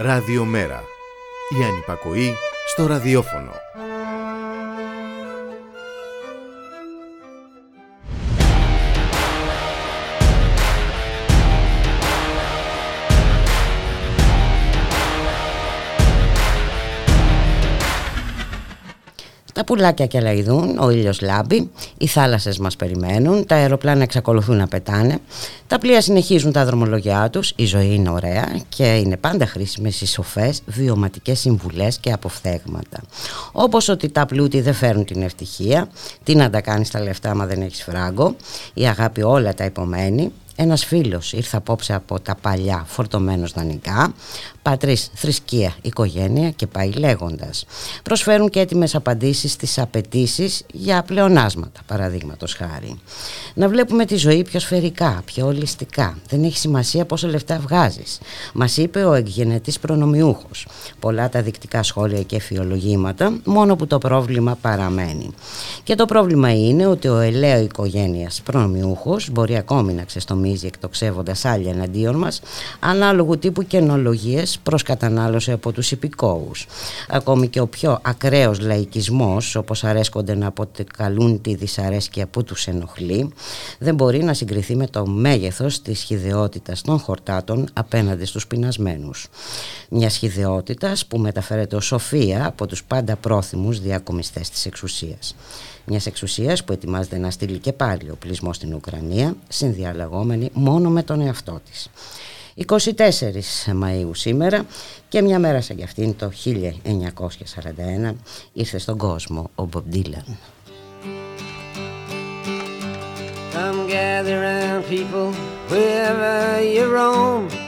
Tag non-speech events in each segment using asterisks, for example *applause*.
Ραδιομέρα. Η ανυπακοή στο ραδιόφωνο. Τα πουλάκια και λαϊδούν, ο ήλιος λάμπει, οι θάλασσες μας περιμένουν, τα αεροπλάνα εξακολουθούν να πετάνε, τα πλοία συνεχίζουν τα δρομολογιά τους, η ζωή είναι ωραία και είναι πάντα χρήσιμες οι σοφές, βιωματικές συμβουλές και αποφθέγματα. Όπως ότι τα πλούτη δεν φέρουν την ευτυχία, τι να τα κάνεις τα λεφτά μα δεν έχεις φράγκο, η αγάπη όλα τα υπομένει, ένας φίλος ήρθε απόψε από τα παλιά φορτωμένος δανεικά, πατρίς, θρησκεία, οικογένεια και πάει λέγοντας. Προσφέρουν και έτοιμες απαντήσεις στις απαιτήσεις για πλεονάσματα, παραδείγματος χάρη. Να βλέπουμε τη ζωή πιο σφαιρικά, πιο ολιστικά. Δεν έχει σημασία πόσα λεφτά βγάζεις. Μας είπε ο εκγενετής προνομιούχος. Πολλά τα δεικτικά σχόλια και φιολογήματα, μόνο που το πρόβλημα παραμένει. Και το πρόβλημα είναι ότι ο ελαίος οικογένειας προνομιούχος μπορεί ακόμη να ξεστομίζει εκτοξεύοντας άλλοι εναντίον μας, ανάλογου τύπου καινολογίες προς κατανάλωση από τους υπηκόους. Ακόμη και ο πιο ακραίος λαϊκισμός, όπως αρέσκονται να αποτεκαλούν τη δυσαρέσκεια που τους ενοχλεί, δεν μπορεί να συγκριθεί με το μέγεθος της χιδεότητας των χορτάτων απέναντι στους πεινασμένους. Μια χιδεότητας που μεταφέρεται ως σοφία από τους πάντα πρόθυμους διακομιστές της εξουσίας μιας εξουσίας που ετοιμάζεται να στείλει και πάλι ο πλεισμό στην Ουκρανία, συνδιαλλαγόμενη μόνο με τον εαυτό της. 24 Μαΐου σήμερα και μια μέρα σαν κι αυτήν το 1941 ήρθε στον κόσμο ο Μπομπ Dylan. Come gather around people wherever you roam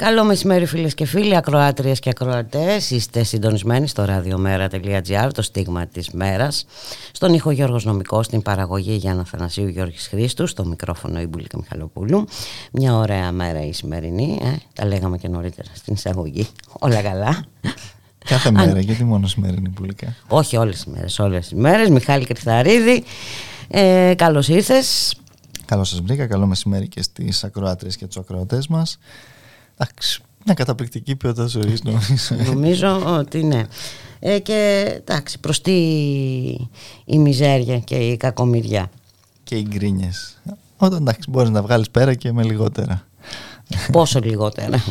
Καλό μεσημέρι φίλες και φίλοι, ακροάτριες και ακροατές. Είστε συντονισμένοι στο radiomera.gr, το στίγμα της μέρας. Στον ήχο Γιώργος Νομικός, στην παραγωγή Γιάννα Θανασίου Γιώργης Χρήστους, στο μικρόφωνο Ιμπουλίκα Μιχαλοπούλου. Μια ωραία μέρα η σημερινή, ε; τα λέγαμε και νωρίτερα στην εισαγωγή. Όλα καλά. Κάθε μέρα, γιατί μόνο σημερινή Ιμπουλίκα. Όχι όλες τις μέρες, όλες τις μέρες. Μιχάλη Κρυθαρίδη, ε, καλώς ήρθες. Καλώς σας βρήκα, καλό μεσημέρι και στις ακροάτριες και τους ακροατές μας. Εντάξει, μια καταπληκτική ποιότητα ζωής, νομίζω. νομίζω ότι ναι. Ε, και εντάξει, προς τι η μιζέρια και η κακομοιριά. Και οι γκρίνιες. Όταν εντάξει, μπορείς να βγάλεις πέρα και με λιγότερα. Πόσο λιγότερα.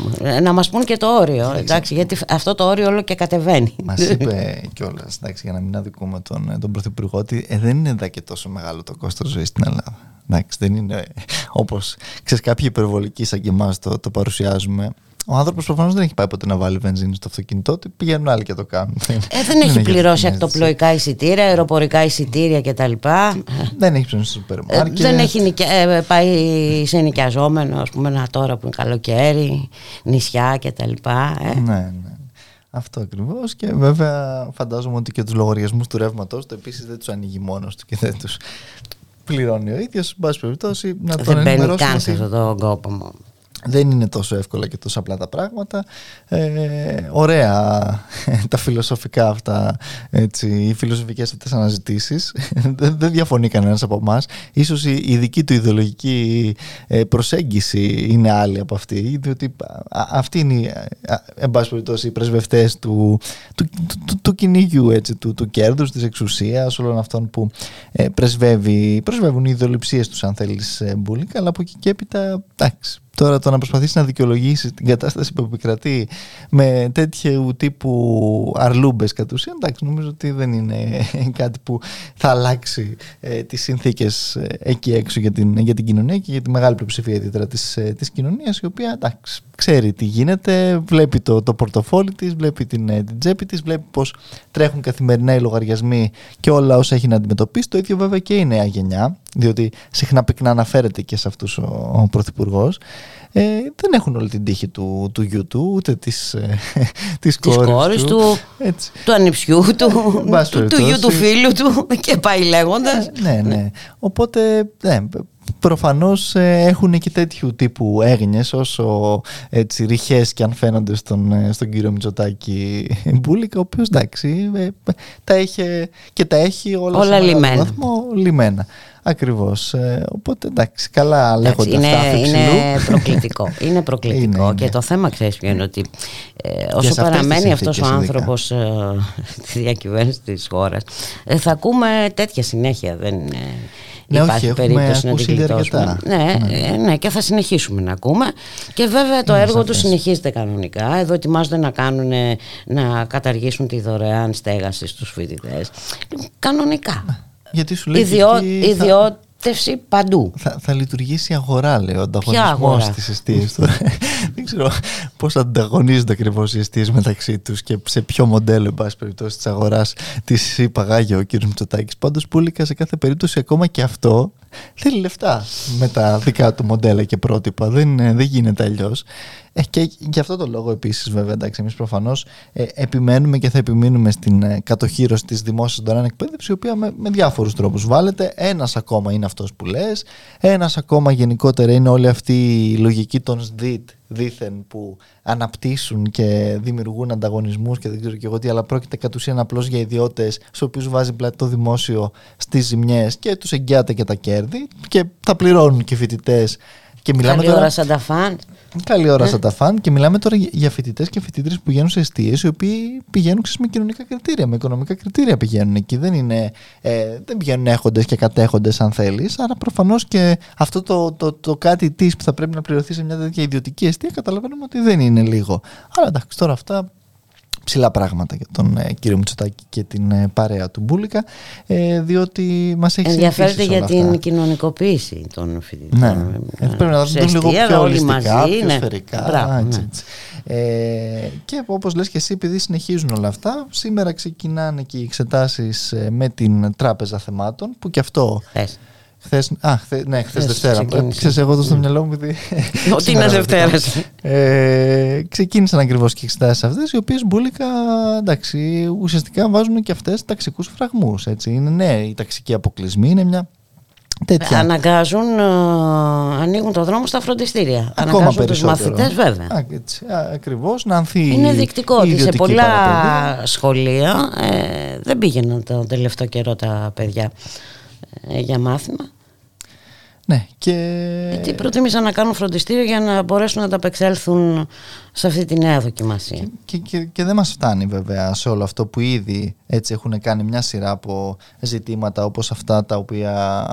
να μας πούν και το όριο. Εντάξει, γιατί αυτό το όριο όλο και κατεβαίνει. Μας είπε κιόλας, για να μην αδικούμε τον, τον Πρωθυπουργό, ότι ε, δεν είναι εδώ και τόσο μεγάλο το κόστος ζωής στην Ελλάδα. Εντάξει, δεν είναι όπως ξέρεις, κάποιοι υπερβολικοί σαν και εμάς το, το παρουσιάζουμε. Ο άνθρωπος προφανώς δεν έχει πάει ποτέ να βάλει βενζίνη στο αυτοκίνητό του. Πηγαίνουν άλλοι και το κάνουν. Ε, δεν *laughs* έχει πληρώσει ακτοπλοϊκά εισιτήρια, αεροπορικά εισιτήρια κτλ. Δεν έχει ψωνίσει στο σούπερ ε, Δεν έχει ε, πάει σε νοικιαζόμενο, ας πούμε, τώρα που είναι καλοκαίρι, νησιά κτλ. Ναι, ναι. Αυτό ακριβώς. Και βέβαια φαντάζομαι ότι και τους λογαριασμούς του ρεύματός του επίσης δεν τους ανοίγει μόνος του και δεν τους πληρώνει ο ίδιος. Εν πάση περιπτώσει, να τον ενημερώσει. Δεν μπαίνει καν σε αυτόν τον κόπο μου. Δεν είναι τόσο εύκολα και τόσο απλά τα πράγματα. Ε, ωραία *laughs* τα φιλοσοφικά αυτά, έτσι, οι φιλοσοφικές αυτές αναζητήσεις. *laughs* δεν, δεν διαφωνεί κανένας από εμάς. Ίσως η, η δική του ιδεολογική ε, προσέγγιση είναι άλλη από αυτή, διότι αυτοί είναι εν πάση περιπτώσει οι πρεσβευτές του, του, του, του, κυνήγιου, έτσι, του, του κέρδους, της εξουσίας, όλων αυτών που ε, πρεσβεύει, πρεσβεύουν οι ιδεολειψίες τους αν θέλεις ε, μπουλίκα, αλλά από εκεί και έπειτα, εντάξει, Τώρα το να προσπαθήσει να δικαιολογήσεις την κατάσταση που επικρατεί με τέτοιου τύπου αρλούμπες κατ' ουσία, εντάξει, νομίζω ότι δεν είναι κάτι που θα αλλάξει ε, τις συνθήκες ε, εκεί έξω για την, για την κοινωνία και για τη μεγάλη πλειοψηφία ιδιαίτερα της, ε, της κοινωνίας, η οποία εντάξει, ξέρει τι γίνεται, βλέπει το, το πορτοφόλι της, βλέπει την, ε, την τσέπη της, βλέπει πώς τρέχουν καθημερινά οι λογαριασμοί και όλα όσα έχει να αντιμετωπίσει. Το ίδιο βέβαια και η νέα γενιά, διότι συχνά πυκνά αναφέρεται και σε αυτούς ο, ο Πρωθυπουργός ε, δεν έχουν όλη την τύχη του, του γιού του, ούτε της, ε, *laughs* της, της κόρης, του, Έτσι. του ανιψιού του, του, του γιου του φίλου του *laughs* και πάει λέγοντας. ναι, ναι. Οπότε, ναι, προφανώς ε, έχουν και τέτοιου τύπου έγνοιες όσο έτσι ρηχές και αν φαίνονται στον, ε, στον κύριο Μητσοτάκη Μπούλικα ο οποίος εντάξει ε, τα έχει και τα έχει όλα, όλα λιμένα. Βαθμό, λιμένα. Ακριβώς. Ε, οπότε εντάξει, καλά λέγονται είναι, αυτά. Είναι προκλητικό. είναι προκλητικό. είναι, και το θέμα ξέρεις ποιο είναι ότι ε, όσο παραμένει αυτός ο άνθρωπος ε, *laughs* της διακυβέρνησης της χώρας, ε, θα ακούμε τέτοια συνέχεια. Δεν είναι. Ναι, υπάρχει όχι, περίπτωση να την γλιτώσουμε. Ναι, ναι. Ε, ναι, και θα συνεχίσουμε να ακούμε. Και βέβαια το ναι, έργο τους συνεχίζεται κανονικά. Εδώ ετοιμάζονται να κάνουν να καταργήσουν τη δωρεάν στέγαση στους φοιτητές. Κανονικά. Γιατί σου λέει Ιδιώ, ιδιώτευση παντού. Θα, θα λειτουργήσει αγορά, λέει, ο ανταγωνισμός στι αιστείε του. *laughs* Δεν ξέρω πώς ανταγωνίζονται ακριβώς οι αιστείες μεταξύ τους και σε ποιο μοντέλο, εν πάση περιπτώσει, της αγοράς της υπαγάγει ο κ. Μητσοτάκης. Πάντως, πουλήκα σε κάθε περίπτωση ακόμα και αυτό θέλει λεφτά με τα δικά του μοντέλα και πρότυπα. Δεν, δεν γίνεται αλλιώς. Ε, και γι' αυτό το λόγο επίσης, βέβαια, εντάξει, εμείς προφανώς ε, επιμένουμε και θα επιμείνουμε στην ε, κατοχήρωση της δημόσιας δωρεάν εκπαίδευσης, η οποία με, με διάφορους τρόπους βάλετε. Ένας ακόμα είναι αυτός που λες. Ένας ακόμα γενικότερα είναι όλη αυτή η λογική των ΣΔΙΤ δήθεν που αναπτύσσουν και δημιουργούν ανταγωνισμούς και δεν ξέρω και εγώ τι, αλλά πρόκειται κατ' ουσίαν απλώς για ιδιώτες, στους οποίους βάζει πλάτη το δημόσιο στις ζημιές και τους εγγυάται και τα κέρδη και τα πληρώνουν και οι φοιτητές. Και μιλάμε Καλή τώρα... ώρα σαν τα φαν. Καλή ώρα σαν τα φαν και μιλάμε τώρα για φοιτητές και φοιτήτρε που πηγαίνουν σε αιστείε οι οποίοι πηγαίνουν με κοινωνικά κριτήρια, με οικονομικά κριτήρια πηγαίνουν εκεί. Δεν, είναι, ε, δεν πηγαίνουν έχοντες και κατέχοντες, αν θέλεις. Άρα προφανώς και αυτό το, το, το, κάτι της που θα πρέπει να πληρωθεί σε μια τέτοια ιδιωτική αιστεία καταλαβαίνουμε ότι δεν είναι λίγο. Αλλά εντάξει, τώρα αυτά ψηλά πράγματα για τον ε, κύριο Μητσοτάκη και την ε, παρέα του Μπούλικα ε, διότι μας έχει Ενδιαφέρεται για την κοινωνικοποίηση των φοιτητών. Ναι, ε, πρέπει να δούμε λίγο πιο ολιστικά, πιο ναι. σφαιρικά. Μπράβο, έτσι, ναι. έτσι. Ε, και όπως λες και εσύ επειδή συνεχίζουν όλα αυτά σήμερα ξεκινάνε και οι εξετάσεις με την Τράπεζα Θεμάτων που και αυτό... Χθες, α, χθε, ναι, χθες Δευτέρα. Ξέρεις, εγώ το στο μυαλό μου επειδή... Ότι είναι Δευτέρας. ε, ξεκίνησαν ακριβώς και εξετάσεις αυτές, οι οποίες μπουλικα, εντάξει, ουσιαστικά βάζουν και αυτές ταξικούς φραγμούς. Έτσι. Είναι ναι, οι ταξικοί αποκλεισμοί είναι μια Τέτοια. Αναγκάζουν, ανοίγουν το δρόμο στα φροντιστήρια. Ακόμα Αναγκάζουν τους μαθητές βέβαια. Α, έτσι, ακριβώς, να ανθεί Είναι δεικτικό ότι σε πολλά σχολεία ε, δεν πήγαιναν το τελευταίο καιρό τα παιδιά ε, για μάθημα. Ναι, και... Γιατί προτίμησαν να κάνουν φροντιστήριο για να μπορέσουν να τα απεξέλθουν σε αυτή τη νέα δοκιμασία. Και, και, και, δεν μας φτάνει βέβαια σε όλο αυτό που ήδη έτσι έχουν κάνει μια σειρά από ζητήματα όπως αυτά τα οποία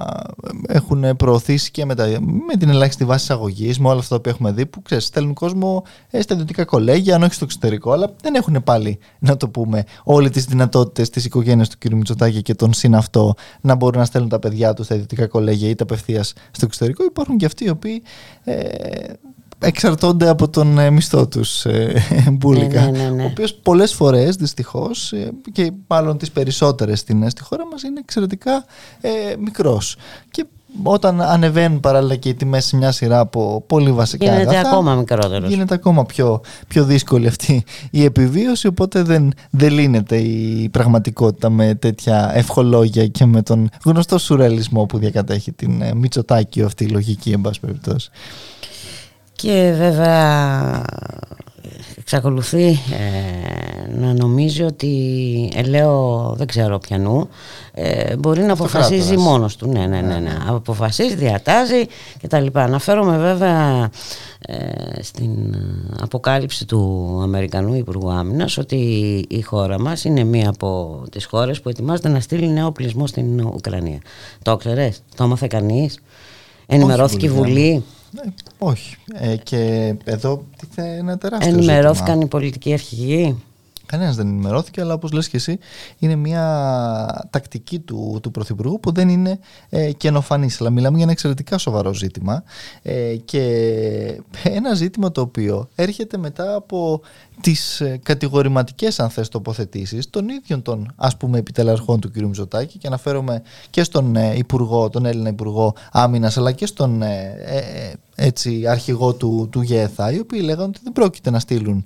έχουν προωθήσει και με, τα, με την ελάχιστη βάση αγωγή, με όλα αυτά που έχουμε δει που ξέρεις, στέλνουν κόσμο ε, στα ιδιωτικά κολέγια, αν όχι στο εξωτερικό, αλλά δεν έχουν πάλι, να το πούμε, όλες τις δυνατότητες της οικογένειας του κ. Μητσοτάκη και των συν αυτό να μπορούν να στέλνουν τα παιδιά τους στα ιδιωτικά κολέγια είτε απευθείας στο εξωτερικό. Υπάρχουν και αυτοί οι οποίοι ε, εξαρτώνται από τον ε, μισθό τους ε, *laughs* μπουλικα ναι, ναι, ναι, ο οποίος πολλές φορές δυστυχώς ε, και μάλλον τις περισσότερες στην, στη χώρα μας είναι εξαιρετικά ε, μικρός και όταν ανεβαίνουν παράλληλα και οι τιμές σε μια σειρά από πολύ βασικά γίνεται αγαθά, ακόμα μικρότερος. Γίνεται ακόμα πιο, πιο δύσκολη αυτή η επιβίωση οπότε δεν, δεν λύνεται η πραγματικότητα με τέτοια ευχολόγια και με τον γνωστό σουρεαλισμό που διακατέχει την ε, Μητσοτάκη αυτή η λογική εν πάση περιπτώσει. Και βέβαια εξακολουθεί ε, να νομίζει ότι ελέω δεν ξέρω πιανού ε, μπορεί να αποφασίζει κράτος. μόνος του ναι, ναι, ναι, ναι. αποφασίζει, διατάζει κτλ. Αναφέρομαι βέβαια ε, στην αποκάλυψη του Αμερικανού Υπουργού Άμυνας ότι η χώρα μας είναι μία από τις χώρες που ετοιμάζεται να στείλει νέο πλεισμό στην Ουκρανία το ξέρεις, το έμαθε κανείς; Ενημερώθηκε η Βουλή; Ναι, όχι. Ε, και εδώ τίθεται ένα τεράστιο Ενημερώθηκαν ζήτημα. οι πολιτικοί αρχηγοί; Κανένας δεν ενημερώθηκε, αλλά όπως λες και εσύ, είναι μια τακτική του, του Πρωθυπουργού που δεν είναι ε, καινοφανής. Αλλά μιλάμε για ένα εξαιρετικά σοβαρό ζήτημα. Ε, και ένα ζήτημα το οποίο έρχεται μετά από τις ε, κατηγορηματικές, αν θες, τοποθετήσεις των ίδιων των ας πούμε επιτελαρχών του κ. Μητσοτάκη. Και αναφέρομαι και στον ε, Υπουργό, τον Έλληνα Υπουργό Άμυνας, αλλά και στον ε, ε, έτσι, αρχηγό του, του ΓΕΘΑ, οι οποίοι λέγανε ότι δεν πρόκειται να στείλουν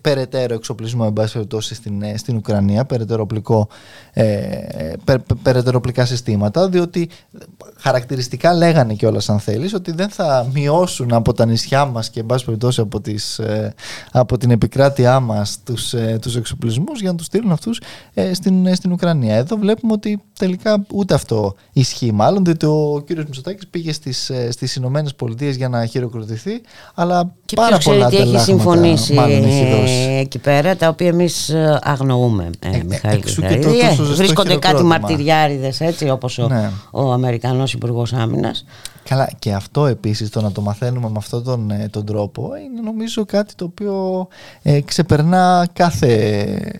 περαιτέρω εξοπλισμό εν πάση περιπτώσει στην, ε, στην Ουκρανία, περαιτέρω, ε, περαιτέρω συστήματα, διότι χαρακτηριστικά λέγανε κιόλας αν θέλεις ότι δεν θα μειώσουν από τα νησιά μας και εν πάση περιπτώσει από, τις, ε, από την επικράτειά μας τους ε, τους εξοπλισμούς για να τους στείλουν αυτούς ε, στην, ε, στην Ουκρανία. Εδώ βλέπουμε ότι τελικά ούτε αυτό ισχύει μάλλον, διότι ο κ. Μητσοτάκης πήγε στις στις Ηνωμένες Πολιτείες για να χειροκροτηθεί, αλλά και πάρα πολλά τι έχει συμφωνήσει εκεί πέρα, τα οποία εμείς αγνοούμε, ε, ε, Μιχάλη Βρίσκονται κάτι μαρτυριάριδες έτσι, όπως ο, ναι. ο Αμερικανός Υπουργός Άμυνας. Καλά, και αυτό επίσης το να το μαθαίνουμε με αυτόν τον, ε, τον τρόπο είναι νομίζω κάτι το οποίο ε, ξεπερνά κάθε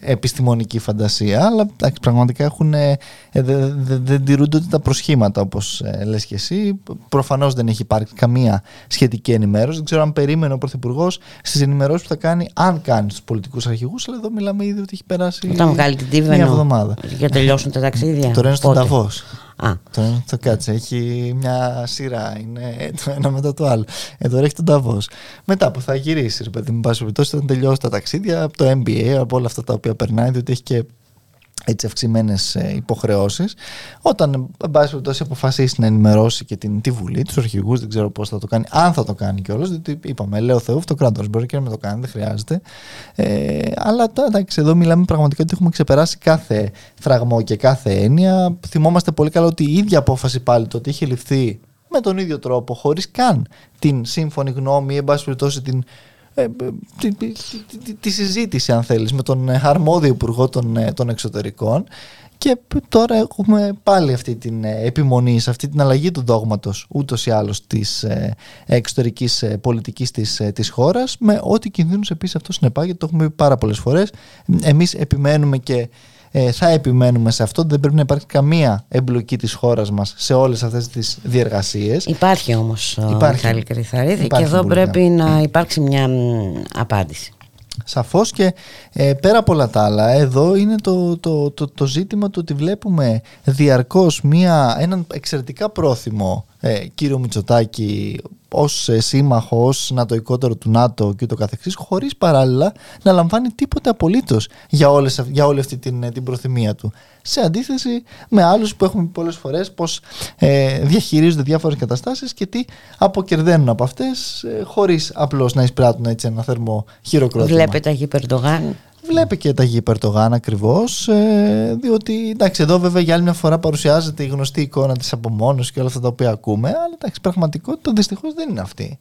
επιστημονική φαντασία. Αλλά εντάξει, πραγματικά έχουν, ε, δεν δε, δε τηρούνται τα προσχήματα όπως ε, λες και εσύ. Προφανώς δεν έχει υπάρξει καμία σχετική ενημέρωση. Δεν ξέρω αν περίμενε ο Πρωθυπουργός στις ενημερώσεις που θα κάνει, αν κάνει στους πολιτικούς αρχηγούς. Αλλά εδώ μιλάμε ήδη ότι έχει περάσει Όταν βγάλει την μια εβδομάδα. Για τελειώσουν τα ταξίδια. Τώρα είναι στον Ταβός. Α. Το, το κάτσε, έχει μια σειρά, είναι το ένα μετά το άλλο. Εδώ έχει τον Ταβός. Μετά που θα γυρίσεις, ρε παιδί μου, πάση περιπτώσει, όταν τελειώσει τα ταξίδια, από το MBA, από όλα αυτά τα οποία περνάει, διότι έχει και έτσι αυξημένες υποχρεώσεις. Όταν, εν πάση περιπτώσει, αποφασίσει να ενημερώσει και την, τη Βουλή, τους αρχηγούς, δεν ξέρω πώς θα το κάνει, αν θα το κάνει κιόλας, διότι είπαμε, λέω Θεού, αυτό το κράτο μπορεί και να με το κάνει, δεν χρειάζεται. Ε, αλλά εντάξει, εδώ μιλάμε πραγματικά ότι έχουμε ξεπεράσει κάθε φραγμό και κάθε έννοια. Θυμόμαστε πολύ καλά ότι η ίδια απόφαση πάλι το ότι είχε ληφθεί με τον ίδιο τρόπο, χωρίς καν την σύμφωνη γνώμη ή, εν πάση περιπτώσει, την ε, τη, τη, τη, τη, συζήτηση αν θέλεις με τον ε, αρμόδιο υπουργό των, ε, των εξωτερικών και τώρα έχουμε πάλι αυτή την επιμονή σε αυτή την αλλαγή του δόγματος ούτως ή άλλως της εξωτερικής πολιτικής της, της χώρας με ό,τι κινδύνους επίσης αυτό συνεπάγεται το έχουμε πει πάρα πολλές φορές. Εμείς επιμένουμε και ε, θα επιμένουμε σε αυτό. Δεν πρέπει να υπάρχει καμία εμπλοκή της χώρας μας σε όλες αυτές τις διεργασίες. Υπάρχει όμως, Μιχάλη Κρυθαρίδη, και εδώ πρέπει να υπάρξει μια απάντηση. Σαφώς και ε, πέρα από όλα τα άλλα, εδώ είναι το, το, το, το ζήτημα του ότι βλέπουμε διαρκώς μια, έναν εξαιρετικά πρόθυμο ε, κύριο Μητσοτάκη ως ε, σύμμαχο, ως νατοικότερο του ΝΑΤΟ και το καθεξής χωρίς παράλληλα να λαμβάνει τίποτε απολύτως για, όλες, για όλη αυτή την, ε, την προθυμία του σε αντίθεση με άλλους που έχουμε πολλές φορές πως ε, διαχειρίζονται διάφορες καταστάσεις και τι αποκερδένουν από αυτές ε, χωρίς απλώς να εισπράττουν έτσι ένα θερμό χειροκρότημα. Βλέπετε Αγί Περντογάν. Βλέπει και τα γη Περτογάν ακριβώς, ε, διότι εντάξει, εδώ βέβαια για άλλη μια φορά παρουσιάζεται η γνωστή εικόνα της απομόνωσης και όλα αυτά τα οποία ακούμε, αλλά εντάξει, πραγματικότητα δυστυχώς δεν είναι αυτή.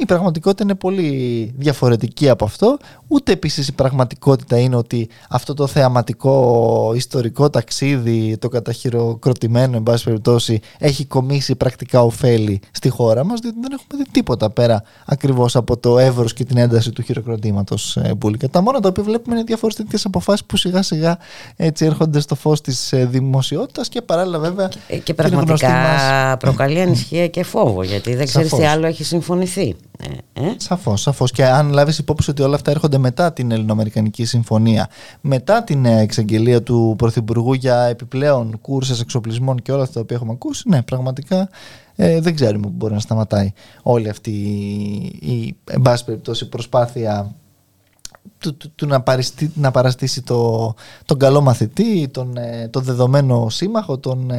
Η πραγματικότητα είναι πολύ διαφορετική από αυτό. Ούτε επίσης η πραγματικότητα είναι ότι αυτό το θεαματικό ιστορικό ταξίδι, το καταχειροκροτημένο εν πάση περιπτώσει, έχει κομίσει πρακτικά ωφέλη στη χώρα μας, διότι δεν έχουμε δει τίποτα πέρα ακριβώς από το εύρος και την ένταση του χειροκροτήματος ε, Μπούλικα. Τα μόνα τα οποία βλέπουμε είναι διάφορες τέτοιες αποφάσεις που σιγά σιγά έτσι έρχονται στο φως της ε, δημοσιότητας και παράλληλα βέβαια και, και πραγματικά μας... προκαλεί ανησυχία και φόβο γιατί δεν ξέρεις τι άλλο έχει συμφωνηθεί. Ε, ε. Σαφώς, σαφώς. Και αν λάβεις υπόψη ότι όλα αυτά έρχονται μετά την Ελληνοαμερικανική Συμφωνία, μετά την ε, εξαγγελία του Πρωθυπουργού για επιπλέον κούρσες εξοπλισμών και όλα αυτά που έχουμε ακούσει, ναι, πραγματικά ε, δεν ξέρουμε που μπορεί να σταματάει όλη αυτή η, εν πάση περιπτώσει, προσπάθεια του, του, να, παριστεί, να παραστήσει το, τον καλό μαθητή, τον, ε, τον δεδομένο σύμμαχο, τον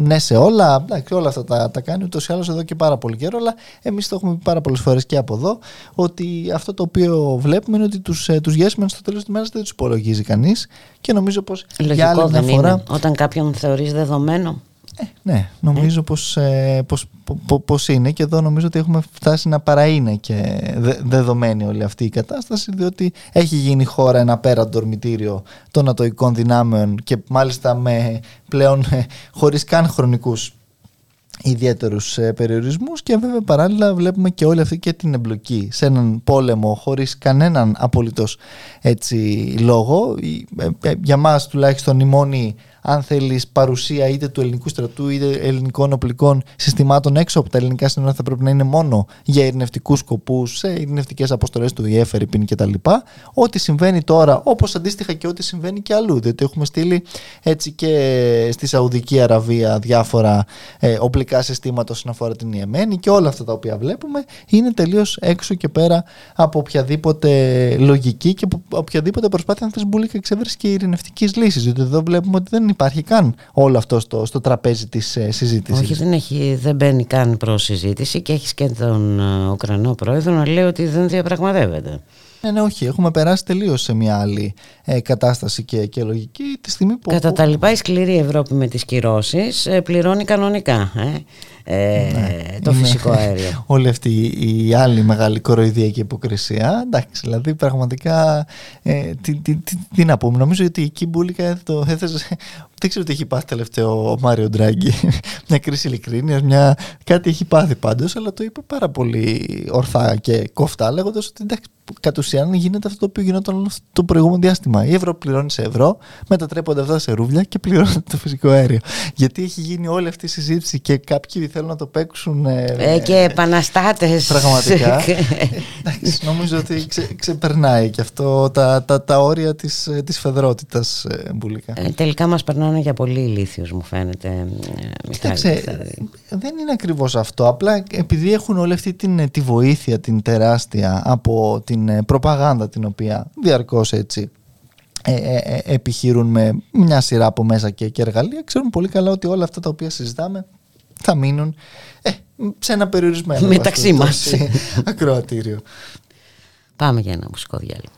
ναι σε όλα, εντάξει, όλα αυτά τα, τα κάνει ούτως ή άλλως εδώ και πάρα πολύ καιρό, αλλά εμείς το έχουμε πει πάρα πολλές φορές και από εδώ, ότι αυτό το οποίο βλέπουμε είναι ότι τους, ε, τους yes στο τέλος της μέρας δεν τους υπολογίζει κανείς και νομίζω πως Λογικό για άλλη μια φορά... Είναι. Όταν κάποιον θεωρείς δεδομένο. Ε, ναι, νομίζω ε. Πως, ε, πως, πως, είναι και εδώ νομίζω ότι έχουμε φτάσει να παραείνε και δεδομένη όλη αυτή η κατάσταση διότι έχει γίνει χώρα ένα πέραν ορμητήριο των ατοικών δυνάμεων και μάλιστα με πλέον ε, χωρίς καν χρονικούς ιδιαίτερους ε, περιορισμούς και βέβαια παράλληλα βλέπουμε και όλη αυτή και την εμπλοκή σε έναν πόλεμο χωρίς κανέναν απολύτως έτσι λόγο για μας τουλάχιστον η μόνη αν θέλεις, παρουσία είτε του ελληνικού στρατού είτε ελληνικών οπλικών συστημάτων έξω από τα ελληνικά σύνορα θα πρέπει να είναι μόνο για ειρηνευτικούς σκοπούς, σε ειρηνευτικές αποστολές του ΙΕ, Φερρυπίν κτλ. Ό,τι συμβαίνει τώρα, όπως αντίστοιχα και ό,τι συμβαίνει και αλλού. Διότι έχουμε στείλει έτσι και στη Σαουδική Αραβία διάφορα ε, οπλικά συστήματα όσον αφορά την Ιεμένη και όλα αυτά τα οποία βλέπουμε είναι τελείως έξω και πέρα από οποιαδήποτε λογική και από οποιαδήποτε προσπάθεια να θες μπουλίκα εξέβρεσης και ειρηνευτικής λύσης. Διότι εδώ βλέπουμε ότι δεν υπάρχει καν όλο αυτό στο, στο τραπέζι της ε, συζήτησης. Όχι, δεν, έχει, δεν μπαίνει καν προς συζήτηση και έχεις και τον ε, Ουκρανό πρόεδρο να λέει ότι δεν διαπραγματεύεται. Ναι, ναι, όχι. Έχουμε περάσει τελείως σε μια άλλη ε, κατάσταση και, και λογική τη στιγμή που. Κατά τα λοιπά, η σκληρή Ευρώπη με τις κυρώσεις ε, πληρώνει κανονικά. Ε ε, ναι. το φυσικό αέριο. *laughs* Όλη αυτή η άλλη μεγάλη κοροϊδία και υποκρισία. Εντάξει, δηλαδή πραγματικά ε, τι, τι, τι, τι, να πούμε. Νομίζω ότι εκεί μπουλικα το έθεσε. Δεν ξέρω τι έχει πάθει τελευταίο ο Μάριο Ντράγκη. *laughs* μια κρίση ειλικρίνειας, μια... κάτι έχει πάθει πάντως, αλλά το είπε πάρα πολύ ορθά και κοφτά, λέγοντας ότι εντάξει, κατ' ουσίαν γίνεται αυτό το οποίο γινόταν το προηγούμενο διάστημα. Η ευρώ πληρώνει σε ευρώ, μετατρέπονται αυτά σε ρούβλια και πληρώνεται το φυσικό αέριο. Γιατί έχει γίνει όλη αυτή η συζήτηση και κάποιοι θέλουν να το παίξουν. Ε, ε, και επαναστάτες. Πραγματικά. *laughs* Εντάξει, νομίζω ότι ξε, ξεπερνάει και αυτό τα, τα, τα όρια της της φεδρότητας ε, μπουλικά. Ε, τελικά μας περνάνε για πολύ ηλίθιου, μου φαίνεται. Ε, Κοιτάξτε, δεν είναι ακριβώς αυτό. Απλά επειδή έχουν όλη αυτή την, τη βοήθεια την τεράστια από την προπαγάνδα την οποία διαρκώς έτσι ε, ε, επιχειρούν με μια σειρά από μέσα και, και εργαλεία ξέρουν πολύ καλά ότι όλα αυτά τα οποία συζητάμε θα μείνουν ε, σε ένα περιορισμένο μεταξύ μας ακροατήριο. Πάμε για ένα μουσικό διάλειμμα.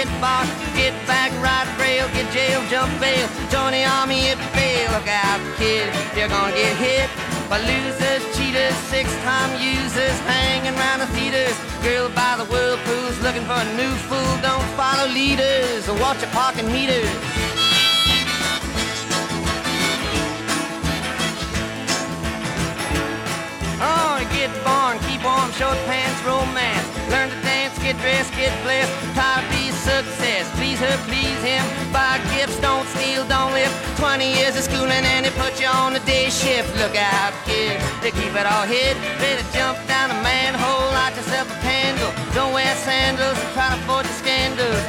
get bought, get back, ride rail, get jail, jump bail, join the army if you fail. Look out, kid, you're gonna get hit by losers, cheaters, six-time users, hanging around the theaters. Girl by the whirlpools, looking for a new fool. Don't follow leaders or watch your parking meters. Oh, get born, keep warm, short pants, romance. Learn to get dressed, get blessed. To be success. Please her, please him. Buy gifts, don't steal, don't live. 20 years of schooling and they put you on the day shift. Look out, kid, they keep it all hid. Better jump down a manhole, light yourself a candle. Don't wear sandals, and try to avoid the scandals.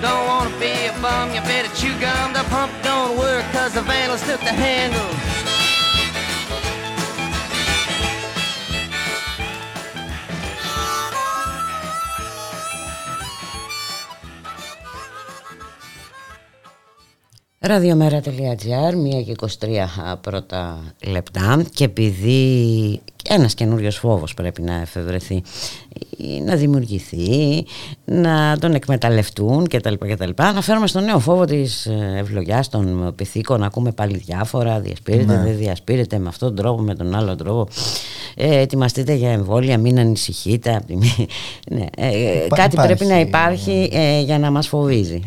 Don't wanna be a bum, you better chew gum. The pump don't work cause the vandals took the handle. Ραδιομέρα.gr, 1 και 23 πρώτα λεπτά και επειδή ένας καινούριος φόβος πρέπει να εφευρεθεί, να δημιουργηθεί, να τον εκμεταλλευτούν κτλ. κτλ. Αναφέρομαι στον νέο φόβο της ευλογιάς των πυθίκων, ακούμε πάλι διάφορα, διασπείρεται, ναι. δεν διασπείρεται με αυτόν τον τρόπο, με τον άλλο τρόπο. Ε, ετοιμαστείτε για εμβόλια, μην ανησυχείτε. *laughs* ναι. ε, κάτι πρέπει να υπάρχει ε, για να μας φοβίζει.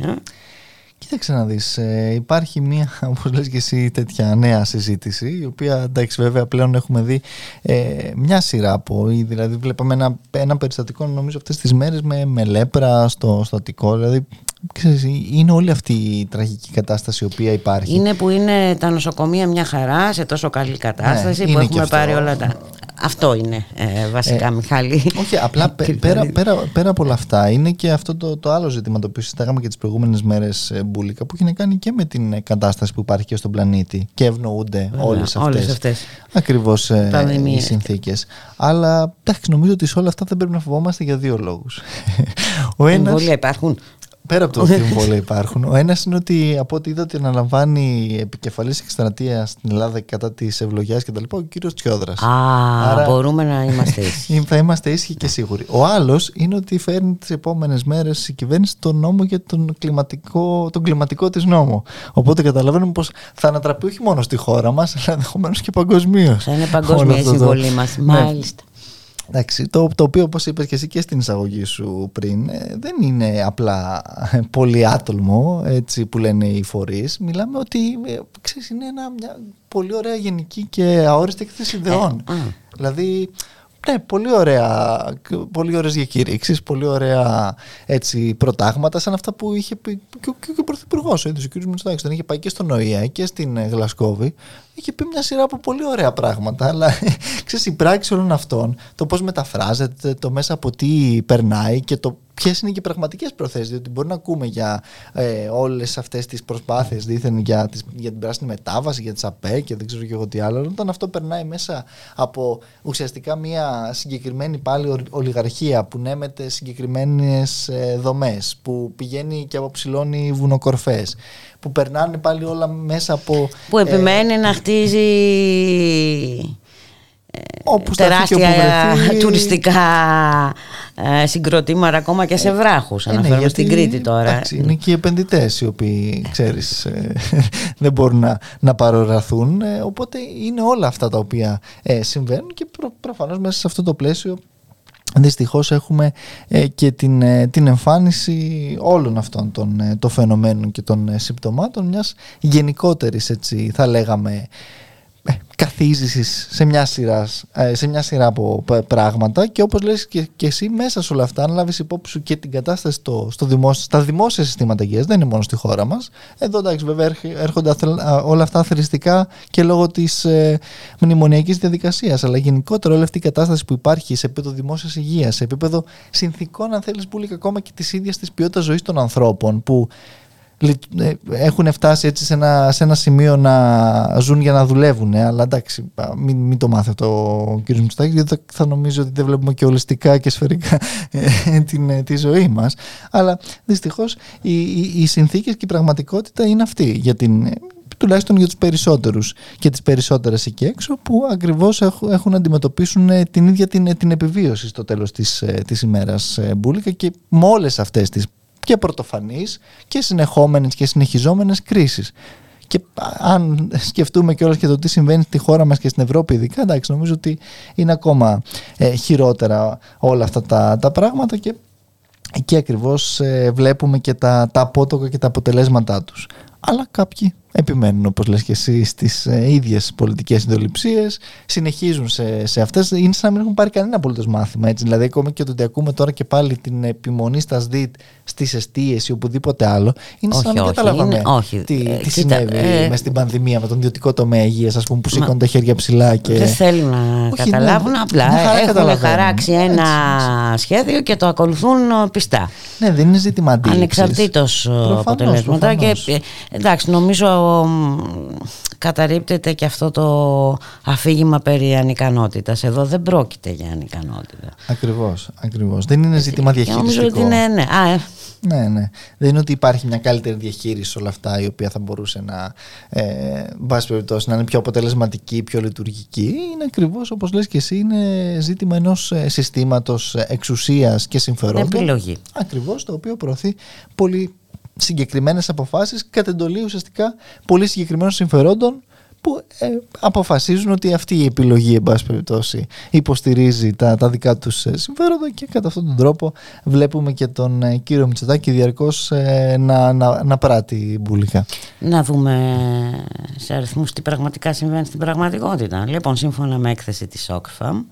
Κοίταξε να δεις, ε, υπάρχει μια, *laughs* όπως λες και εσύ, τέτοια νέα συζήτηση, η οποία, εντάξει, βέβαια, πλέον έχουμε δει ε, μια σειρά από, δηλαδή βλέπαμε ένα, ένα περιστατικό, νομίζω, αυτές τις μέρες με, με λέπρα στο, στο Αττικό, δηλαδή Ξέρεις, είναι όλη αυτή η τραγική κατάσταση η οποία υπάρχει. Είναι που είναι τα νοσοκομεία μια χαρά, σε τόσο καλή κατάσταση ναι, που έχουμε πάρει όλα τα... Αυτό είναι ε, βασικά, ε, Μιχάλη. Όχι, απλά πέρα, πέρα, πέρα από όλα αυτά είναι και αυτό το, το άλλο ζήτημα το οποίο συζητάγαμε και τις προηγούμενες μέρες, ε, Μπούλικα, που έχει να κάνει και με την ε, κατάσταση που υπάρχει και στον πλανήτη και ευνοούνται όλες αυτές ακριβώς οι συνθήκες. Αλλά εντάξει, νομίζω ότι σε όλα αυτά δεν πρέπει να φοβόμαστε για δύο λόγους. Εμβόλια υπάρχουν. Πέρα από το ότι εμβόλια υπάρχουν. Ο ένας είναι ότι από ό,τι είδα ότι αναλαμβάνει επικεφαλής εκστρατεία στην Ελλάδα κατά της ευλογιάς κτλ. Ο κύριος Τσιόδρας. Α, Άρα, μπορούμε να είμαστε *laughs* ίσχυοι. θα είμαστε ίσχυοι και σίγουροι. Ο άλλος είναι ότι φέρνει τις επόμενες μέρες η κυβέρνηση τον νόμο για τον κλιματικό, τον κλιματικό της νόμο. Οπότε καταλαβαίνουμε πως θα ανατραπεί όχι μόνο στη χώρα μας, αλλά ενδεχομένως και παγκοσμίως. Θα είναι παγκόσμια η συμβολή μας. Ναι. Μάλιστα. Εντάξει, το, το οποίο όπως είπες και εσύ και στην εισαγωγή σου πριν ε, δεν είναι απλά πολύ άτολμο έτσι που λένε οι φορείς. Μιλάμε ότι ε, ξέρεις, είναι ένα, μια πολύ ωραία γενική και αόριστη έκθεση ιδεών. Ε, δηλαδή ναι, πολύ ωραία, πολύ ωραίες διακήρυξεις, πολύ ωραία έτσι, προτάγματα σαν αυτά που είχε πει και ο, και ο Πρωθυπουργός, ο ίδιος ο κ. Μητσοτάκης, τον είχε πάει και στον ΟΗΕ και στην Γλασκόβη είχε πει μια σειρά από πολύ ωραία πράγματα, αλλά *laughs* ξέρεις η πράξη όλων αυτών, το πώς μεταφράζεται, το μέσα από τι περνάει και το ποιες είναι και οι πραγματικές προθέσεις. Διότι μπορεί να ακούμε για ε, όλες αυτές τις προσπάθειες δίθεν για, τις, για την πράσινη μετάβαση, για τις ΑΠΕ και δεν ξέρω και εγώ τι άλλο. Όταν αυτό περνάει μέσα από ουσιαστικά μια συγκεκριμένη πάλι ολιγαρχία που νέμεται συγκεκριμένες ε, δομές, που πηγαίνει και αποψηλώνει βουνοκορφές, που περνάνε πάλι όλα μέσα από. που επιμένει ε, να χτίζει όπου τεράστια τουριστικά ε, συγκροτήματα ακόμα και σε βράχους ε, ναι, αναφέρομαι στην Κρήτη τώρα. εντάξει, είναι και οι επενδυτές οι οποίοι ξέρεις ε, *laughs* δεν μπορούν να, να παροραθούν οπότε είναι όλα αυτά τα οποία συμβαίνουν και προ, προφανώς μέσα σε αυτό το πλαίσιο Δυστυχώς έχουμε και την, την εμφάνιση όλων αυτών των, των φαινομένων και των συμπτωμάτων μιας γενικότερης έτσι θα λέγαμε βυθίζεις σε μια, σειρά, ε, σε μια σειρά από πράγματα και όπως λες και, και εσύ μέσα σε όλα αυτά αν λάβεις υπόψη σου και την κατάσταση στο, στο δημόσιο, στα δημόσια συστήματα υγείας δεν είναι μόνο στη χώρα μας. Εδώ εντάξει βέβαια έρχονται όλα αυτά αθρηστικά και λόγω της ε, μνημονιακής διαδικασίας αλλά γενικότερα όλη αυτή η κατάσταση που υπάρχει σε επίπεδο δημόσιας υγείας σε επίπεδο συνθήκων αν θέλεις που ακόμα και της ίδιας της ποιότητας ζωής των ανθρώπων που ε, έχουν φτάσει έτσι σε ένα, σε ένα σημείο να ζουν για να δουλεύουν. Ε, αλλά εντάξει, μην, μην το μάθετε ο κ. Μουστάκη, γιατί θα νομίζω ότι δεν βλέπουμε και ολιστικά και σφαιρικά ε, την, τη ζωή μας. Αλλά δυστυχώς οι, οι, οι συνθήκες και η πραγματικότητα είναι αυτή για την, τουλάχιστον για τους περισσότερους και τις περισσότερες εκεί έξω που ακριβώς έχουν, να αντιμετωπίσουν την ίδια την, την επιβίωση στο τέλος της, της ημέρας μπουλικα και με όλες αυτές τις και πρωτοφανείς και συνεχόμενες και συνεχιζόμενες κρίσεις. Και αν σκεφτούμε και όλα και το τι συμβαίνει στη χώρα μας και στην Ευρώπη ειδικά, εντάξει, νομίζω ότι είναι ακόμα ε, χειρότερα όλα αυτά τα, τα πράγματα και εκεί ακριβώς ε, βλέπουμε και τα, τα απότοκα και τα αποτελέσματά τους. Αλλά κάποιοι επιμένουν όπως λες και εσύ στις ε, ίδιες πολιτικές συντοληψίες συνεχίζουν σε, σε αυτές. Είναι σαν να μην έχουν πάρει κανένα απολύτως μάθημα έτσι. δηλαδή ακόμα και το ότι ακούμε τώρα και πάλι την επιμονή στα ΣΔΙΤ στις αιστείες ή οπουδήποτε άλλο είναι όχι, σαν να μην καταλάβαμε όχι. τι, ε, τι συνέβη ε, μες στην πανδημία με τον ιδιωτικό τομέα υγείας ας πούμε που σήκωνε τα χέρια ψηλά και... δεν θέλουν να όχι, ναι, καταλάβουν ναι, απλά έχουν χαράξει ένα έτσι. σχέδιο και το ακολουθούν πιστά. Ναι δεν είναι ζήτημα αντίληψης. Ανεξαρτήτως αποτελέσματα και εντάξει νομίζω καταρρύπτεται και αυτό το αφήγημα περί ανικανότητας. Εδώ δεν πρόκειται για ανικανότητα. Ακριβώς, ακριβώς. Δεν είναι ζήτημα διαχείρισης. Νομίζω ότι είναι, ναι. Α, ε. Ναι, ναι. Δεν είναι ότι υπάρχει μια καλύτερη διαχείριση σε όλα αυτά η οποία θα μπορούσε να, ε, περιπτώσει, να είναι πιο αποτελεσματική, πιο λειτουργική. Είναι ακριβώς όπως λες και εσύ, είναι ζήτημα ενός ε, συστήματος εξουσίας και συμφερόντων. Επιλογή. Ακριβώς, το οποίο προωθεί πολύ συγκεκριμένες αποφάσεις κατ' εντολή ουσιαστικά πολύ συγκεκριμένων συμφερόντων που ε, αποφασίζουν ότι αυτή η επιλογή εν πάση περιπτώσει υποστηρίζει τα, τα δικά τους ε, συμφέροντα και κατά αυτόν τον τρόπο βλέπουμε και τον ε, κύριο Μητσοτάκη διαρκώς να, να, να πράττει μπουλικά. Να δούμε σε αριθμούς τι πραγματικά συμβαίνει στην πραγματικότητα. Λοιπόν, σύμφωνα με έκθεση της Oxfam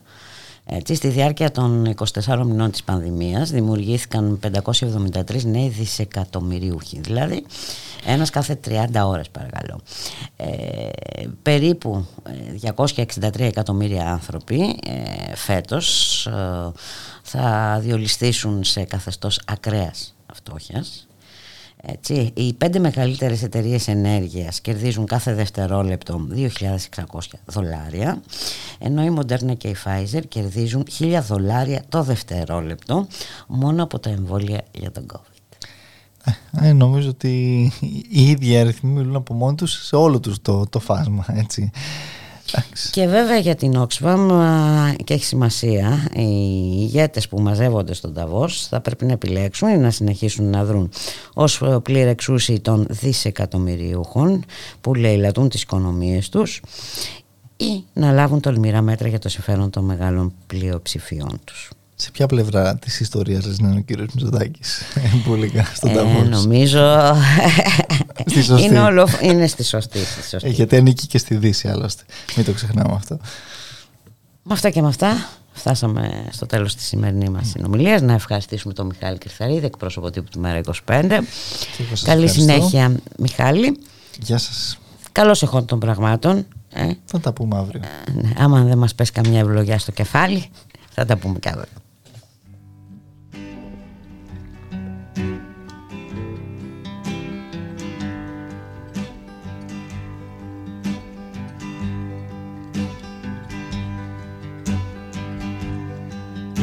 έτσι, στη διάρκεια των 24 μηνών της πανδημίας δημιουργήθηκαν 573 νέοι δισεκατομμυριούχοι, δηλαδή ένας κάθε 30 ώρες παρακαλώ. Ε, περίπου 263 ε, εκατομμύρια άνθρωποι ε, φέτος ε, θα διολυστήσουν σε καθεστώς ακραίας φτώχειας έτσι, οι πέντε μεγαλύτερες εταιρείες ενέργειας κερδίζουν κάθε δευτερόλεπτο 2.600 δολάρια ενώ η Moderna και η Pfizer κερδίζουν 1.000 δολάρια το δευτερόλεπτο μόνο από τα εμβόλια για τον COVID. Ε, νομίζω ότι οι ίδιοι αριθμοί μιλούν από μόνοι τους σε όλο τους το, το φάσμα. Έτσι. Και βέβαια για την Oxfam και έχει σημασία οι ηγέτες που μαζεύονται στον Ταβός θα πρέπει να επιλέξουν ή να συνεχίσουν να δρουν ως πλήρη εξούσιοι των δισεκατομμυριούχων που λαιλατούν τις οικονομίες τους ή να λάβουν τολμηρά μέτρα για το συμφέρον των μεγάλων πλειοψηφιών τους. Σε ποια πλευρά της ιστορίας λες να είναι ο κύριος Μητσοτάκης, *laughs* Πούλικα, στον ε, Νομίζω. *laughs* στη σωστή. Είναι, όλο, είναι στη σωστή. Στη σωστή. Ε, γιατί ανήκει και στη Δύση, άλλωστε. Μην το ξεχνάμε αυτό. Με αυτά και με αυτά, φτάσαμε στο τέλος της σημερινής μας συνομιλίας. Να ευχαριστήσουμε τον Μιχάλη Κρυθαρίδη, εκπρόσωπο τύπου του Μέρα 25. Καλή συνέχεια, Μιχάλη. Γεια σας. Καλώς εχόντων των πραγμάτων. Ε. Θα τα πούμε αύριο. Ε, ναι, άμα δεν μας πέσει καμιά ευλογιά στο κεφάλι, θα τα πούμε κι αύριο.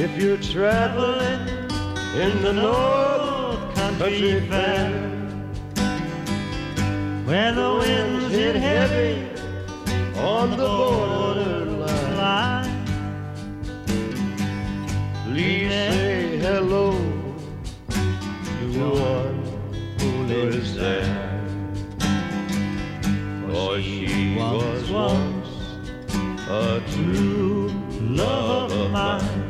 If you're traveling in the North Country Fair, where the winds hit heavy on the borderline, line, please say hello to one who lives there. For she was once a true love of mine.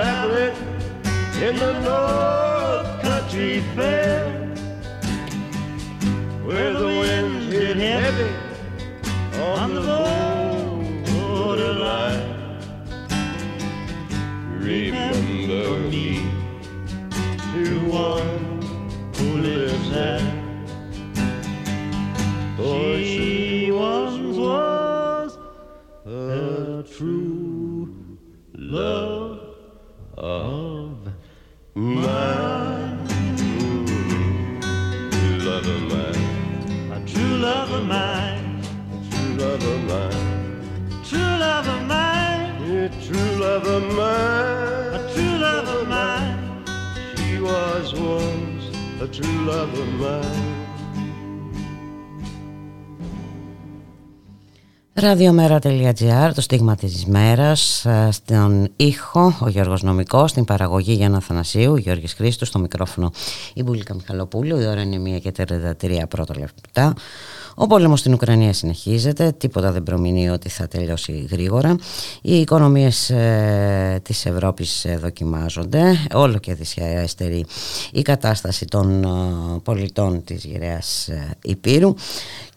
Traveling in the North Country Fair, where the winds hit heavy on the borderline, remember me to one who lives there. For she once was a true love Ραδιομέρα.gr, το στίγμα της μέρας, ε, στον ήχο ο Γιώργος Νομικός, στην παραγωγή Γιάννα Θανασίου, Γιώργης Χρήστος, στο μικρόφωνο η Μπουλίκα Μιχαλοπούλου, η ώρα είναι 1 και 33 πρώτα λεπτά. Ο πόλεμος στην Ουκρανία συνεχίζεται, τίποτα δεν προμηνύει ότι θα τελειώσει γρήγορα. Οι οικονομίες ε, της Ευρώπης ε, δοκιμάζονται, όλο και δυσιαέστερη η κατάσταση των ε, πολιτών της γυραιάς ε, Υπήρου.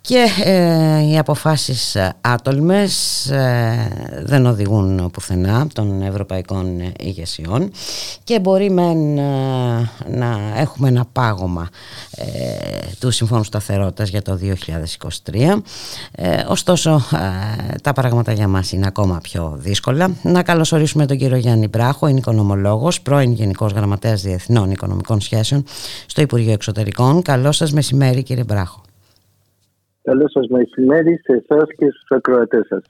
Και ε, οι αποφάσεις ε, άτολμες ε, δεν οδηγούν πουθενά των ευρωπαϊκών ηγεσιών. Και μπορεί μεν ε, να έχουμε ένα πάγωμα ε, του Συμφώνου Σταθερότητας για το 2023 ε, ωστόσο ε, τα πράγματα για μας είναι ακόμα πιο δύσκολα. Να καλωσορίσουμε τον κύριο Γιάννη Μπράχο είναι οικονομολόγος, πρώην Γενικός Γραμματέας Διεθνών Οικονομικών Σχέσεων στο Υπουργείο Εξωτερικών. Καλό σας μεσημέρι κύριε Μπράχο. Καλό σας μεσημέρι σε εσάς και στους ακροατές σας.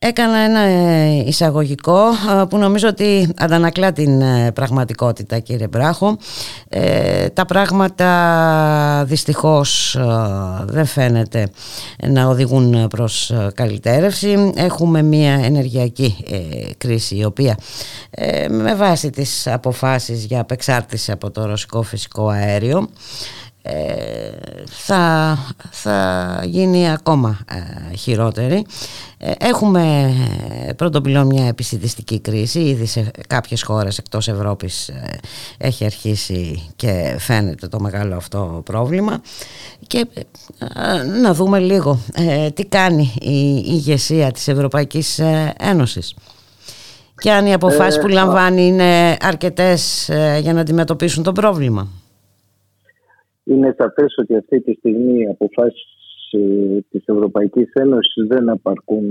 Έκανα ένα ε, εισαγωγικό ε, που νομίζω ότι αντανακλά την ε, πραγματικότητα κύριε Μπράχο. Τα πράγματα δυστυχώς δεν φαίνεται να οδηγούν προς καλυτέρευση. Έχουμε μια ενεργειακή κρίση η οποία με βάση τις αποφάσεις για απεξάρτηση από το ρωσικό φυσικό αέριο θα, θα γίνει ακόμα ε, χειρότερη. Ε, έχουμε πρώτον πυλών μια επιστημιστική κρίση, ήδη σε κάποιες χώρες εκτός Ευρώπης ε, έχει αρχίσει και φαίνεται το μεγάλο αυτό πρόβλημα και να δούμε λίγο τι κάνει η ηγεσία της Ευρωπαϊκής Ένωσης και αν οι αποφάσεις που λαμβάνει είναι αρκετές για να αντιμετωπίσουν το πρόβλημα. Είναι σαφές ότι αυτή τη στιγμή οι αποφάσεις ε, της Ευρωπαϊκής Ένωσης δεν απαρκούν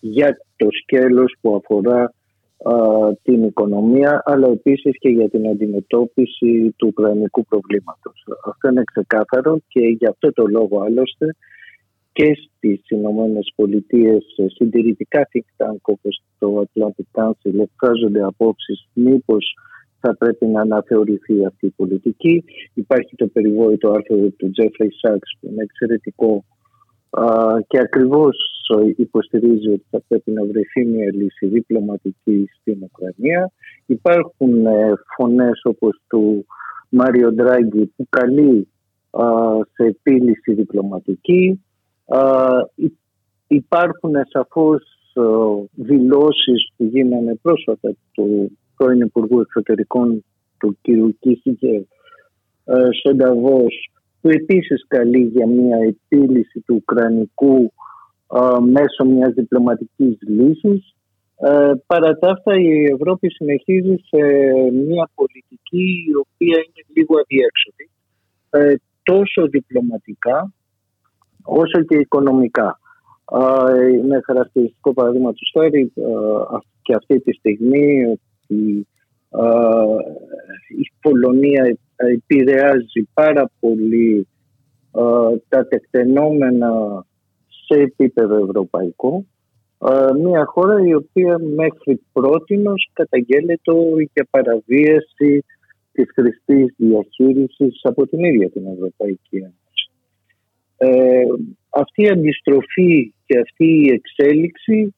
για το σκέλος που αφορά α, την οικονομία αλλά επίσης και για την αντιμετώπιση του ουκρανικού προβλήματος. Αυτό είναι ξεκάθαρο και γι' αυτό το λόγο άλλωστε και στις Ηνωμένες Πολιτείες συντηρητικά think tank όπως στο Atlantic Council εκφράζονται απόψεις μήπως θα πρέπει να αναθεωρηθεί αυτή η πολιτική. Υπάρχει το περιβόητο άρθρο του Jeffrey Sachs που είναι εξαιρετικό και ακριβώς υποστηρίζει ότι θα πρέπει να βρεθεί μια λύση διπλωματική στην Ουκρανία. Υπάρχουν ε, φωνές όπως του Μάριο Ντράγκη που καλεί σε επίλυση διπλωματική. Υπάρχουν σαφώς δηλώσεις που γίνανε πρόσφατα του πρώην Υπουργού Εξωτερικών του κ. Κίσικε στον Ταβός που επίσης καλεί για μια επίλυση του Ουκρανικού μέσω μιας διπλωματικής λύσης. Ε, παρά τα αυτά η Ευρώπη συνεχίζει σε μια πολιτική η οποία είναι λίγο αδιέξοδη ε, τόσο διπλωματικά όσο και οικονομικά. Είναι χαρακτηριστικό παραδείγμα του χάρη και αυτή τη στιγμή ότι η Πολωνία επηρεάζει πάρα πολύ τα τεκτενόμενα σε επίπεδο ευρωπαϊκό μια χώρα η οποία μέχρι πρότινος καταγγέλλεται για παραβίαση της χρηστής διαχείρισης από την ίδια την Ευρωπαϊκή Ένωση. Ε, αυτή η αντιστροφή και αυτή η εξέλιξη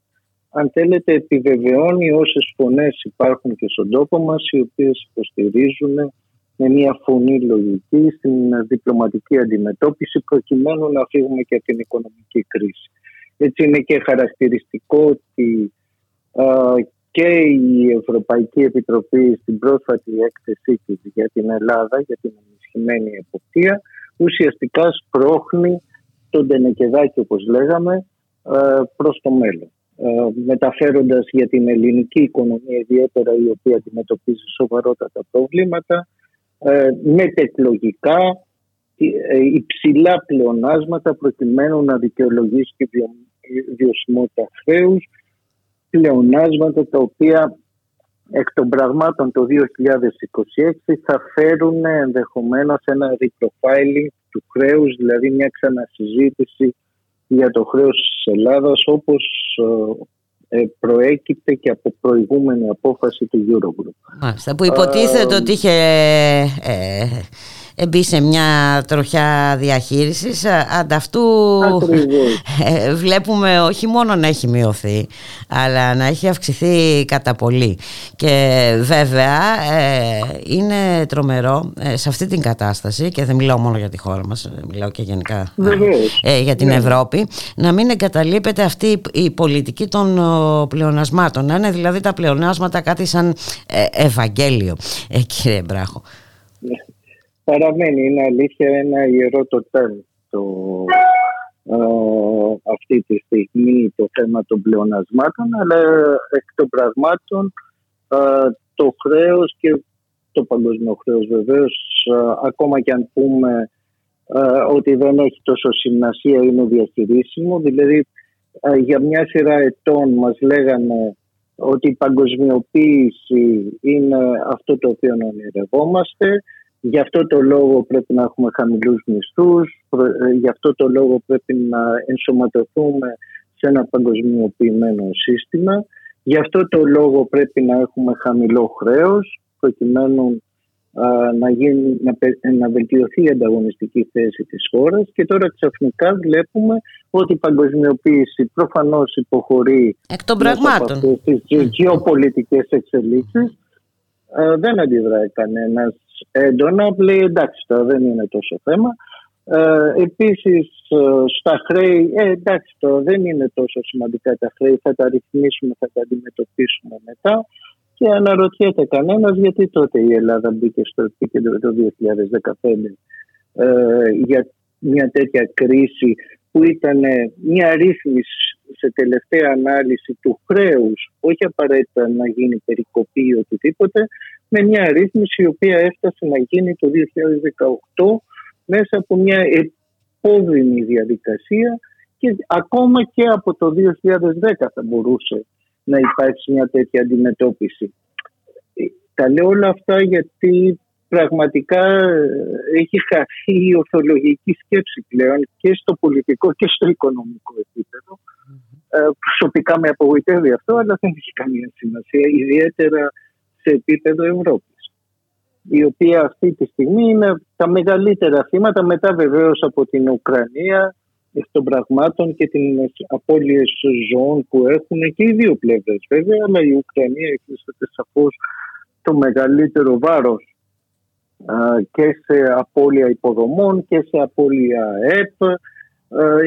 αν θέλετε επιβεβαιώνει όσες φωνές υπάρχουν και στον τόπο μας οι οποίες υποστηρίζουν με μια φωνή λογική στην διπλωματική αντιμετώπιση προκειμένου να φύγουμε και από την οικονομική κρίση. Έτσι είναι και χαρακτηριστικό ότι και η Ευρωπαϊκή Επιτροπή στην πρόσφατη έκθεσή της για την Ελλάδα, για την ενισχυμένη εποπτεία, ουσιαστικά σπρώχνει τον Τενεκεδάκη, όπως λέγαμε, προς το μέλλον. Μεταφέροντας για την ελληνική οικονομία ιδιαίτερα η οποία αντιμετωπίζει σοβαρότατα προβλήματα, μετεκλογικά υψηλά πλεονάσματα προκειμένου να δικαιολογήσει τη βιωσιμότητα χρέους πλεονάσματα τα οποία εκ των πραγμάτων το 2026 θα φέρουν ενδεχομένως ένα reprofiling του χρέους, δηλαδή μια ξανασυζήτηση για το χρέος της Ελλάδας όπως ε, ε, προέκυπτε και από προηγούμενη απόφαση του Eurogroup. Μάλιστα, που υποτίθεται ότι είχε ε, μπει σε μια τροχιά διαχείρισης. Ανταυτού ε, βλέπουμε όχι μόνο να έχει μειωθεί αλλά να έχει αυξηθεί κατά πολύ. Και βέβαια ε, είναι τρομερό ε, σε αυτή την κατάσταση και δεν μιλάω μόνο για τη χώρα μας μιλάω και γενικά για την ναι. Ευρώπη να μην εγκαταλείπεται αυτή η πολιτική των πλεονασμάτων. Να είναι δηλαδή τα πλεονάσματα κάτι σαν Ευαγγέλιο. Κύριε Μπράχο. Ναι παραμένει, είναι αλήθεια, ένα ιερό το το, ε, αυτή τη στιγμή το θέμα των πλεονασμάτων, αλλά εκ των πραγμάτων ε, το χρέος και το παγκοσμίο χρέος βεβαίως, ε, ακόμα και αν πούμε ότι δεν έχει τόσο σημασία, είναι διαχειρίσιμο. Δηλαδή, για μια σειρά ετών μας λέγανε ότι η παγκοσμιοποίηση είναι αυτό το οποίο ονειρευόμαστε Γι' αυτό το λόγο πρέπει να έχουμε χαμηλούς μισθούς, ε, γι' αυτό το λόγο πρέπει να ενσωματωθούμε σε ένα παγκοσμιοποιημένο σύστημα, γι' αυτό το λόγο πρέπει να έχουμε χαμηλό χρέος, προκειμένου να, γίνει, να, να βελτιωθεί η ανταγωνιστική θέση της χώρας. Και τώρα ξαφνικά βλέπουμε ότι η παγκοσμιοποίηση προφανώς υποχωρεί εκ των πραγμάτων. στις γεωπολιτικές εξελίξεις. Δεν αντιδράει κανένας έντονα, λέει εντάξει τώρα δεν είναι τόσο θέμα. Ε, επίσης ε, στα χρέη, ε, εντάξει τώρα δεν είναι τόσο σημαντικά τα χρέη, θα τα ρυθμίσουμε, θα τα αντιμετωπίσουμε μετά. Και αναρωτιέται κανένας γιατί τότε η Ελλάδα μπήκε στο επίκεντρο το 2015 ε, για μια τέτοια κρίση που ήταν μια ρύθμιση σε τελευταία ανάλυση του χρέους, όχι απαραίτητα να γίνει περικοπή ή οτιδήποτε, με μια ρύθμιση η οποία έφτασε να γίνει το 2018 μέσα από μια επώδυνη διαδικασία και ακόμα και από το 2010 θα μπορούσε να υπάρξει μια τέτοια αντιμετώπιση. Ε, τα λέω όλα αυτά γιατί πραγματικά ε, έχει χαθεί η ορθολογική σκέψη πλέον και στο πολιτικό και στο οικονομικό επίπεδο προσωπικά με απογοητεύει αυτό, αλλά δεν έχει καμία σημασία, ιδιαίτερα σε επίπεδο Ευρώπης η οποία αυτή τη στιγμή είναι τα μεγαλύτερα θύματα μετά βεβαίως από την Ουκρανία των πραγμάτων και την απώλειες ζώων που έχουν και οι δύο πλευρές βέβαια αλλά η Ουκρανία υφίσταται σαφώς το μεγαλύτερο βάρος και σε απώλεια υποδομών και σε απώλεια ΕΠ.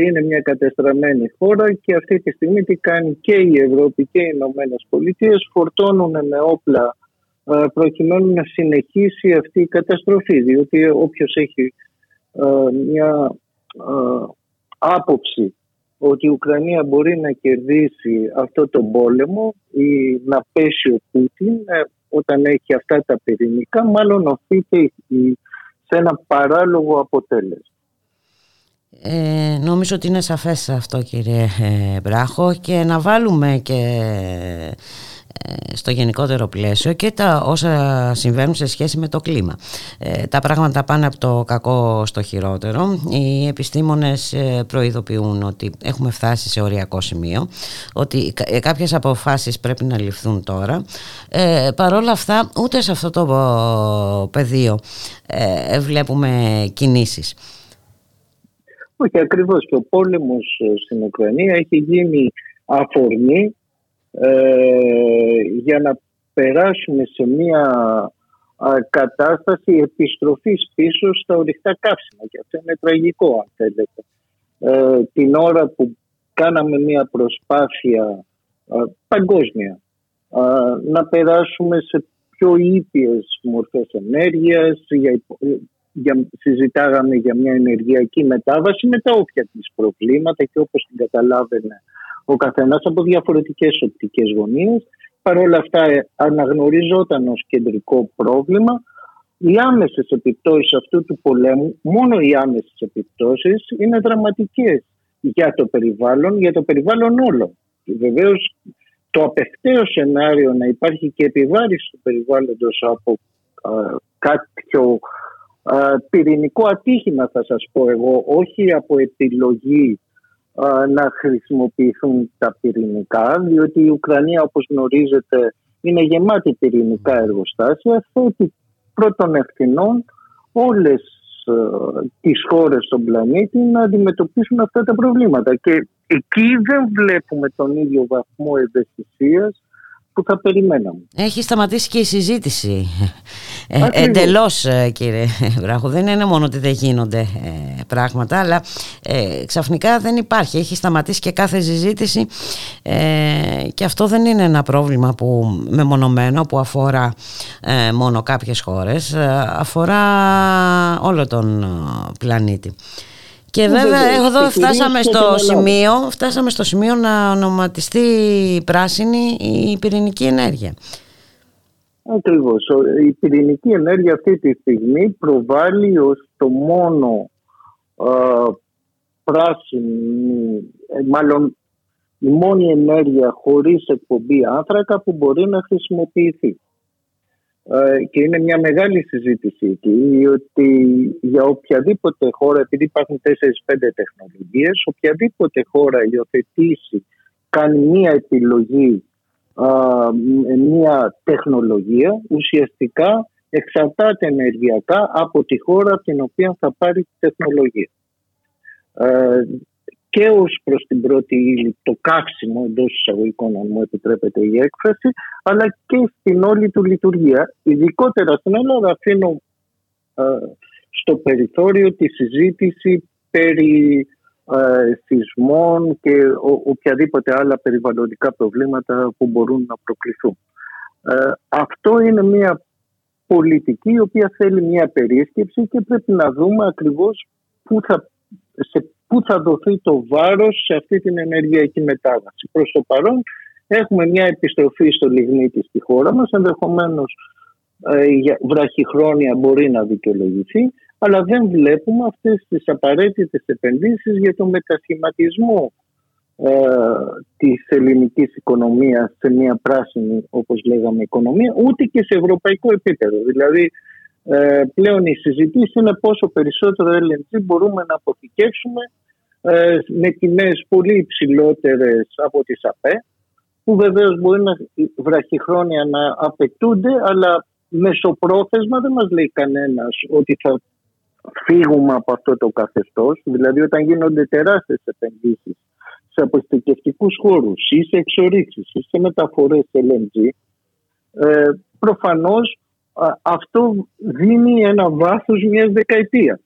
Είναι μια κατεστραμμένη χώρα και αυτή τη στιγμή τι κάνει και η Ευρώπη και οι Ηνωμένες Πολιτείες φορτώνουν με όπλα προκειμένου να συνεχίσει αυτή η καταστροφή διότι όποιος έχει μια άποψη ότι η Ουκρανία μπορεί να κερδίσει αυτό το πόλεμο ή να πέσει ο Πούτιν ε, όταν έχει αυτά τα πυρηνικά μάλλον οφείλεται σε ένα παράλογο αποτέλεσμα. Ε, νομίζω ότι είναι σαφές αυτό κύριε ε, Μπράχο και να βάλουμε και ε, στο γενικότερο πλαίσιο και τα όσα συμβαίνουν σε σχέση με το κλίμα. Ε, τα πράγματα πάνε από το κακό στο χειρότερο. Οι επιστήμονες ε, προειδοποιούν ότι έχουμε φτάσει σε οριακό σημείο, ότι κάποιες αποφάσεις πρέπει να ληφθούν τώρα. Ε, παρόλα αυτά, ούτε σε αυτό το πεδίο ε, βλέπουμε κινήσεις. Όχι, ακριβώς και ο πόλεμος στην Ουκρανία έχει γίνει αφορμή ε, για να περάσουμε σε μια κατάσταση επιστροφής πίσω στα ορυκτά καύσιμα και αυτό είναι τραγικό αν θέλετε. Ε, την ώρα που κάναμε μια προσπάθεια παγκόσμια να περάσουμε σε πιο ήπιες μορφές ενέργειας, για, για, συζητάγαμε για μια ενεργειακή μετάβαση με τα όποια της προβλήματα και όπως την καταλάβαινε ο καθένας από διαφορετικές οπτικές γωνίες. Παρ' όλα αυτά ε, αναγνωριζόταν ως κεντρικό πρόβλημα οι άμεσες επιπτώσεις αυτού του πολέμου, μόνο οι άμεσες επιπτώσεις είναι δραματικές για το περιβάλλον, για το περιβάλλον όλο. Βεβαίως το απευθέως σενάριο να υπάρχει και επιβάρηση του περιβάλλοντος από α, κάποιο πυρηνικό ατύχημα θα σας πω εγώ, όχι από επιλογή να χρησιμοποιηθούν τα πυρηνικά, διότι η Ουκρανία όπως γνωρίζετε είναι γεμάτη πυρηνικά εργοστάσια, θέτει πρώτων ευθυνών όλες τις χώρες στον πλανήτη να αντιμετωπίσουν αυτά τα προβλήματα. Και εκεί δεν βλέπουμε τον ίδιο βαθμό ευαισθησίας που θα περιμέναμε. Έχει σταματήσει και η συζήτηση ε, εντελώς ε, κύριε Βράχο. Δεν είναι μόνο ότι δεν γίνονται ε, πράγματα αλλά ε, ξαφνικά δεν υπάρχει. Έχει σταματήσει και κάθε συζήτηση ε, και αυτό δεν είναι ένα πρόβλημα που μεμονωμένο που αφορά μόνο κάποιες χώρες. αφορά όλο τον πλανήτη. Και ε, βέβαια εδώ φτάσαμε στο, σημείο, φτάσαμε στο σημείο να ονοματιστεί πράσινη η πυρηνική ενέργεια. Ακριβώς. Η πυρηνική ενέργεια αυτή τη στιγμή προβάλλει ως το μόνο πράσινη, ε, μάλλον η μόνη ενέργεια χωρίς εκπομπή άνθρακα που μπορεί να χρησιμοποιηθεί. Ε, και είναι μια μεγάλη συζήτηση εκεί, ότι για οποιαδήποτε χώρα, επειδή υπάρχουν 4-5 τεχνολογίες, οποιαδήποτε χώρα υιοθετήσει, κάνει μια επιλογή, μια τεχνολογία, ουσιαστικά εξαρτάται ενεργειακά από τη χώρα από την οποία θα πάρει τη τεχνολογία. Ε, και ω προς την πρώτη ύλη, το καύσιμο εντός εισαγωγικών, αν μου επιτρέπετε η έκφραση, αλλά και στην όλη του λειτουργία. Ειδικότερα στην Ελλάδα, αφήνω ε, στο περιθώριο τη συζήτηση περί ε, σεισμών και οποιαδήποτε άλλα περιβαλλοντικά προβλήματα που μπορούν να προκληθούν. Ε, αυτό είναι μια πολιτική η οποία θέλει μια περίσκεψη και πρέπει να δούμε ακριβώς πού θα, σε πού θα δοθεί το βάρος σε αυτή την ενεργειακή μετάβαση. Προς το παρόν έχουμε μια επιστροφή στο λιγνίτη στη χώρα μας, ενδεχομένως ε, βραχυχρόνια μπορεί να δικαιολογηθεί, αλλά δεν βλέπουμε αυτές τις απαραίτητες επενδύσεις για το μετασχηματισμό ε, της ελληνικής οικονομίας σε μια πράσινη, όπως λέγαμε, οικονομία, ούτε και σε ευρωπαϊκό επίπεδο. Δηλαδή, ε, πλέον η συζήτηση είναι πόσο περισσότερο LNG μπορούμε να αποθηκεύσουμε ε, με τιμές πολύ υψηλότερες από τις ΑΠΕ που βεβαίως μπορεί να βραχυχρόνια να απαιτούνται αλλά μεσοπρόθεσμα δεν μας λέει κανένας ότι θα φύγουμε από αυτό το καθεστώς. Δηλαδή όταν γίνονται τεράστιες επενδύσεις σε αποστηκευτικούς χώρους ή σε εξορίξεις ή σε μεταφορές LNG ε, προφανώς αυτό δίνει ένα βάθος μιας δεκαετίας.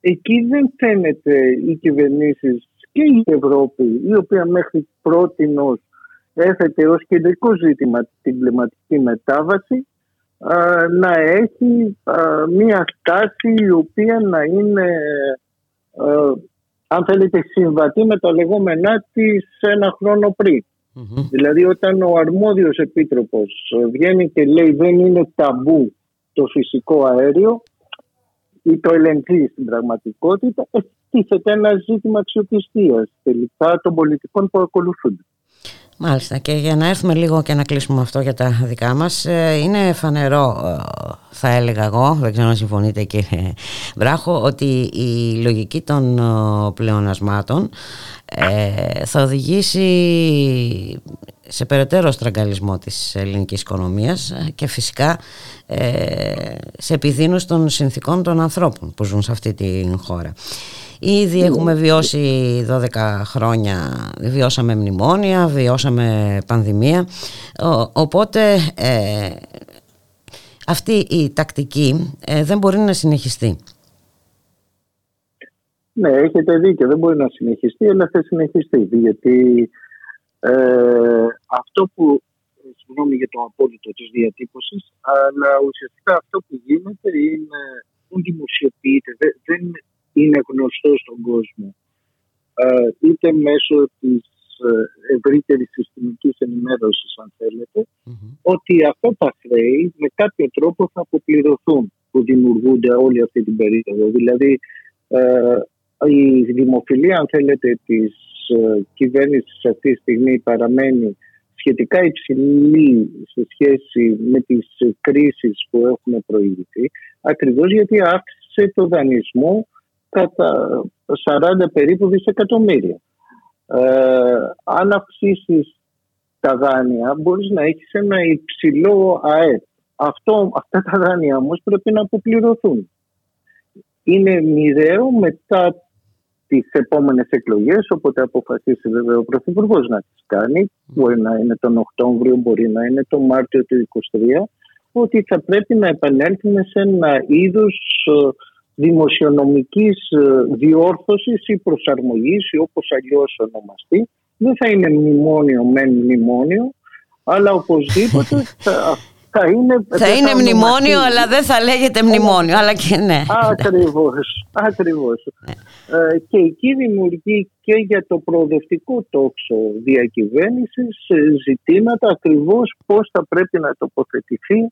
Εκεί δεν φαίνεται οι κυβερνήσεις και η Ευρώπη η οποία μέχρι πρώτη έθετε ως κεντρικό ζήτημα την κλιματική μετάβαση να έχει μια στάση η οποία να είναι αν θέλετε συμβατή με τα λεγόμενά της ένα χρόνο πριν. Δηλαδή όταν ο αρμόδιος επίτροπος βγαίνει και λέει δεν είναι ταμπού το φυσικό αέριο ή το LNG στην πραγματικότητα, τίθεται ένα ζήτημα αξιοπιστίας τελικά των πολιτικών που ακολουθούνται. Μάλιστα και για να έρθουμε λίγο και να κλείσουμε αυτό για τα δικά μας ε, είναι φανερό ε, θα έλεγα εγώ, δεν ξέρω αν συμφωνείτε κύριε *laughs* Βράχο ότι η λογική των ε, πλεονασμάτων θα οδηγήσει σε περαιτέρω στραγγαλισμό της ελληνικής οικονομίας και φυσικά σε επιδείνωση των συνθήκων των ανθρώπων που ζουν σε αυτή τη χώρα. Ήδη έχουμε βιώσει 12 χρόνια, βιώσαμε μνημόνια, βιώσαμε πανδημία, οπότε ε, αυτή η τακτική ε, δεν μπορεί να συνεχιστεί. Ναι, έχετε δίκιο, δεν μπορεί να συνεχιστεί, αλλά θα συνεχιστεί, γιατί ε, αυτό που, συγγνώμη για το απόλυτο της διατύπωσης, αλλά ουσιαστικά αυτό που γίνεται είναι, δεν δημοσιοποιείται, δεν, είναι γνωστό στον κόσμο ε, είτε μέσω της ε, ευρύτερης συστημικής ενημέρωσης, αν θελετε ότι αυτά τα χρέη με κάποιο τρόπο θα αποπληρωθούν που δημιουργούνται όλη αυτή την περίοδο. Δηλαδή, ε, η δημοφιλία, αν θέλετε, της κυβέρνησης αυτή τη στιγμή παραμένει σχετικά υψηλή σε σχέση με τις κρίσεις που έχουν προηγηθεί, ακριβώς γιατί αύξησε το δανεισμό κατά 40 περίπου δισεκατομμύρια. Ε, αν αυξήσεις τα δάνεια μπορείς να έχεις ένα υψηλό ΑΕΠ. Αυτό, αυτά τα δάνεια όμως πρέπει να αποπληρωθούν. Είναι μοιραίο μετά τις επόμενες εκλογές, όποτε αποφασίσει βέβαια ο Πρωθυπουργός να τις κάνει, μπορεί να είναι τον Οκτώβριο, μπορεί να είναι τον Μάρτιο του 2023, ότι θα πρέπει να επανέλθουμε σε ένα είδος ε, δημοσιονομικής ε, διόρθωσης ή προσαρμογής ή όπως αλλιώς ονομαστεί. Δεν θα είναι μνημόνιο με μνημόνιο, αλλά οπωσδήποτε *laughs* θα, θα είναι... Θα είναι μνημόνιο, αλλά δεν θα λέγεται μνημόνιο, αλλά και ναι. Ακριβώς, ακριβώς. Ναι. Ε, και εκεί δημιουργεί και για το προοδευτικό τόξο διακυβέρνησης ε, ζητήματα ακριβώς πώς θα πρέπει να τοποθετηθεί ε,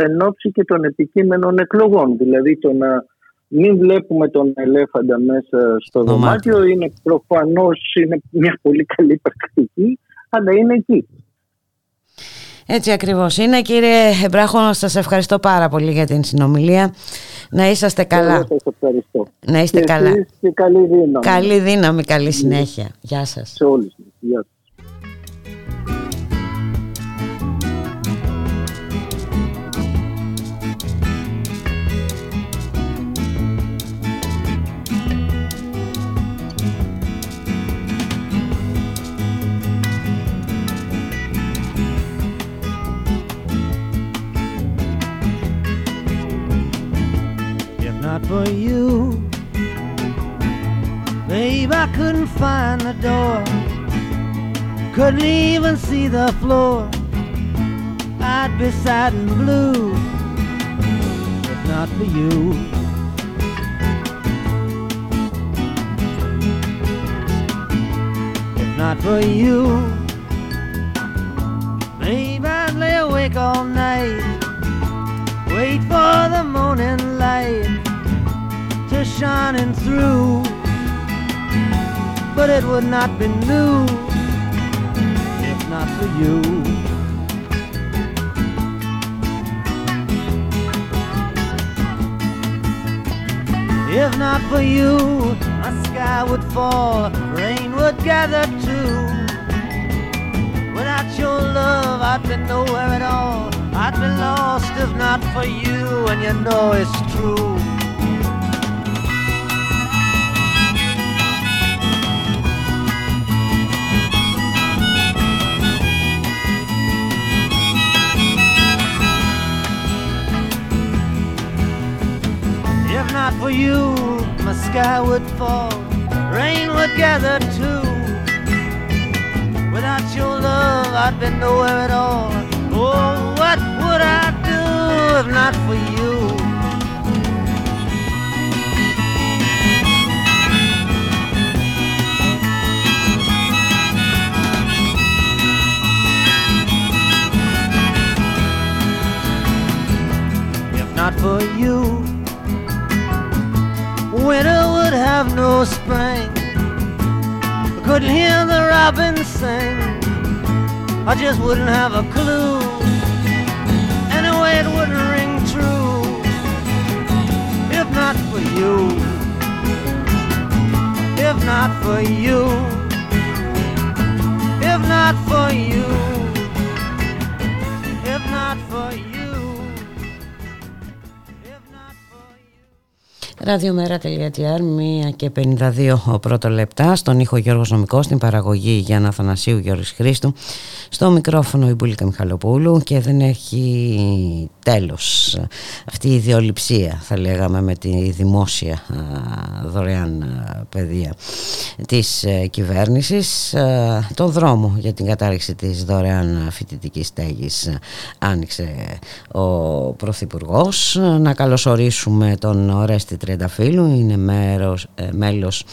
εν ώψη και των επικείμενων εκλογών. Δηλαδή το να μην βλέπουμε τον ελέφαντα μέσα στο δωμάτιο είναι προφανώς είναι μια πολύ καλή πρακτική, αλλά είναι εκεί. Έτσι ακριβώς είναι κύριε Εμπράχο, σας ευχαριστώ πάρα πολύ για την συνομιλία. Να είσαστε καλά. Εγώ σας ευχαριστώ. Να είστε και καλά. Και καλή δύναμη. Καλή δύναμη, καλή συνέχεια. Γεια σας. Σε όλους. Γεια σας. Not for you. Babe, I couldn't find the door, couldn't even see the floor. I'd be sad and blue if not for you. If not for you, babe, I'd lay awake all night, wait for the morning light to shining through, but it would not be new if not for you. If not for you, I sky would fall, rain would gather too. Without your love, I'd be nowhere at all. I'd be lost if not for you, and you know it's true. For you, my sky would fall, rain would gather too. Without your love, I'd be nowhere at all. Oh, what would I do if not for you? If not for you, winter would have no spring. I couldn't hear the robins sing. I just wouldn't have a clue. Anyway, it wouldn't ring true. If not for you. If not for you. If not for you. Ραδιομέρα.gr, 1 και 52 ο πρώτο λεπτά, στον ήχο Γιώργος Νομικός, στην παραγωγή Γιάννα Θανασίου Γιώργης Χρήστου, στο μικρόφωνο η Μπουλίκα Μιχαλοπούλου και δεν έχει τέλος αυτή η ιδεολειψία θα λέγαμε με τη δημόσια α, δωρεάν α, παιδεία της ε, κυβέρνησης. Α, Το δρόμο για την κατάρριξη της δωρεάν φοιτητικής στέγης α, άνοιξε ο Πρωθυπουργός. Να καλωσορίσουμε τον Ορέστη Τριανταφύλου, είναι μέρος, ε, μέλος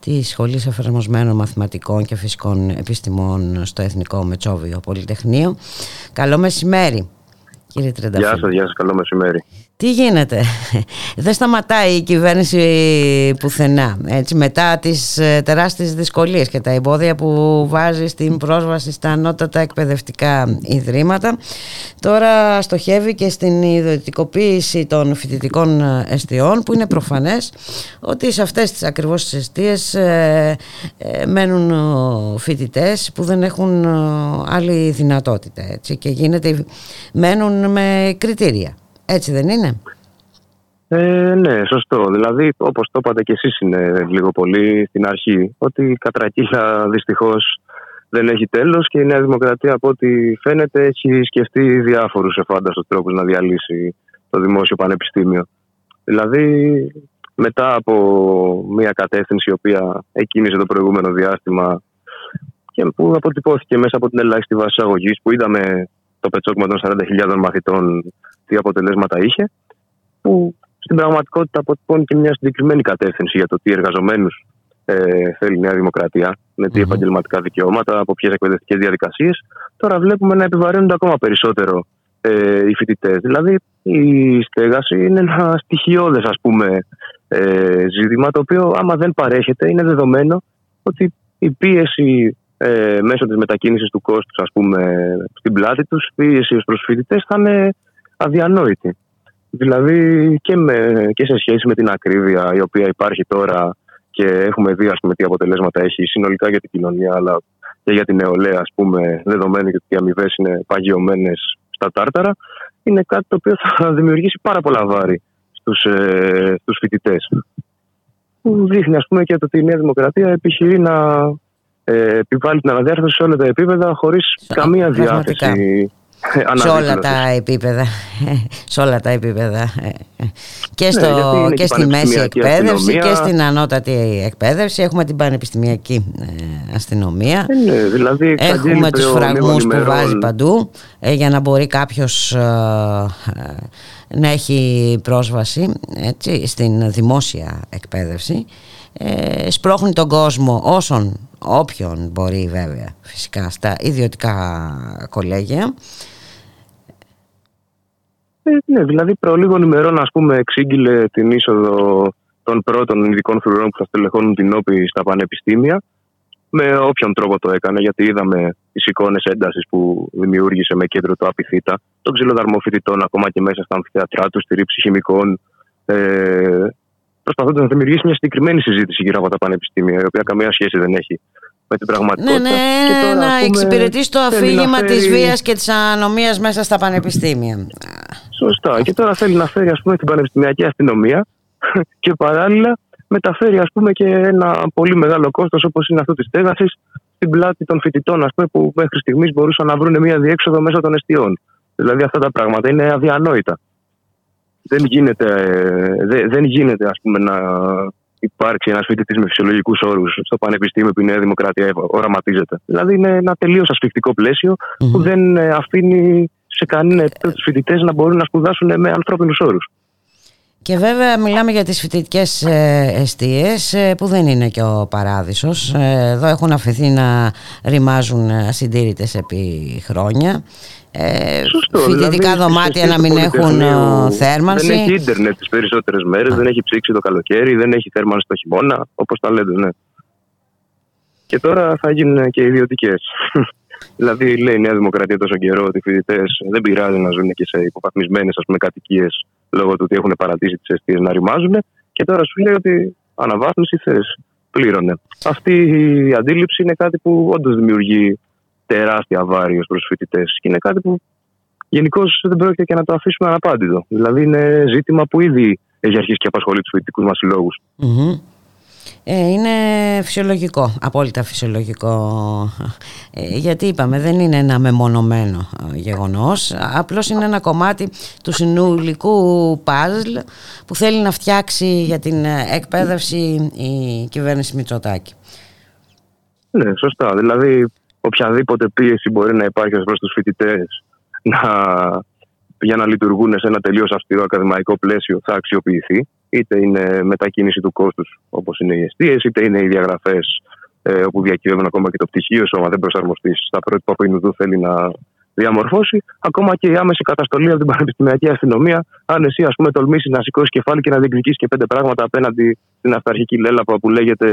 της Σχολής Εφαρμοσμένων Μαθηματικών και Φυσικών Επιστημών στο Εθνικό Μετσόβιο Πολυτεχνείο. Καλό μεσημέρι. Κύριε Τρενταφύλου. Γεια σας, γεια σας, καλό μεσημέρι. Τι γίνεται, *laughs* δεν σταματάει η κυβέρνηση πουθενά. Έτσι, μετά τις ε, τεράστιες δυσκολίες και τα εμπόδια που βάζει στην πρόσβαση στα ανώτατα εκπαιδευτικά ιδρύματα, τώρα στοχεύει και στην ιδιωτικοποίηση των φοιτητικών εστιών που είναι προφανές ότι σε αυτές τις ακριβώς τις εστίες ε, ε, μένουν φοιτητές που δεν έχουν άλλη δυνατότητα έτσι, και γίνεται, μένουν με κριτήρια. Έτσι δεν είναι; Ε, ναι, σωστό. Δηλαδή, όπως το είπατε και εσείς είναι λίγο πολύ στην αρχή, ότι η κατρακύλα δυστυχώς δεν έχει τέλος και η Νέα Δημοκρατία από ό,τι φαίνεται έχει σκεφτεί διάφορους εφάνταστους τρόπους να διαλύσει το δημόσιο πανεπιστήμιο. Δηλαδή, μετά από μια κατεύθυνση η οποία εκκίνησε το προηγούμενο διάστημα και που αποτυπώθηκε μέσα από την ελάχιστη βάση αγωγή που είδαμε το πετσόκμα των 40.000 μαθητών τι αποτελέσματα είχε, που στην πραγματικότητα αποτυπώνει και μια συγκεκριμένη κατεύθυνση για το τι εργαζομένους ε, θέλει η Νέα Δημοκρατία, με τι επαγγελματικά δικαιώματα, από ποιες εκπαιδευτικές διαδικασίες. Τώρα βλέπουμε να επιβαρύνονται ακόμα περισσότερο ε, οι φοιτητές. Δηλαδή, η στέγαση είναι ένα στοιχειώδες, ας πούμε, ε, ζήτημα, το οποίο άμα δεν παρέχεται, είναι δεδομένο ότι η πίεση ε, μέσω της μετακίνησης του κόστους ας πούμε στην πλάτη τους, η πίεση ως προς φοιτητές θα είναι αδιανόητη. Δηλαδή και, με, και σε σχέση με την ακρίβεια η οποία υπάρχει τώρα και έχουμε δει ας πούμε, τι αποτελέσματα έχει συνολικά για την κοινωνία αλλά και για την νεολαία ας πούμε δεδομένου ότι οι αμοιβές είναι παγιωμένες στα τάρταρα είναι κάτι το οποίο θα δημιουργήσει πάρα πολλά βάρη στους, ε, στους φοιτητές. Που δείχνει ας πούμε και το ότι η Νέα Δημοκρατία επιχειρεί να ε, επιβάλλει την αναδιάρθρωση σε όλα τα επίπεδα χωρίς καμία πραγματικά. διάθεση σε όλα αναδίπλωσης. τα επίπεδα. *laughs* σε όλα τα επίπεδα. Ε, ε. Και, στο, γιατί είναι και και στη μέση πανεπιστημιακή εκπαίδευση αστυνομία. και στην ανώτατη εκπαίδευση. Έχουμε την πανεπιστημιακή ε, αστυνομία. Ε, ναι, δηλαδή εξαγγέλει Έχουμε τους πλέον φραγμούς που λίγων βάζει ημερών. παντού ε, για να μπορεί κάποιος ε, ε, να έχει πρόσβαση έτσι, στην δημόσια εκπαίδευση. Ε, σπρώχνει τον κόσμο όσον όποιον μπορεί βέβαια φυσικά στα ιδιωτικά κολέγια. Ε, ναι, δηλαδή προ λίγων ημερών ας πούμε εξήγηλε την είσοδο των πρώτων ειδικών φρουρών που θα στελεχώνουν την όπη στα πανεπιστήμια. Με όποιον τρόπο το έκανε γιατί είδαμε τις εικόνες έντασης που δημιούργησε με κέντρο το Απιθύτα των ξυλοδαρμοφοιτητών ακόμα και μέσα στα αμφιθέατρά τους, στη ρήψη χημικών ε, προσπαθώντα να δημιουργήσει μια συγκεκριμένη συζήτηση γύρω από τα πανεπιστήμια, η οποία καμία σχέση δεν έχει με την πραγματικότητα. Ναι, ναι, Και τώρα, να ας πούμε, εξυπηρετήσει το θέλει να αφήγημα της φέρει- βίας και της ανομίας μέσα στα πανεπιστήμια. Σωστά. Και τώρα θέλει να φέρει ας πούμε, την πανεπιστημιακή αστυνομία *laughs* και παράλληλα μεταφέρει ας πούμε, και ένα πολύ μεγάλο κόστος όπως είναι αυτό της στέγασης στην πλάτη των φοιτητών ας πούμε, που μέχρι στιγμής μπορούσαν να βρουν μια διέξοδο μέσω των εστιών. Δηλαδή αυτά τα πράγματα είναι αδιανόητα. Δεν γίνεται, ε, δε- δεν γίνεται ας πούμε, να υπάρξει ένας φοιτητής με φυσιολογικούς όρους στο πανεπιστήμιο που η Νέα Δημοκρατία οραματίζεται. Δηλαδή είναι ένα τελείως ασφικτικό πλαίσιο που δεν ε, αφήνει σε κανένα επίπεδο τους φοιτητές να μπορούν να σπουδάσουν με ανθρώπινους όρους. Και βέβαια μιλάμε για τις φοιτητικές ε, εστίες ε, που δεν είναι και ο παράδεισος. Ε, Εδώ έχουν αφαιθεί να ρημάζουν ασυντήρητες επί χρόνια. Ε, φοιτητικά Δηλαδή, δωμάτια στις να μην αιστείες του έχουν Πολυτεχνείου ε, θέρμανση. Δεν έχει ίντερνετ τις περισσότερες μέρες, δεν έχει ψήξει το καλοκαίρι, δεν έχει θέρμανση το χειμώνα, όπως τα λέτε, ναι. Και τώρα θα γίνουν και ιδιωτικές. *laughs* δηλαδή, λέει η Νέα Δημοκρατία τόσο καιρό ότι οι φοιτητές δεν πειράζει να ζουν και σε υποβαθμισμένες κατοικίες λόγω του ότι έχουν παρατήσει τις αιστείες να ρημάζουν. Και τώρα σου λέει ότι αναβάθμιση θε. Πλήρωνε. Αυτή η αντίληψη είναι κάτι που όντως δημιουργεί τεράστια βάρη προς τους φοιτητές. Και είναι κάτι που γενικώς δεν πρόκειται και να το αφήσουμε αναπάντητο. Δηλαδή, είναι ζήτημα που ήδη έχει αρχίσει και απασχολεί τους φοιτητικούς μας συλλόγους. Μμμ. Ε, είναι φυσιολογικό, απόλυτα φυσιολογικό ε, γιατί είπαμε δεν είναι ένα μεμονωμένο ε, γεγονός απλώς είναι ένα κομμάτι του συνολικού παζλ που θέλει να φτιάξει για την ε, εκπαίδευση η κυβέρνηση Μητσοτάκη. Ναι, σωστά. Δηλαδή, οποιαδήποτε πίεση μπορεί να υπάρχει προς τους φοιτητές να, για να λειτουργούν σε ένα τελείως αυστηρό ακαδημαϊκό πλαίσιο θα αξιοποιηθεί. Είτε είναι μετακίνηση του κόστους, όπως είναι οι αιστείες, είτε είναι οι διαγραφές ε, όπου διακυβεύουν ακόμα και το πτυχίο, άμα δεν προσαρμοστεί στα πρότυπα που η Νουδού θέλει να διαμορφώσει. Ακόμα και η άμεση καταστολή από την πανεπιστημιακή αστυνομία, αν εσύ ας πούμε τολμήσεις να σηκώσεις κεφάλι και να διεκδικήσει και πέντε πράγματα απέναντι στην αυταρχική λέλαπα που λέγεται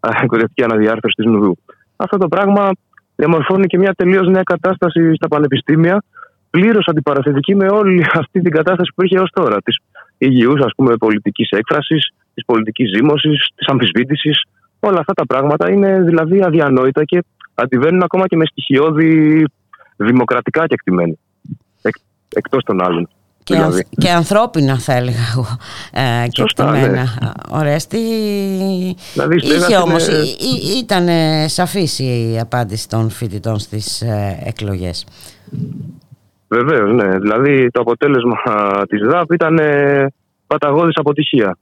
α, εκπαιδευτική αναδιάρθρωση της Νουδού. Αυτό το πράγμα διαμορφώνει και μια τελείως νέα κατάσταση στα πανεπιστήμια, πλήρως αντιπαραθετική με όλη αυτή την κατάσταση που είχε έως τώρα. Της υγιούς, ας πούμε, πολιτικής έκφρασης, της πολιτικής ζήμωσης, της αμφισβήτησης. Όλα αυτά τα πράγματα είναι δηλαδή αδιανόητα και αντιβαίνουν ακόμα και με στοιχειώδη δημοκρατικά κεκτημένα. Εκ, εκτός των άλλων. Και, δηλαδή. ανθ- και ανθρώπινα θα έλεγα εγώ ε, και Σωστά, ναι. εκτιμένα. Ορέστη Δηλαδή, η στέγαση είχε όμως, είναι- ή- ή- ήταν ε, σαφής η απάντηση των φοιτητών στις ε, εκλογές. Βεβαίως, ναι. Δηλαδή το αποτέλεσμα της ΔΑΠ ήταν ε, παταγώδης αποτυχία.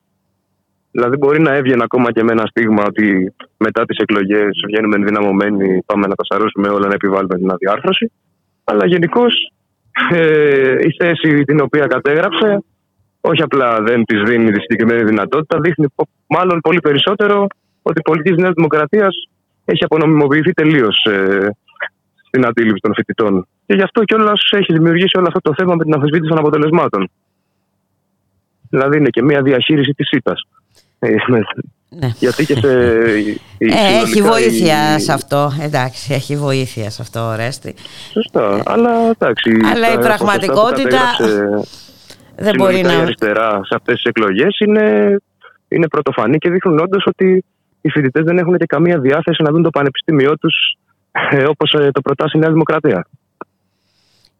Δηλαδή μπορεί να έβγαινε ακόμα και με ένα στίγμα ότι μετά τις εκλογές βγαίνουμε ενδυναμωμένοι, πάμε να τα σαρώσουμε όλα, να επιβάλλουμε την αδιάρθρωση. Αλλά γενικώς ε, η θέση την οποία κατέγραψε όχι απλά δεν της δίνει τη συγκεκριμένη δυνατότητα, δείχνει πο- μάλλον πολύ περισσότερο ότι η πολιτική της Νέας Δημοκρατίας έχει απονομιμοποιηθεί τελείως ε, στην αντίληψη των φοιτητών. Και γι' αυτό κιόλας έχει δημιουργήσει όλο αυτό το θέμα με την αμφισβήτηση των αποτελεσμάτων. Δηλαδή είναι και μια διαχείριση της ΣΥΤΑ. Ναι. Γιατί και σε. η- η- Ε, έχει συνολικά βοήθεια η- σε αυτό, εντάξει, έχει βοήθεια σε αυτό, Ορέστη. Σωστά. Αλλά εντάξει. Αλλά η τα πραγματικότητα ποσοστά που κατέγραψε Δεν μπορεί συνολικά η να... αριστερά σε αυτές τις εκλογές είναι, είναι πρωτοφανή και δείχνουν όντως ότι οι φοιτητές δεν έχουν και καμία διάθεση να δουν το πανεπιστήμιό τους ε, όπως το προτάσει η Νέα Δημοκρατία.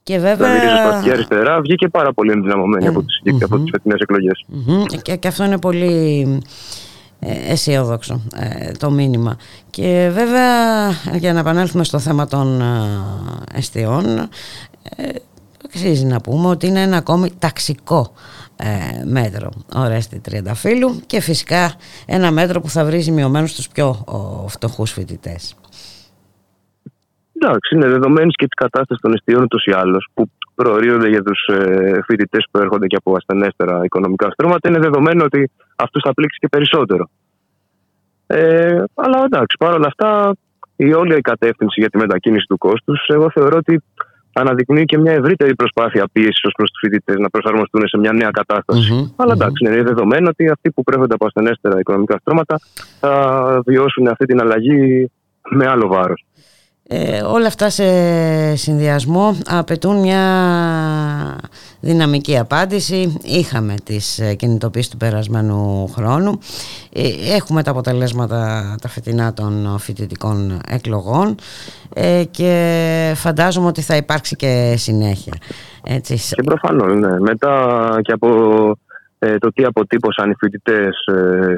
Και Δηλαδή η βέβαια... ριζοσπαστική αριστερά βγήκε πάρα πολύ ενδυναμωμένη από τις, από τις φετινές εκλογές. Μμμ. Και, και αυτό είναι πολύ ε, αισιόδοξο ε, το μήνυμα. Και βέβαια για να επανέλθουμε στο θέμα των ε, εστιών ε, αξίζει να πούμε ότι είναι ένα ακόμη ταξικό ε, μέτρο Ορέστη Τριανταφύλου και φυσικά ένα μέτρο που θα βρει ζημιωμένους τους πιο ο, φτωχούς φοιτητές. Εντάξει, είναι δεδομένη και της κατάστασης των εστιών ούτω ή άλλως, που προορίζονται για τους ε, φοιτητές που έρχονται και από ασθενέστερα οικονομικά στρώματα. Είναι δεδομένο ότι αυτούς θα πλήξεις και περισσότερο. Ε, αλλά εντάξει, παρόλα αυτά, η όλη η κατεύθυνση για τη μετακίνηση του κόστους, εγώ θεωρώ ότι αναδεικνύει και μια ευρύτερη προσπάθεια πίεσης ως προς τους φοιτητές να προσαρμοστούν σε μια νέα κατάσταση. Μμμ, Αλλά εντάξει, είναι δεδομένο ότι αυτοί που προέρχονται από ασθενέστερα οικονομικά στρώματα θα βιώσουν αυτή την αλλαγή με άλλο βάρος. Ε, όλα αυτά σε συνδυασμό απαιτούν μια δυναμική απάντηση. Είχαμε τις ε, κινητοποίησεις του περασμένου χρόνου. Ε, έχουμε τα αποτελέσματα τα φετινά των φοιτητικών εκλογών και φαντάζομαι ότι θα υπάρξει και συνέχεια. Έτσι. Και προφανώς, ναι. Μετά και από το τι αποτύπωσαν οι φοιτητές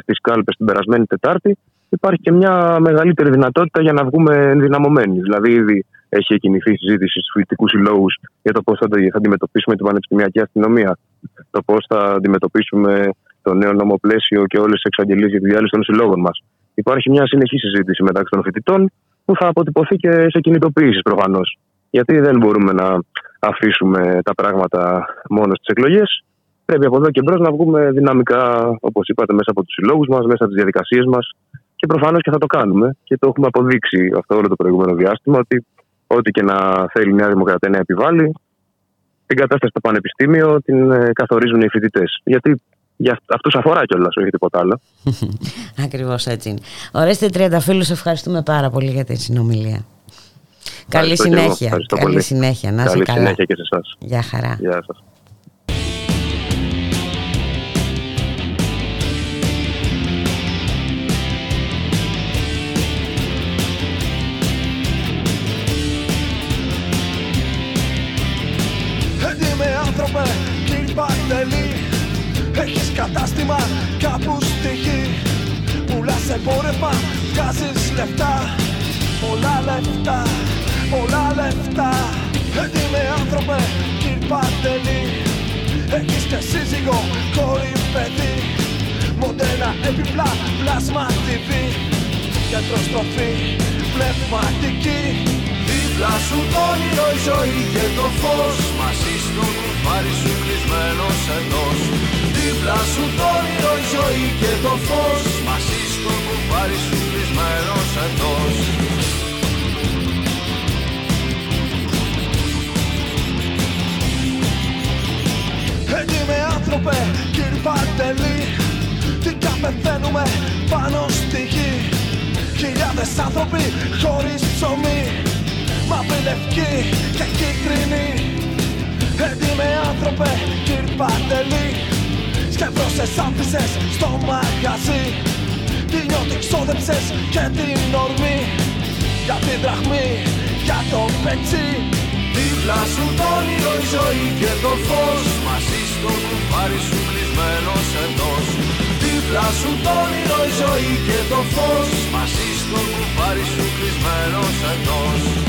στις κάλπες την περασμένη Τετάρτη, υπάρχει και μια μεγαλύτερη δυνατότητα για να βγούμε ενδυναμωμένοι. Δηλαδή, ήδη έχει κινηθεί η συζήτηση στους φοιτητικούς συλλόγους για το πώς θα, θα αντιμετωπίσουμε την πανεπιστημιακή αστυνομία, το πώς θα αντιμετωπίσουμε το νέο νομοπλαίσιο και όλες τις εξαγγελίες για τη διάλυση των συλλόγων μας. Υπάρχει μια συνεχή συζήτηση μεταξύ των φοιτητών που θα αποτυπωθεί και σε κινητοποιήσεις προφανώς. Γιατί δεν μπορούμε να αφήσουμε τα πράγματα μόνο στις εκλογές. Πρέπει από εδώ και μπρος να βγούμε δυναμικά, όπως είπατε, μέσα από τους συλλόγους μας, μέσα από τις διαδικασίες μας, και προφανώς και θα το κάνουμε. Και το έχουμε αποδείξει αυτό όλο το προηγούμενο διάστημα ότι ό,τι και να θέλει η Νέα Δημοκρατία να επιβάλλει, την κατάσταση στο Πανεπιστήμιο την ε, καθορίζουν οι φοιτητές. Γιατί για αυτούς αφορά κιόλας, όχι τίποτα άλλο. *laughs* Ακριβώς έτσι είναι. Ορέστε Τριανταφύλου, ευχαριστούμε πάρα πολύ για την συνομιλία. Καλή συνέχεια. Καλή συνέχεια. Να Καλή συνέχεια και σε εσάς. Γεια χαρά. Γεια σας. Άνθρωπε, κυρ Παντελή Έχεις και σύζυγο, κόρη, παιδί. Μοντένα επιπλά, πλάσμα TV Γιατροστροφή, πνευματική. Δίπλα σου το όνειρο, η ζωή και το φως. Μαζί στο κουφάρι σου κλεισμένος εντός Δίπλα σου το όνειρο, η ζωή και το φως. Μαζί στο κουφάρι σου κλεισμένος εντός με άνθρωπε, κύριε Παντελή Τι καπεθαίνουμε πάνω στη γη. Χιλιάδες άνθρωποι χωρίς ψωμί Μαύρη, λευκή και κίτρινη. Έτοιμε άνθρωπε, κύριε Παντελή Σκεφτώσες άφησες στο μαγαζί. Τι νιώτη ξόδεψες και την ορμή. Για την δραχμή, για το πετσί Δίπλα σου το όνειρο, η ζωή και το φως. Μαζί στο κουφάρι σου κλεισμένος εντός. Δίπλα σου το όνειρο, η ζωή και το φως. Μαζί στο κουφάρι σου κλεισμένος εντός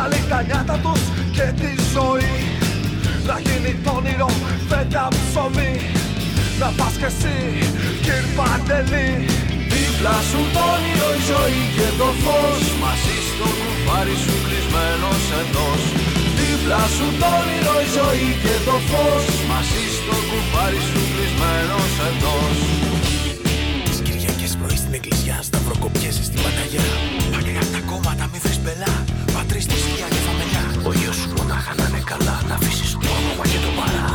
Άλλοι τα νιάτα τους και τη ζωή. Να γίνει το όνειρο φέτα ψωμί Να πας κι εσύ κυρ Παντελή. Δίπλα σου το όνειρο η ζωή και το φως. Μαζί στο κουφάρι σου κλεισμένος εντός. Δίπλα σου το όνειρο η ζωή και το φως. Μαζί στο κουφάρι σου κλεισμένος εντός. Τις Κυριακές πρωί στην εκκλησιά Σταυροκοπιέσαι στην Παναγιά Μακριά τα κόμματα μη βρεις πελά. Πατρίς τη σκιά και φαμελιά Ο γιος σου μονάχα να είναι καλά Να αφήσεις το όνομα και το παρά.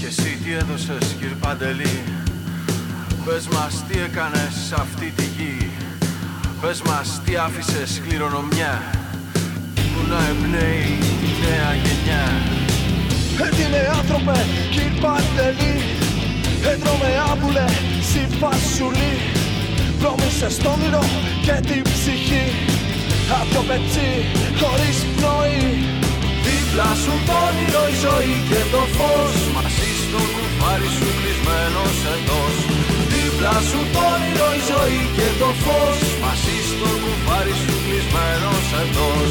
Και εσύ τι έδωσες κύριε Παντελή; Πες μας τι έκανες σε αυτή τη γη. Πες μας τι άφησες κληρονομιά. Που να εμπνέει η νέα γενιά. Έτοιμε άνθρωπε κύριε Παντελή Έτρωμε άμπουλε συμφασουλή Πρόμησες το όνειρο και την ψυχή. Απ' το πετσί χωρίς πνοή. Δίπλα σου το όνειρο η ζωή και το φως. Μαζί στο κουφάρι σου κλεισμένος εντός. Δίπλα σου το όνειρο η ζωή και το φως. Μαζί στο κουφάρι σου κλεισμένος εντός.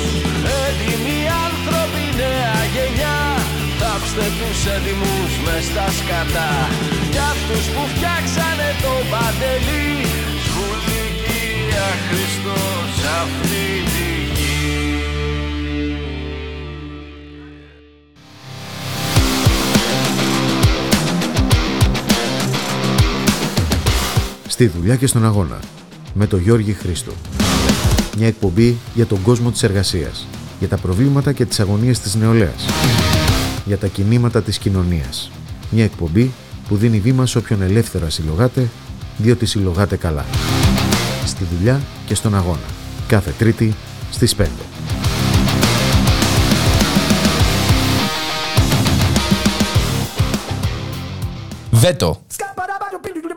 Έτοιμοι άνθρωποι νέα γενιά Θάψτε τους έτοιμους μες στα σκατά για αυτούς που φτιάξανε το παντελή Σκουλική αχρηστός αυτή τη γη. Στη δουλειά και στον αγώνα με το Γιώργη Χρήστο. Μια εκπομπή για τον κόσμο της εργασίας, για τα προβλήματα και τις αγωνίες της νεολαίας για τα κινήματα της κοινωνίας. Μια εκπομπή που δίνει βήμα σε όποιον ελεύθερα συλλογάται, διότι συλλογάται καλά. Στη δουλειά και στον αγώνα. Κάθε Τρίτη στις 5. Βέτο.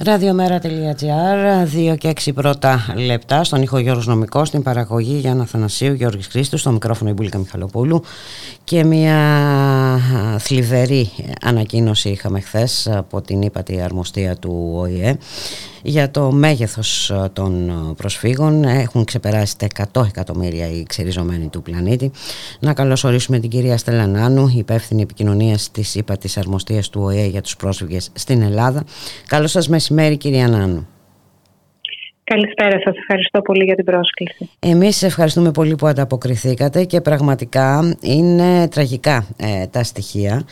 Ραδιομέρα.gr, 2 και 6 πρώτα λεπτά, στον ήχο Γιώργος Νομικός, στην παραγωγή Γιάννα Θανασίου, Γιώργης Χρήστος, στο μικρόφωνο η Μπουλίκα Μιχαλοπούλου. Και μια α, θλιβερή ανακοίνωση είχαμε χθες από την ύπατη αρμοστία του ΟΗΕ για το μέγεθος ε, των προσφύγων. Έχουν ξεπεράσει τα 100 εκατομμύρια οι ξεριζωμένοι του πλανήτη. Να καλωσορίσουμε την κυρία Στέλλα Νάνου, υπεύθυνη επικοινωνίας της ύπατης αρμοστίας του ΟΗΕ για τους πρόσφυγες στην Ελλάδα. Καλό σας μεσημέρι κυρία Νάνου. Καλησπέρα σας, ευχαριστώ πολύ για την πρόσκληση. Εμείς ευχαριστούμε πολύ που ανταποκριθήκατε και πραγματικά είναι τραγικά ε, τα στοιχεία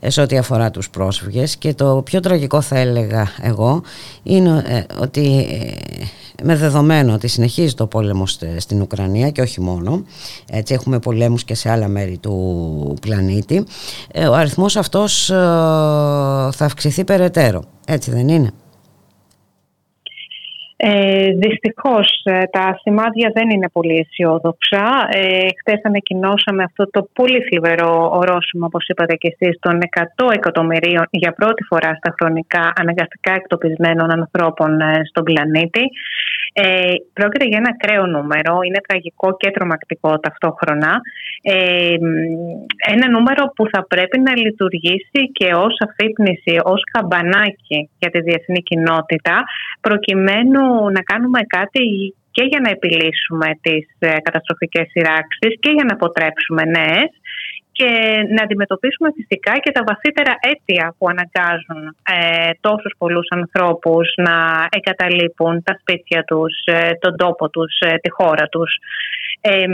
ε, σε ό,τι αφορά τους πρόσφυγες και το πιο τραγικό θα έλεγα εγώ είναι ε, ότι ε, με δεδομένο ότι συνεχίζει το πόλεμο στε- στην Ουκρανία και όχι μόνο, έτσι έχουμε πολέμους και σε άλλα μέρη του πλανήτη, ε, ο αριθμός αυτός ε, θα αυξηθεί περαιτέρω, έτσι δεν είναι; Ε, δυστυχώς ε, τα σημάδια δεν είναι πολύ αισιόδοξα. Ε, χτες ανακοινώσαμε αυτό το πολύ θλιβερό ορόσημο, όπως είπατε και εσείς, των 100 εκατομμυρίων για πρώτη φορά στα χρονικά αναγκαστικά εκτοπισμένων ανθρώπων ε, στον πλανήτη. Ε, πρόκειται για ένα ακραίο νούμερο, είναι τραγικό και τρομακτικό ταυτόχρονα. Ε, ένα νούμερο που θα πρέπει να λειτουργήσει και ως αφύπνιση, ως καμπανάκι για τη διεθνή κοινότητα, προκειμένου να κάνουμε κάτι και για να επιλύσουμε τις ε, καταστροφικές σειράξεις και για να αποτρέψουμε νέες και να αντιμετωπίσουμε φυσικά και τα βαθύτερα αίτια που αναγκάζουν ε, τόσους πολλούς ανθρώπους να εγκαταλείπουν τα σπίτια τους, ε, τον τόπο τους, ε, τη χώρα τους. Ε,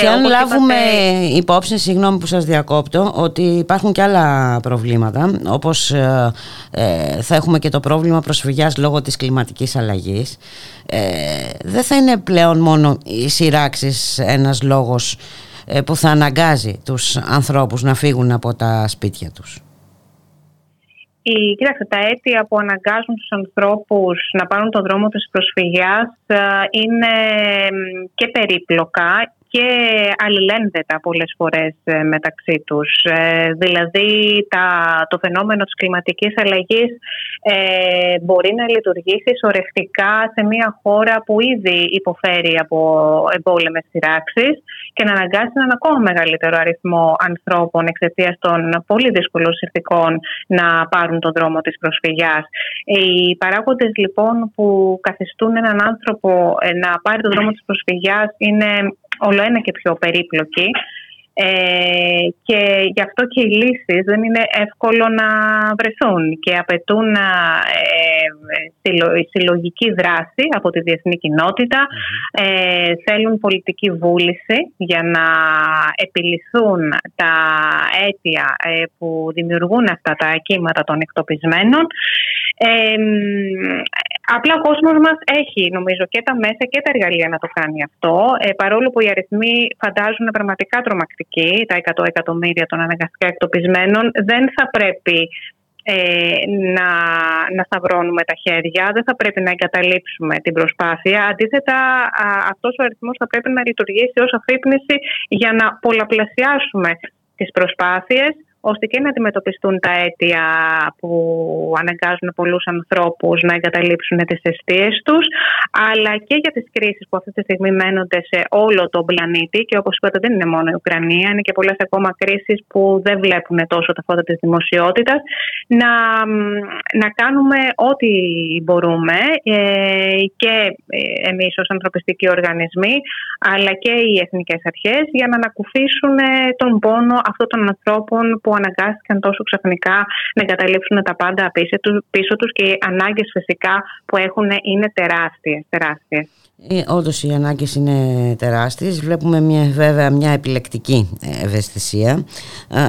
Και αν όπως λάβουμε είπατε, υπόψη, συγγνώμη που σας διακόπτω, ότι υπάρχουν και άλλα προβλήματα, όπως ε, ε, θα έχουμε και το πρόβλημα προσφυγιάς λόγω της κλιματικής αλλαγής, ε, δεν θα είναι πλέον μόνο οι σειράξεις ένας λόγος ε, που θα αναγκάζει τους ανθρώπους να φύγουν από τα σπίτια τους. Η, κοίταξε, τα αίτια που αναγκάζουν τους ανθρώπους να πάρουν τον δρόμο της προσφυγιάς ε, είναι μ, και περίπλοκα και αλληλένδετα πολλές φορές ε, μεταξύ τους. Ε, δηλαδή τα, το φαινόμενο της κλιματικής αλλαγής ε, μπορεί να λειτουργήσει σωρευτικά σε μια χώρα που ήδη υποφέρει από εμπόλεμες σειράξεις και να αναγκάσει έναν ακόμα μεγαλύτερο αριθμό ανθρώπων εξαιτίας των πολύ δύσκολων συνθηκών να πάρουν τον δρόμο της προσφυγιάς. Οι παράγοντες λοιπόν που καθιστούν έναν άνθρωπο ε, να πάρει τον δρόμο της προσφυγιάς είναι όλο ένα και πιο περίπλοκοι ε, και γι' αυτό και οι λύσεις δεν είναι εύκολο να βρεθούν και απαιτούν ε, συλλο- συλλογική δράση από τη διεθνή κοινότητα, ε, θέλουν πολιτική βούληση για να επιληθούν τα αίτια ε, που δημιουργούν αυτά τα κύματα των εκτοπισμένων. Ε, μ, απλά ο κόσμος μας έχει νομίζω και τα μέσα και τα εργαλεία να το κάνει αυτό ε, παρόλο που οι αριθμοί φαντάζουν πραγματικά τρομακτικοί τα 100 εκατομμύρια των αναγκαστικά εκτοπισμένων δεν θα πρέπει ε, να, να σταυρώνουμε τα χέρια, δεν θα πρέπει να εγκαταλείψουμε την προσπάθεια. Αντίθετα, α, αυτός ο αριθμός θα πρέπει να λειτουργήσει ως αφύπνιση για να πολλαπλασιάσουμε τις προσπάθειες ώστε και να αντιμετωπιστούν τα αίτια που αναγκάζουν πολλούς ανθρώπους να εγκαταλείψουν τις αιστείες τους, αλλά και για τις κρίσεις που αυτή τη στιγμή μένονται σε όλο τον πλανήτη. Και όπως είπατε δεν είναι μόνο η Ουκρανία, είναι και πολλές ακόμα κρίσεις που δεν βλέπουν τόσο τα φώτα της δημοσιότητας, να, να κάνουμε ό,τι μπορούμε ε, και εμείς ως ανθρωπιστικοί οργανισμοί, αλλά και οι εθνικές αρχές για να ανακουφίσουν τον πόνο αυτών των ανθρώπων που αναγκάστηκαν τόσο ξαφνικά να εγκαταλείψουν τα πάντα πίσω τους και οι ανάγκες φυσικά που έχουν είναι τεράστιες. τεράστιες. Ε, όντως οι ανάγκες είναι τεράστιες. Βλέπουμε μια, βέβαια μια επιλεκτική ευαισθησία.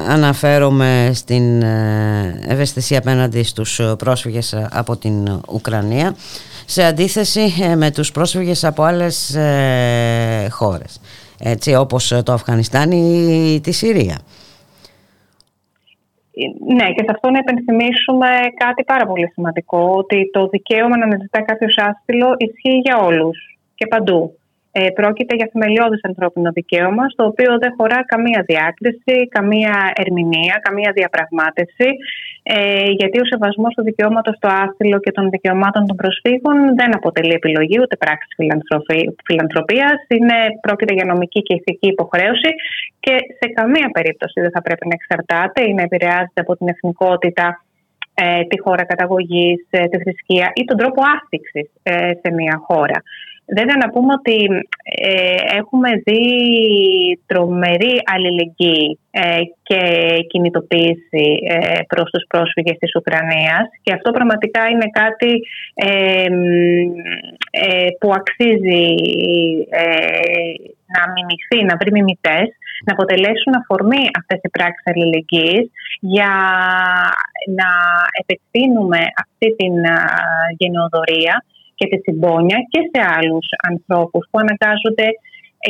αναφέρομαι στην ε, ευαισθησία απέναντι στους πρόσφυγες από την Ουκρανία σε αντίθεση ε, με τους πρόσφυγες από άλλες ε, χώρες έτσι, όπως το Αφγανιστάν ή τη Συρία. Ναι, και σε αυτό να υπενθυμίσουμε κάτι πάρα πολύ σημαντικό, ότι το δικαίωμα να αναζητά κάποιος άσυλο ισχύει για όλους και παντού. Ε, πρόκειται για θεμελιώδης ανθρώπινο δικαίωμα, στο οποίο δεν χωρά καμία διάκριση, καμία ερμηνεία, καμία διαπραγμάτευση, ε, γιατί ο σεβασμός του δικαιώματος στο άσυλο και των δικαιωμάτων των προσφύγων δεν αποτελεί επιλογή ούτε πράξη φιλανθρωπίας. Πρόκειται για νομική και ηθική υποχρέωση και σε καμία περίπτωση δεν θα πρέπει να εξαρτάται ή να επηρεάζεται από την εθνικότητα ε, τη χώρα καταγωγής, ε, τη θρησκεία ή τον τρόπο άφηξης ε, σε μια χώρα. Βέβαια να πούμε ότι ε, έχουμε δει τρομερή αλληλεγγύη ε, και κινητοποίηση ε, προς τους πρόσφυγες της Ουκρανίας. Και αυτό πραγματικά είναι κάτι ε, που αξίζει να μιμηθεί, να βρει μιμητές, να αποτελέσουν αφορμή αυτές οι πράξεις αλληλεγγύης για να επεκτείνουμε αυτή την γενεοδορία και τη συμπόνια και σε άλλους ανθρώπους που αναγκάζονται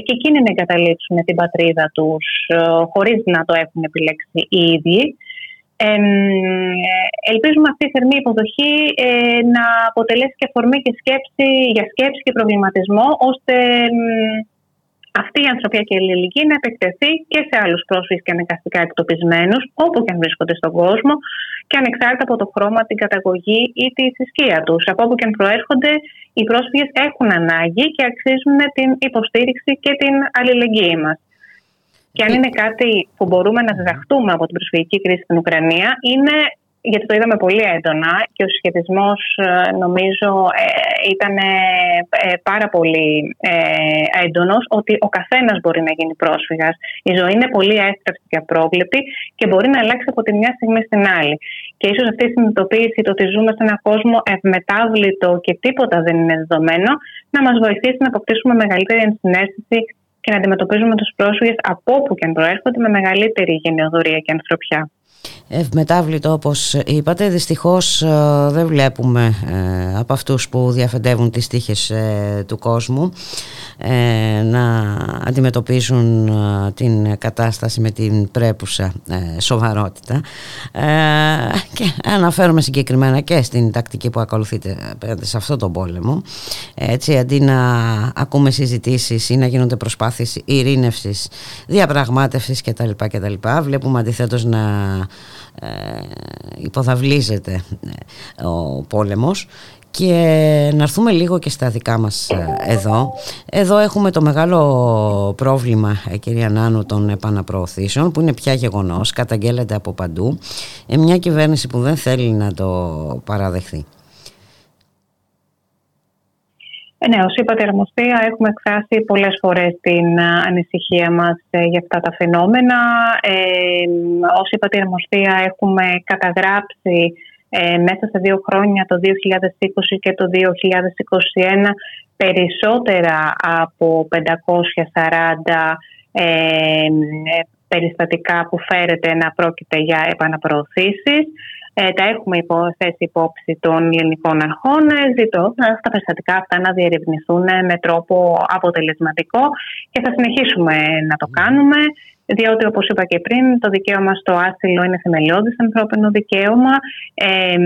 και εκείνοι να εγκαταλείψουν την πατρίδα τους ε, χωρίς να το έχουν επιλέξει οι ίδιοι. Ε, ελπίζουμε αυτή η θερμή υποδοχή ε, να αποτελέσει και αφορμή και σκέψη, για σκέψη και προβληματισμό ώστε αυτή η ανθρωπιακή αλληλεγγύη να επεκτεθεί και σε άλλους πρόσφυγες και αναγκαστικά εκτοπισμένους, όπου και αν βρίσκονται στον κόσμο, και ανεξάρτητα από το χρώμα, την καταγωγή ή τη θρησκεία τους. Από όπου και αν προέρχονται, οι πρόσφυγες έχουν ανάγκη και αξίζουν την υποστήριξη και την αλληλεγγύη μας. Και αν είναι κάτι που μπορούμε να διδαχτούμε από την προσφυγική κρίση στην Ουκρανία, είναι γιατί το είδαμε πολύ έντονα και ο συσχετισμός ε, νομίζω ε, ήταν ε, πάρα πολύ έντονος ότι ο καθένας μπορεί να γίνει πρόσφυγας. Η ζωή είναι πολύ έστρεψη και απρόβλεπτη και μπορεί να αλλάξει από τη μια στιγμή στην άλλη. Και ίσως αυτή η συνειδητοποίηση το ότι ζούμε σε έναν κόσμο ευμετάβλητο και τίποτα δεν είναι δεδομένο να μας βοηθήσει να αποκτήσουμε μεγαλύτερη ενσυναίσθηση και να αντιμετωπίζουμε τους πρόσφυγες από όπου και αν προέρχονται με μεγαλύτερη γενεοδορία και ανθρωπιά ευμετάβλητο όπως είπατε δυστυχώς ε, δεν βλέπουμε ε, από αυτούς που διαφεντεύουν τις τύχες ε, του κόσμου να αντιμετωπίζουν την κατάσταση με την πρέπουσα σοβαρότητα και αναφέρομαι συγκεκριμένα και στην τακτική που ακολουθείτε σε αυτό τον πόλεμο έτσι αντί να ακούμε συζητήσεις ή να γίνονται προσπάθειες ειρήνευσης διαπραγμάτευσης κτλ. κτλ. βλέπουμε αντιθέτως να ε, υποδαβλίζεται ε, ο πόλεμος και να έρθουμε λίγο και στα δικά μας ε, εδώ. Εδώ έχουμε το μεγάλο πρόβλημα, κυρία Νάνου, των επαναπροωθήσεων που είναι πια γεγονός, καταγγέλλεται από παντού. Μια κυβέρνηση που δεν θέλει να το παραδεχθεί. Ε, ναι, ως είπατε αρμοστία έχουμε εκφράσει πολλές φορές την ε, ανησυχία μας ε, για αυτά τα φαινόμενα. Ε, ως είπατε αρμοστία έχουμε καταγράψει μέσα σε δύο χρόνια, το 2020 και το 2021, περισσότερα από 540 περιστατικά που φέρεται να πρόκειται για επαναπροωθήσεις. Ε, τα έχουμε θέσει υπόψη των ελληνικών αρχών. Ε, ζητώ τα περιστατικά αυτά να διερευνηθούν με τρόπο αποτελεσματικό και θα συνεχίσουμε να το κάνουμε. Διότι, όπως είπα και πριν, το δικαίωμα στο άσυλο είναι θεμελιώδης ανθρώπινο δικαίωμα. Ε,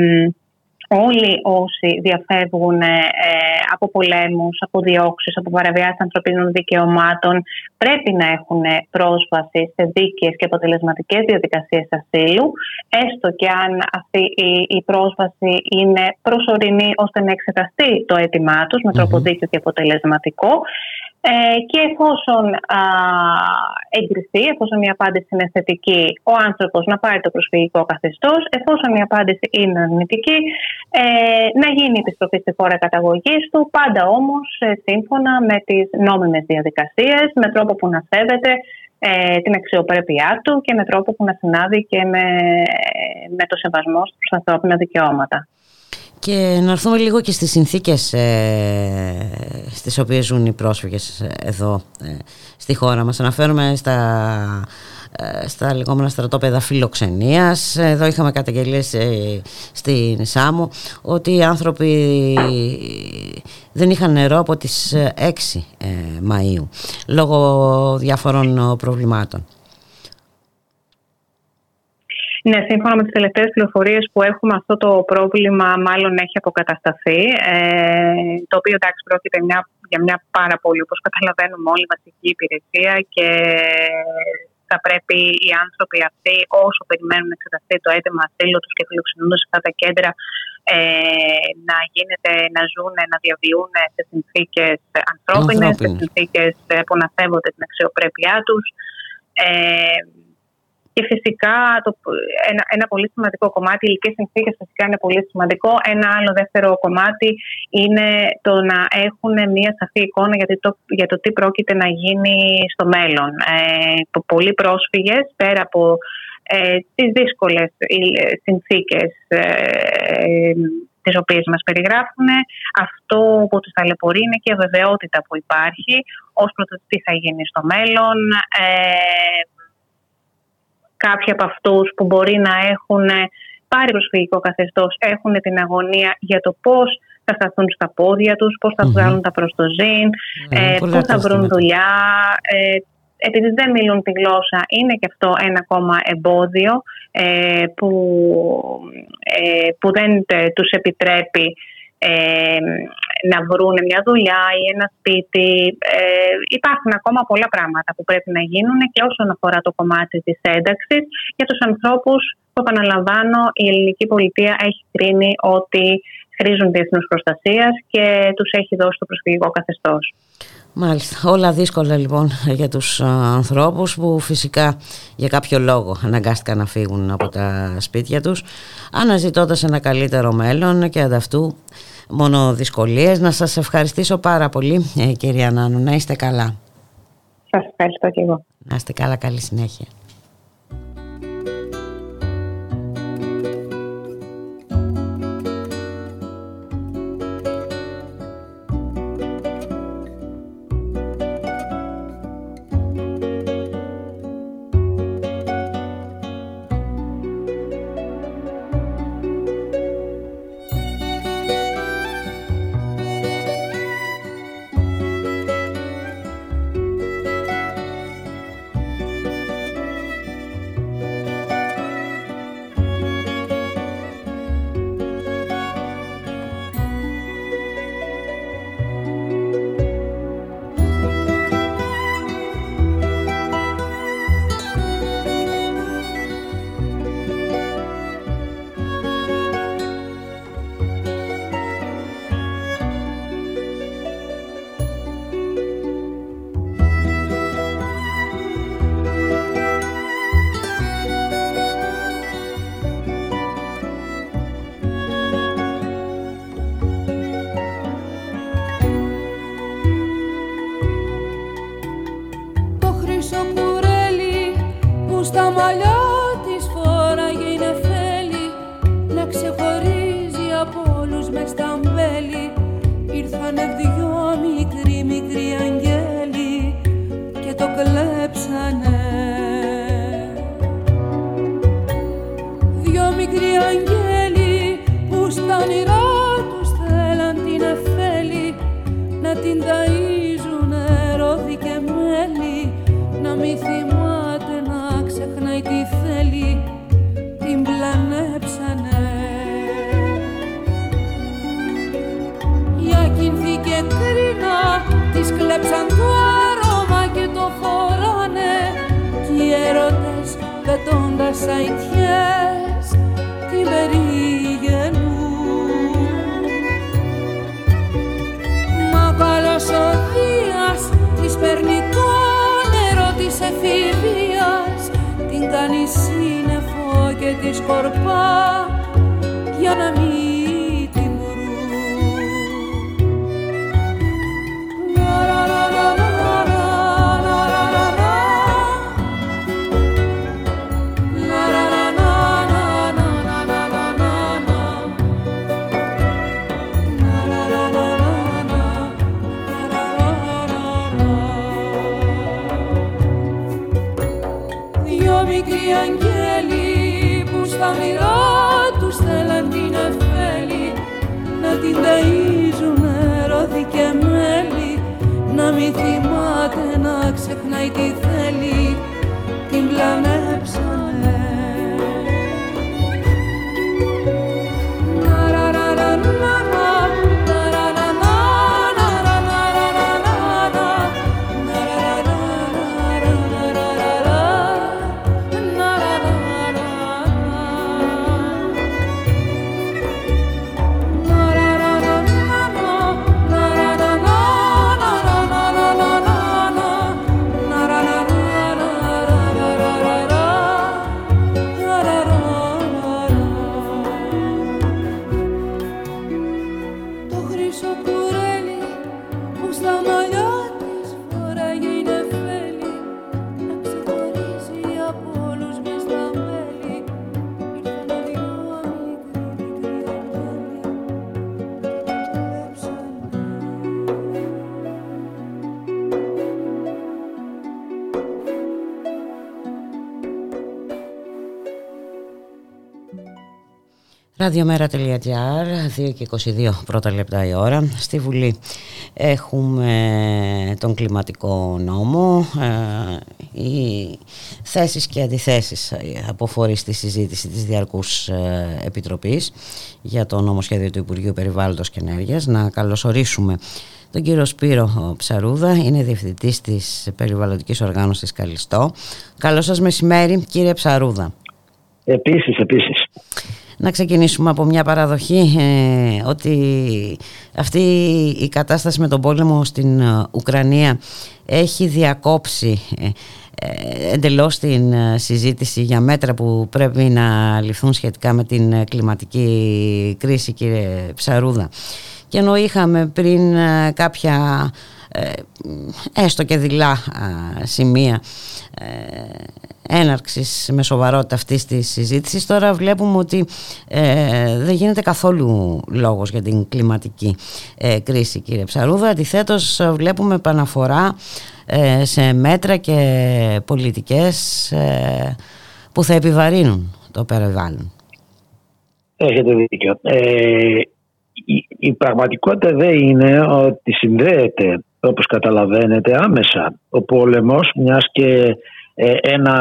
όλοι όσοι διαφεύγουν ε, από πολέμους, από διώξεις, από παραβιάσεις ανθρωπίνων δικαιωμάτων πρέπει να έχουν πρόσβαση σε δίκαιες και αποτελεσματικές διαδικασίες ασύλου έστω και αν αυτή η, πρόσβαση είναι προσωρινή ώστε να εξεταστεί το αίτημά τους με τρόπο δίκαιο και αποτελεσματικό ε, και εφόσον α, εγκριθεί, εφόσον η απάντηση είναι θετική, ο άνθρωπος να πάρει το προσφυγικό καθεστώς, εφόσον η απάντηση είναι αρνητική, ε, να γίνει η επιστροφή στη χώρα καταγωγής του, πάντα όμως ε, σύμφωνα με τις νόμιμες διαδικασίες, με τρόπο που να σέβεται ε, την αξιοπρέπειά του και με τρόπο που να συνάδει και με, με το σεβασμό στους ανθρώπινα δικαιώματα. Και να έρθουμε λίγο και στις συνθήκες ε, στις οποίες ζουν οι πρόσφυγες εδώ ε, στη χώρα μας. Αναφέρομαι στα, ε, στα λεγόμενα στρατόπεδα φιλοξενίας. Εδώ είχαμε καταγγελίες ε, στην Σάμο ότι οι άνθρωποι δεν είχαν νερό από τις 6 ε, Μαΐου λόγω διάφορων προβλημάτων. Ναι, σύμφωνα με τις τελευταίες πληροφορίες που έχουμε, αυτό το πρόβλημα μάλλον έχει αποκατασταθεί. Ε, το οποίο εντάξει πρόκειται μια, για μια πάρα πολύ, όπως καταλαβαίνουμε όλοι, βασική υπηρεσία και θα πρέπει οι άνθρωποι αυτοί, όσο περιμένουν να εξεταστεί το αίτημα ασύλου τους και φιλοξενούνται σε αυτά τα κέντρα, ε, να γίνεται, να ζουν, να διαβιούν σε συνθήκες ανθρώπινες, σε συνθήκες που να σέβονται την αξιοπρέπειά τους. Ε, και φυσικά το, ένα, ένα πολύ σημαντικό κομμάτι, οι υλικέ συνθήκες φυσικά είναι πολύ σημαντικό. Ένα άλλο δεύτερο κομμάτι είναι το να έχουν μια σαφή εικόνα για το, για το τι πρόκειται να γίνει στο μέλλον. Ε, πολλοί πρόσφυγες, πέρα από ε, τις δύσκολες συνθήκες ε, τις οποίες μας περιγράφουν. Αυτό που τους ταλαιπωρεί είναι και η αβεβαιότητα που υπάρχει ως προς το τι θα γίνει στο μέλλον. Ε, κάποιοι από αυτούς που μπορεί να έχουν πάρει προσφυγικό καθεστώς έχουν την αγωνία για το πώς θα σταθούν στα πόδια τους, πώς θα βγάλουν τα προστοζήν, ε, πώ θα βρουν δουλειά. Ε, επειδή δεν μιλούν τη γλώσσα, είναι και αυτό ένα ακόμα εμπόδιο ε, που, ε, που δεν τους επιτρέπει ε, να βρουν μια δουλειά ή ένα σπίτι. Ε, υπάρχουν ακόμα πολλά πράγματα που πρέπει να γίνουν και όσον αφορά το κομμάτι της ένταξης για τους ανθρώπους που επαναλαμβάνω η ελληνική πολιτεία έχει κρίνει ότι χρήζουν διεθνούς προστασίας και τους έχει δώσει το προσφυγικό καθεστώς. Μάλιστα. Όλα δύσκολα λοιπόν για τους ανθρώπους που φυσικά για κάποιο λόγο αναγκάστηκαν να φύγουν από τα σπίτια τους αναζητώντας ένα καλύτερο μέλλον και ανταυτού μόνο δυσκολίες. Να σας ευχαριστήσω πάρα πολύ ε, κυρία Νάνου. Να είστε καλά. Σας ευχαριστώ και εγώ. Να είστε καλά. Καλή συνέχεια. Ραδιομέρα.gr, 2 και 22 πρώτα λεπτά η ώρα. Στη Βουλή έχουμε τον κλιματικό νόμο. Ε, οι θέσεις και αντιθέσεις από φορείς στη συζήτηση της Διαρκούς ε, Επιτροπής για το νομοσχέδιο του Υπουργείου Περιβάλλοντος και Ενέργειας. Να καλωσορίσουμε τον κύριο Σπύρο Ψαρούδα, είναι διευθυντής της Περιβαλλοντικής Οργάνωσης Καλιστό. Καλό σας μεσημέρι κύριε Ψαρούδα. Επίσης, επίσης. Να ξεκινήσουμε από μια παραδοχή ε, ότι αυτή η κατάσταση με τον πόλεμο στην ε, Ουκρανία έχει διακόψει ε, ε, εντελώς την ε, συζήτηση για μέτρα που πρέπει να ληφθούν σχετικά με την ε, κλιματική κρίση κύριε Ψαρούδα. Και ενώ είχαμε πριν ε, κάποια ε, έστω και δειλά α, σημεία ε, έναρξης με σοβαρότητα αυτής της συζήτησης. Τώρα βλέπουμε ότι ε, δεν γίνεται καθόλου λόγος για την κλιματική ε, κρίση κύριε Ψαρούδα. Αντιθέτως βλέπουμε επαναφορά ε, σε μέτρα και πολιτικές ε, που θα επιβαρύνουν το περιβάλλον. Έχετε δίκιο. Ε, η, η πραγματικότητα δεν είναι ότι συνδέεται όπως καταλαβαίνετε άμεσα ο πόλεμος μιας και ε, ένα,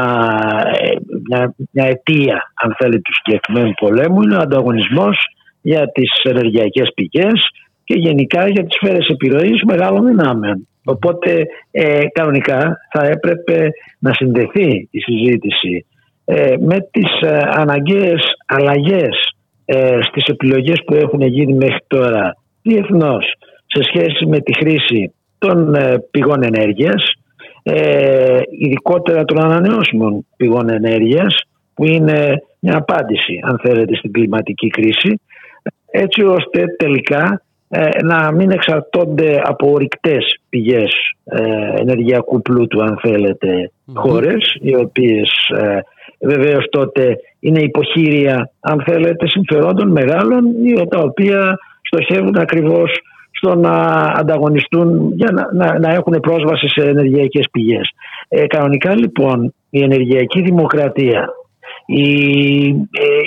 ε, μια, μια αιτία αν θέλει του συγκεκριμένου πολέμου είναι ο ανταγωνισμός για τις ενεργειακές πηγές και γενικά για τις σφαίρες επιρροής μεγάλων δυνάμεων. Οπότε ε, κανονικά θα έπρεπε να συνδεθεί η συζήτηση ε, με τις ε, αναγκαίες αλλαγές ε, στις επιλογές που έχουν γίνει μέχρι τώρα διεθνώς σε σχέση με τη χρήση των ε, πηγών ενέργειας ε, ειδικότερα των ανανεώσιμων πηγών ενέργειας που είναι μια απάντηση αν θέλετε στην κλιματική κρίση έτσι ώστε τελικά ε, να μην εξαρτώνται από ορυκτές πηγές ε, ενεργειακού πλούτου αν θέλετε χώρες οι οποίες ε, βεβαίως τότε είναι υποχείρια αν θέλετε συμφερόντων μεγάλων τα οποία στοχεύουν ακριβώς στο να ανταγωνιστούν για να, να, να έχουν πρόσβαση σε ενεργειακές πηγές. Ε, κανονικά λοιπόν η ενεργειακή δημοκρατία, οι, ε,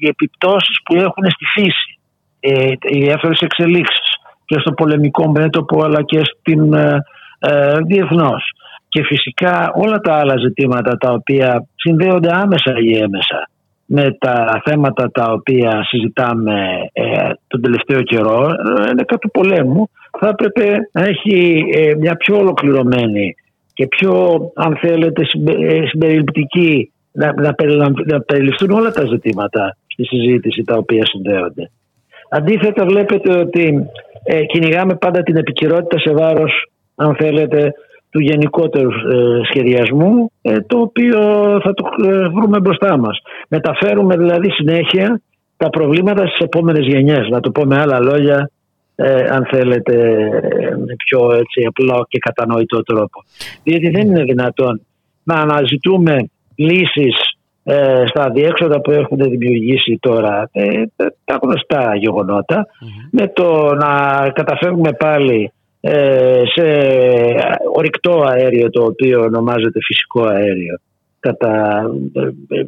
οι επιπτώσεις που έχουν στη φύση, ε, οι εύθερες εξελίξεις και στο πολεμικό μέτωπο αλλά και στην ε, ε, διεθνώς και φυσικά όλα τα άλλα ζητήματα τα οποία συνδέονται άμεσα ή έμεσα με τα θέματα τα οποία συζητάμε ε, τον τελευταίο καιρό είναι κατά του πολέμου θα έπρεπε να έχει ε, μια πιο ολοκληρωμένη και πιο αν θέλετε συμπεριληπτική να, να, περιλαμβ- να περιληφθούν όλα τα ζητήματα στη συζήτηση τα οποία συνδέονται. Αντίθετα βλέπετε ότι ε, κυνηγάμε πάντα την επικυρότητα σε βάρος, αν θέλετε, του γενικότερου ε, σχεδιασμού, ε, το οποίο θα το ε, βρούμε μπροστά μας. Μεταφέρουμε δηλαδή συνέχεια τα προβλήματα στις επόμενες γενιές. Να το πω με άλλα λόγια, ε, αν θέλετε, ε, με πιο έτσι, απλό και κατανοητό τρόπο. Διότι δεν είναι δυνατόν να αναζητούμε λύσεις ε, στα διέξοδα που έχουν δημιουργήσει τώρα ε, τα γνωστά γεγονότα με το να καταφέρουμε πάλι ε, σε ορυκτό αέριο το οποίο ονομάζεται φυσικό αέριο κατά, ε, ε, ε,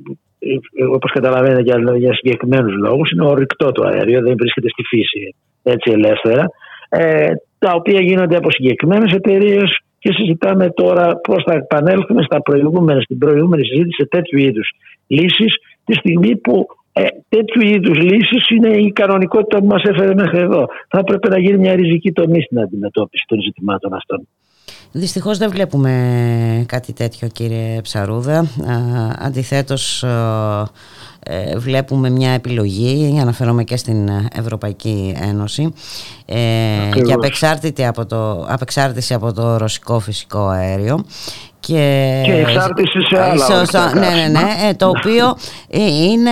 όπως καταλαβαίνετε για, για συγκεκριμένους λόγους είναι ορυκτό το αέριο δεν βρίσκεται στη φύση έτσι ελεύθερα ε, τα οποία γίνονται από συγκεκριμένες εταιρείες και συζητάμε τώρα πώς θα επανέλθουμε στα προηγούμενα, στην προηγούμενη συζήτηση σε τέτοιου είδους λύσεις τη στιγμή που ε, τέτοιου είδους λύσεις είναι η κανονικότητα που μας έφερε μέχρι εδώ. Θα έπρεπε να γίνει μια ριζική τομή στην αντιμετώπιση των ζητημάτων αυτών. Δυστυχώς δεν βλέπουμε κάτι τέτοιο κύριε Ψαρούδα. Α, Αντιθέτως ε, βλέπουμε μια επιλογή, αναφέρομαι και στην Ευρωπαϊκή Ένωση, ε, Ακριβώς. για απεξάρτητη από το, απεξάρτηση από το ρωσικό φυσικό αέριο. Και, Και εξάρτηση σε άλλα στο- ορυκτά ναι, ναι, ναι, καύσιμα. ε, το οποίο ε, είναι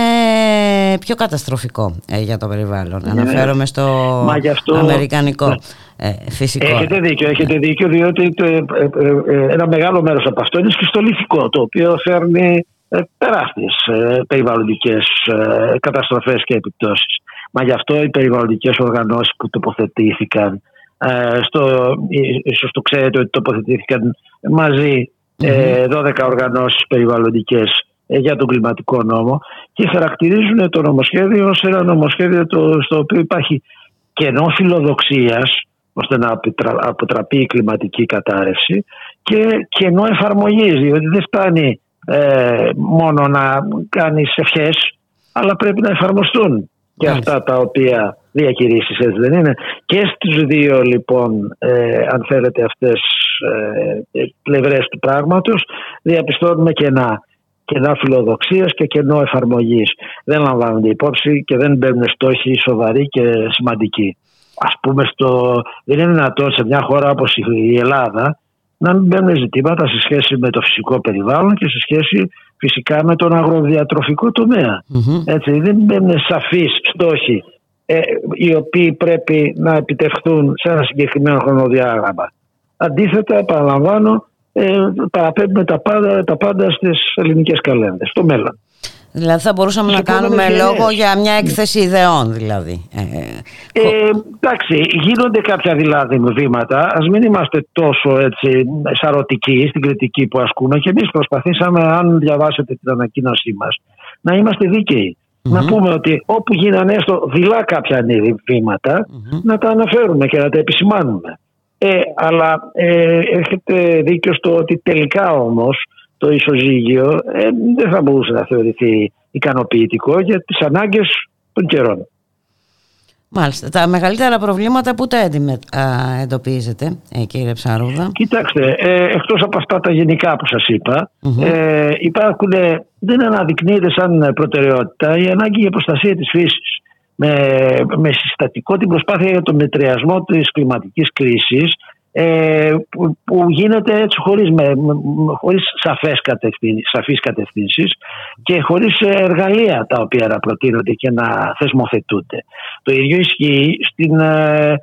πιο καταστροφικό ε, για το περιβάλλον. Ναι. Αναφέρομαι στο Μα γι' αυτό- αμερικανικό ε, φυσικό. Έχετε δίκιο, έχετε δίκιο διότι το, ε, ε, ε, ένα μεγάλο μέρος από αυτό είναι σχιστολιθικό το οποίο φέρνει ε, τεράστιες ε, περιβαλλοντικές ε, καταστροφές και επιπτώσεις. Μα γι' αυτό οι περιβαλλοντικές οργανώσεις που τοποθετήθηκαν ε, στο, ί- ίσως το ξέρετε ότι τοποθετήθηκαν μαζί ε, 12 οργανώσεις περιβαλλοντικές ε, για τον κλιματικό νόμο και χαρακτηρίζουν το νομοσχέδιο ως ένα νομοσχέδιο το, στο οποίο υπάρχει κενό φιλοδοξίας ώστε να αποτρα- αποτραπεί η κλιματική κατάρρευση και κενό εφαρμογής διότι δεν φτάνει ε, μόνο να κάνεις ευχές αλλά πρέπει να εφαρμοστούν. Και αυτά τα οποία διακηρύσεις έτσι δεν είναι. Και στις δύο λοιπόν ε, αν θέλετε αυτές ε, ε, πλευρές του πράγματος διαπιστώνουμε κενά. Κενά φιλοδοξίας και κενό εφαρμογής. Δεν λαμβάνονται υπόψη και δεν μπαίνουν στόχοι σοβαροί και σημαντικοί. Ας πούμε στο, δεν είναι δυνατόν σε μια χώρα όπως η Ελλάδα να μην μπαίνουν ζητήματα σε σχέση με το φυσικό περιβάλλον και σε σχέση φυσικά με τον αγροδιατροφικό τομέα. Έτσι, δεν μπαίνουν σαφείς στόχοι ε, οι οποίοι πρέπει να επιτευχθούν σε ένα συγκεκριμένο χρονοδιάγραμμα. Αντίθετα, επαναλαμβάνω, ε, παραπέμπουμε τα πάντα, τα πάντα στις ελληνικές καλένδες, στο μέλλον. Δηλαδή θα μπορούσαμε Στις να κάνουμε επόμενες λόγο γενιές. για μια έκθεση ιδεών δηλαδή. Ε, Ε, εντάξει, γίνονται κάποια δηλαδή βήματα. Α μην είμαστε τόσο έτσι σαρωτικοί στην κριτική που ασκούμε και εμείς προσπαθήσαμε, αν διαβάσετε την ανακοίνωσή μας, να είμαστε δίκαιοι. Να πούμε ότι όπου γίνανε έστω δειλά κάποια νη- βήματα, να τα αναφέρουμε και να τα επισημάνουμε. Ε, αλλά ε, έχετε δίκιο στο ότι τελικά όμως το ισοζύγιο ε, δεν θα μπορούσε να θεωρηθεί ικανοποιητικό για τις ανάγκες των καιρών. Μάλιστα. Τα μεγαλύτερα προβλήματα που τα έντιμε- α, εντοπίζετε, ε, κύριε Ψαρούδα; Κοιτάξτε, ε, εκτός από αυτά τα γενικά που σας είπα, ε, υπάρχουν, ε, δεν αναδεικνύεται σαν προτεραιότητα η ανάγκη για προστασία της φύσης. Με, με συστατικό την προσπάθεια για τον μετριασμό της κλιματικής κρίσης ε, που, που γίνεται έτσι χωρίς, με, με- χωρίς σαφές κατευθύν, σαφείς κατευθύνσεις και χωρίς ε, εργαλεία τα οποία να προτείνονται και να θεσμοθετούνται. Το ίδιο ισχύει στην, ε,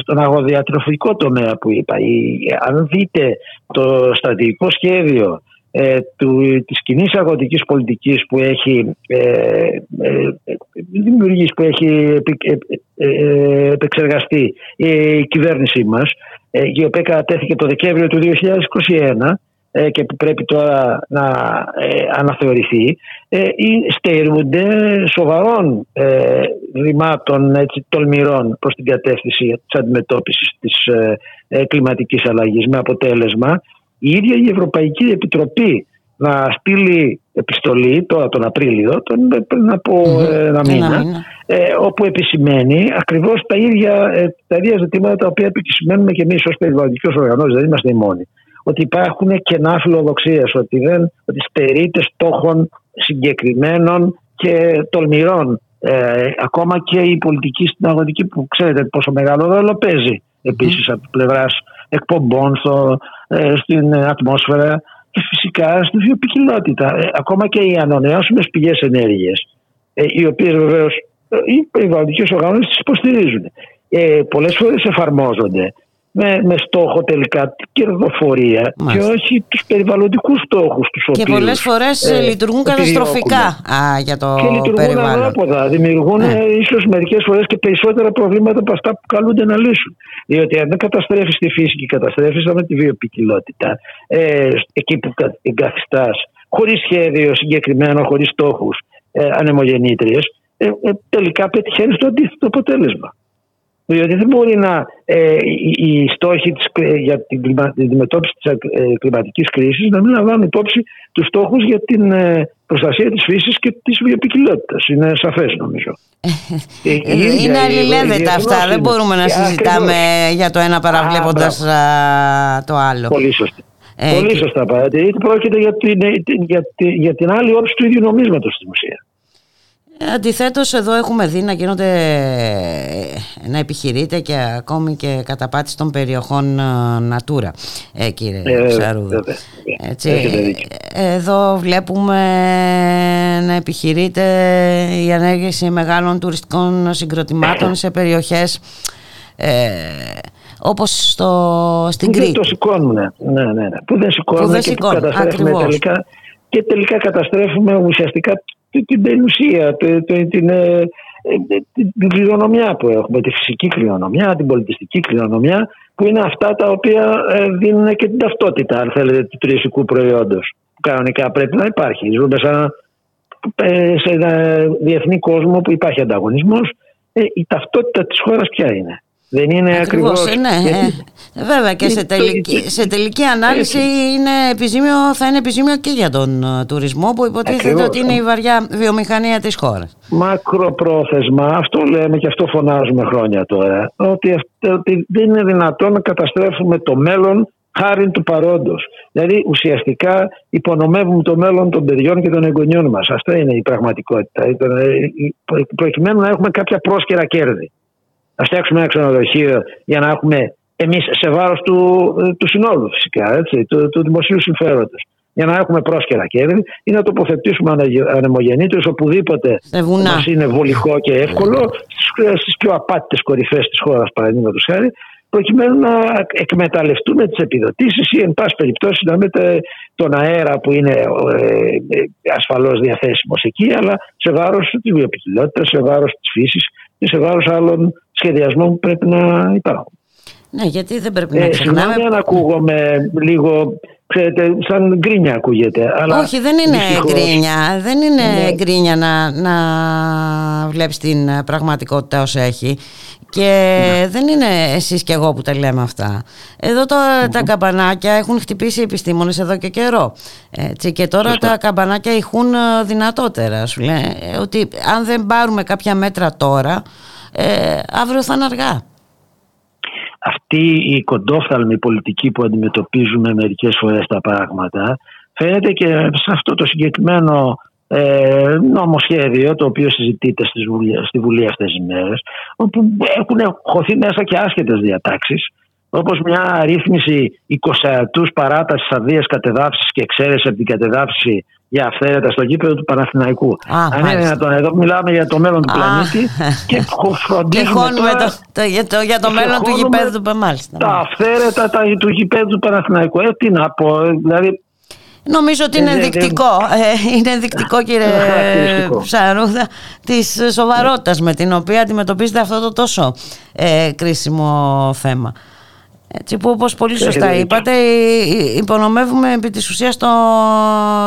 στον αγροδιατροφικό τομέα που είπα. Η, αν δείτε το στρατηγικό σχέδιο ε, του, της κοινή αγροτικής πολιτικής που έχει ε, ε, ε, δημιουργήσει, που έχει επι- ε, ε, ε, επεξεργαστεί η κυβέρνησή μας ε, η οποία κατέθηκε το Δεκέμβριο του 2021 ε, και που πρέπει τώρα να ε, αναθεωρηθεί ε, ή στερούνται σοβαρών ε, ρημάτων έτσι, τολμηρών προς την κατεύθυνση της αντιμετώπισης της ε, ε, κλιματικής αλλαγής με αποτέλεσμα η ίδια η Ευρωπαϊκή Επιτροπή να στείλει επιστολή τώρα τον Απρίλιο, τον, πριν από ε, ένα μήνα, ε, όπου επισημαίνει ακριβώς τα ίδια, ε, τα ίδια ζητήματα τα οποία επισημαίνουμε και εμείς ως περιβαλλοντικές οργανώσεις, δεν είμαστε οι μόνοι. ότι υπάρχουν κενά φιλοδοξία, ότι, δεν, ότι στερείται στόχων συγκεκριμένων και τολμηρών. Ε, ακόμα και η πολιτική στην αγροτική που ξέρετε πόσο μεγάλο ρόλο παίζει επίσης από πλευράς εκπομπών στο, ε, στην ατμόσφαιρα και φυσικά στη βιοπικιλότητα. Ε, ακόμα και οι ανανεώσιμες πηγές ενέργειας ε, οι οποίες βεβαίως ε, οι περιβαλλοντικές οργανώσεις τις υποστηρίζουν. Ε, πολλές φορές εφαρμόζονται με, με στόχο τελικά την κερδοφορία και όχι τους περιβαλλοντικούς στόχους τους και οποίους πολλές φορές ε, λειτουργούν καταστροφικά α, για το και λειτουργούν περιβάλλον. ανάποδα. Δημιουργούν Ναι. ε, ίσως μερικές φορές και περισσότερα προβλήματα από αυτά που καλούνται να λύσουν. Διότι αν δεν καταστρέφεις τη φύση και καταστρέφεις με τη βιοπικιλότητα, ε, εκεί που κα- εγκαθιστάς, χωρίς σχέδιο συγκεκριμένο, χωρίς στόχους, ε, ανεμογεννήτριες, ε, ε, τελικά πετυχαίνεις το αντίθετο αποτέλεσμα. Διότι δεν μπορεί να ε, οι, οι στόχοι της, ε, για την, κλιμα, την αντιμετώπιση της ε, κλιματικής κρίσης να μην λαμβάνουν υπόψη τους στόχους για την ε, προστασία της φύσης και της βιοπικιλότητας. Είναι σαφές νομίζω. Ε, η Ε, ίδια Είναι η- αλληλένδετα διεθνώς αυτά. Δεν είναι. μπορούμε να Ε, συζητάμε ακριβώς. για το ένα παραβλέποντας α, το άλλο. Πολύ σωστά. Ε, Πολύ και- σωστά παρατηρείτε. Πρόκειται για την, ε, την- για, την, για την άλλη όψη του ίδιου νομίσματος στην ουσία. Αντιθέτως εδώ έχουμε δει να γίνονται να επιχειρείται και ακόμη και καταπάτηση των περιοχών ε, Natura ε, κύριε Ε, Ψαρούδη. βέβαια. Έτσι, Έχετε δίκιο. εδώ βλέπουμε να επιχειρείται η ανέργηση μεγάλων τουριστικών συγκροτημάτων σε περιοχές ε, όπως στο, στην που δεν Κρήτη. το σηκώνουν. Ναι, ναι, ναι. Που δεν σηκώνουν Που δεν και που σηκώνουν, καταστρέφουμε ακριβώς. τελικά. Και τελικά καταστρέφουμε ουσιαστικά τη- την περιουσία, τη- τη- την, ε, ε, την, την κληρονομιά που έχουμε, τη φυσική κληρονομιά, την πολιτιστική κληρονομιά, που είναι αυτά τα οποία ε, δίνουν και την ταυτότητα, αν θέλετε, του τουριστικού προϊόντος. Που κανονικά πρέπει να υπάρχει. Ζούμε σαν, ε, σε ένα διεθνή κόσμο που υπάρχει ανταγωνισμός. Ε, η ταυτότητα της χώρας ποια είναι; Δεν είναι Ακριβώς, ακριβώς... ε, ναι, γιατί- ε, βέβαια και σε το- τελική, σε τελική ανάλυση είναι επιζήμιο, θα είναι επιζήμιο και για τον ε, τουρισμό που υποτίθεται Ακριβώς. ότι είναι η βαριά βιομηχανία της χώρας. Μακροπρόθεσμα, αυτό λέμε και αυτό φωνάζουμε χρόνια τώρα, ότι, αυ- ότι δεν είναι δυνατόν να καταστρέφουμε το μέλλον χάρη του παρόντος. Δηλαδή ουσιαστικά υπονομεύουμε το μέλλον των παιδιών και των εγγονιών μας. Αυτό είναι η πραγματικότητα. Ήταν, ε, η- προ- Προκειμένου να έχουμε κάποια πρόσκαιρα κέρδη. Να φτιάξουμε ένα ξενοδοχείο για να έχουμε εμείς σε βάρος του, ε, του συνόλου φυσικά, έτσι, του, του δημοσίου συμφέροντος. Για να έχουμε πρόσκαιρα κέρδη ή να τοποθετήσουμε ανε- ανεμογεννήτρες οπουδήποτε Σε βουνά. μας είναι βολικό και εύκολο στις, στις πιο απάτητες κορυφές της χώρας παραδείγματος χάρη προκειμένου να εκμεταλλευτούμε τις επιδοτήσεις ή εν πάση περιπτώσει να μετε τον αέρα που είναι ε, ε, ασφαλώς διαθέσιμος εκεί αλλά σε βάρος της βιοποικιλότητας, σε βάρος της φύσης και σε βάρος άλλων σχεδιασμών που πρέπει να υπάρχουν. Ναι, γιατί δεν πρέπει να Ε, ξεχνάμε. συγγνώμη αν ακούγομαι λίγο, ξέρετε, σαν γκρίνια ακούγεται. Αλλά Όχι, δεν είναι δυστυχώς- γκρίνια. Δεν είναι Ναι. γκρίνια να, να βλέπεις την ε, πραγματικότητα ως έχει. Και Ναι. δεν είναι εσείς και εγώ που τα λέμε αυτά. Εδώ το, τα καμπανάκια έχουν χτυπήσει οι επιστήμονες εδώ και καιρό. Έτσι, και τώρα τα καμπανάκια ηχούν ε, δυνατότερα. Σου λέει ε, ότι αν δεν πάρουμε κάποια μέτρα τώρα, ε, αύριο θα είναι αργά. αυτή η κοντόφθαλμη πολιτική που αντιμετωπίζουμε μερικές φορές τα πράγματα φαίνεται και σε αυτό το συγκεκριμένο ε, νομοσχέδιο το οποίο συζητείται στη Βουλή, στη Βουλή αυτές τις μέρες όπου έχουν χωθεί μέσα και άσχετες διατάξεις όπως μια αρρύθμιση 20 ετούς παράτασης αδείας κατεδάφισης και εξαίρεση από την κατεδάφιση για αυθαίρετα στο γήπεδο του Παναθηναϊκού. Α, Αν είναι μάλιστα. δυνατόν, εδώ μιλάμε για το μέλλον του πλανήτη και *laughs* φροντίζουμε Λιχώνουμε τώρα το, το, για το, για το μέλλον του Λιχώνουμε γηπέδου του μάλιστα. τα αυθαίρετα τα, του γηπέδου του Παναθηναϊκού. Ε, τι να πω, ε, δηλαδή Νομίζω ότι είναι Ε, δεν- ενδεικτικό, ε, είναι ενδεικτικό *laughs* κύριε χαρακτηριστικό. Ψαρούδα της σοβαρότητας με την οποία αντιμετωπίζετε αυτό το τόσο ε, κρίσιμο θέμα. Έτσι που όπως πολύ Έχετε σωστά δίκιο. είπατε υ- υ- υπονομεύουμε επί της ουσίας το,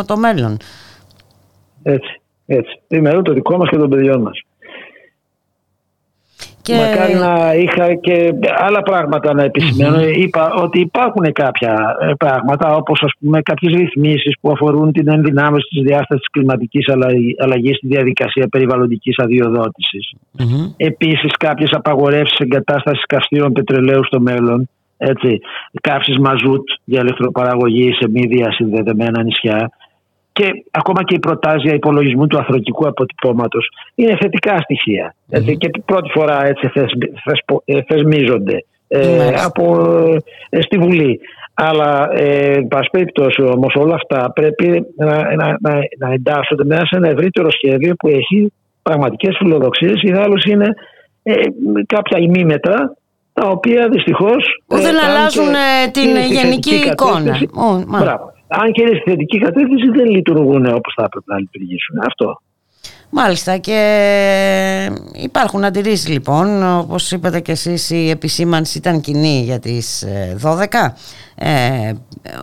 το μέλλον. έτσι, έτσι. Είμαι το δικό μας και των παιδιών μας. Και... Μακάρι να είχα και άλλα πράγματα να επισημαίνω. Είπα ότι υπάρχουν κάποια ε, πράγματα όπως ας πούμε κάποιες ρυθμίσεις που αφορούν την ενδυνάμωση της διάστασης της κλιματικής αλλαγή- αλλαγής στη διαδικασία περιβαλλοντικής αδειοδότησης. Επίσης κάποιες απαγορεύσεις εγκατάστασης καυστήρων πετρελαίου στο μέλλον έτσι, καύσης μαζούτ για ηλεκτροπαραγωγή σε μη διασυνδεδεμένα νησιά και ακόμα και η προτάζια υπολογισμού του αθροτικού αποτυπώματος είναι θετικά στοιχεία. Έτσι, και πρώτη φορά έτσι θεσμι- θεσπο- ε, θεσμίζονται ε, Μάλιστα. από, ε, στη Βουλή. Αλλά, ε, εν πάση περιπτώσει όμως, όλα αυτά πρέπει να, να, να, να εντάσσονται μέσα σε ένα ευρύτερο σχέδιο που έχει πραγματικές φιλοδοξίες. Ιδάλω είναι ε, κάποια ημίμετρα τα οποία δυστυχώς. Που δεν αλλάζουν, ε, την γενική εικόνα. Ω, μα. Μπράβο. Αν και είναι στη θετική κατεύθυνση, δεν λειτουργούν όπως θα έπρεπε να λειτουργήσουν. Αυτό. Μάλιστα και υπάρχουν αντιρρήσεις λοιπόν όπως είπατε και εσείς η επισήμανση ήταν κοινή για τις ε, 12 ε,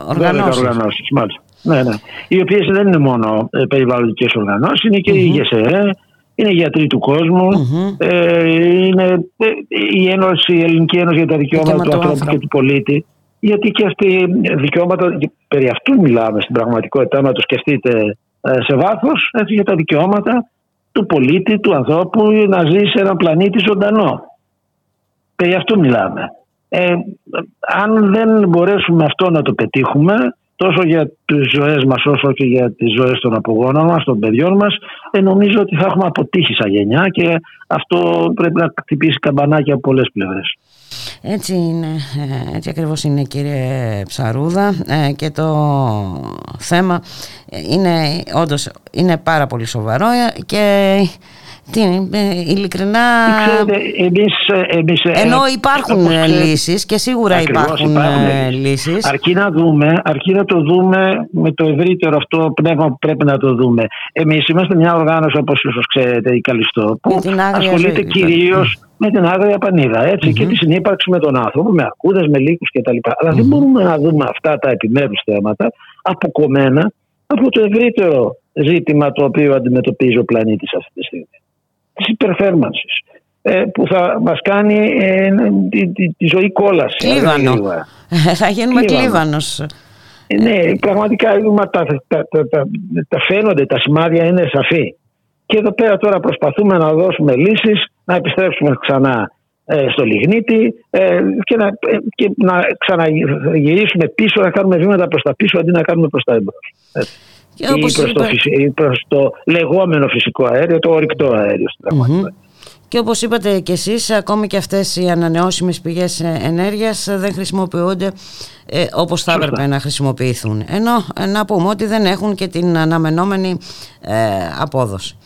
οργανώσεις. οργανώσεις, μάλιστα. Ναι, ναι. Οι οποίες δεν είναι μόνο ε, περιβαλλοντικές οργανώσεις, είναι και η ΓΕΣΕΕ, είναι οι γιατροί του κόσμου, ε, είναι ε, η, Ένωση, η Ελληνική Ένωση για τα Δικαιώματα Δικαιώματα του του Ανθρώπου και άνθρωπου. του Πολίτη. Γιατί και αυτοί ε, δικαιώματα, και περί αυτού μιλάμε στην πραγματικότητα, να το σκεφτείτε ε, σε βάθος, για τα δικαιώματα του πολίτη, του ανθρώπου, να ζει σε έναν πλανήτη ζωντανό. Περί αυτού μιλάμε. Ε, αν δεν μπορέσουμε αυτό να το πετύχουμε, τόσο για τις ζωές μας όσο και για τις ζωές των απογόνων μας, των παιδιών μας, ε, νομίζω ότι θα έχουμε αποτύχει σαν γενιά και αυτό πρέπει να χτυπήσει καμπανάκια από πολλές πλευρές. Έτσι είναι, ε, έτσι ακριβώς είναι κύριε Ψαρούδα ε, και το θέμα ε, είναι όντως είναι πάρα πολύ σοβαρό ε, και τι, ε, ειλικρινά Ξέρετε, εμείς, ε, εμείς, ε, ενώ υπάρχουν όπως ε, ξέρετε- λύσεις και σίγουρα Ακριβώς, υπάρχουν, υπάρχουν ε, λύσεις. λύσεις Αρκεί να δούμε, αρκεί να το δούμε με το ευρύτερο αυτό πνεύμα που πρέπει να το δούμε. Εμείς είμαστε μια οργάνωση, όπως ίσως ξέρετε, η Καλιστό, που Με την άγρια ασχολείται ζωή, κυρίως με την άγρια πανίδα έτσι, και τη συνύπαρξη με τον άνθρωπο, με ακούδες, με λύκους κτλ. Αλλά δεν μπορούμε να δούμε αυτά τα επιμέρους θέματα αποκομμένα από το ευρύτερο ζήτημα το οποίο αντιμετωπίζει ο πλανήτης αυτή τη στιγμή. Της υπερθέρμανσης ε, που θα μας κάνει ε, τη, τη, τη ζωή κόλαση. Κλίβανο. αργά ή γρήγορα. θα γίνουμε Κλίβανο. κλίβανος Ε, Ναι, πραγματικά μα, τα, τα, τα, τα, τα φαίνονται, τα σημάδια είναι σαφή. Και εδώ πέρα τώρα προσπαθούμε να δώσουμε λύσεις, να επιστρέψουμε ξανά ε, στο λιγνίτη ε, και, να, ε, και να ξαναγυρίσουμε πίσω, να κάνουμε βήματα προς τα πίσω αντί να κάνουμε προς τα εμπρός. Έτσι. Και Ή όπως προς, το, είπε- φυσι- ή προς το λεγόμενο φυσικό αέριο, το ορυκτό αέριο στην πραγματικότητα. Και όπως είπατε και εσείς, ακόμη και αυτές οι ανανεώσιμες πηγές ε, ενέργειας ε, δεν χρησιμοποιούνται ε, όπως θα έπρεπε να χρησιμοποιηθούν. Ενώ ε, να πούμε ότι δεν έχουν και την αναμενόμενη ε, απόδοση.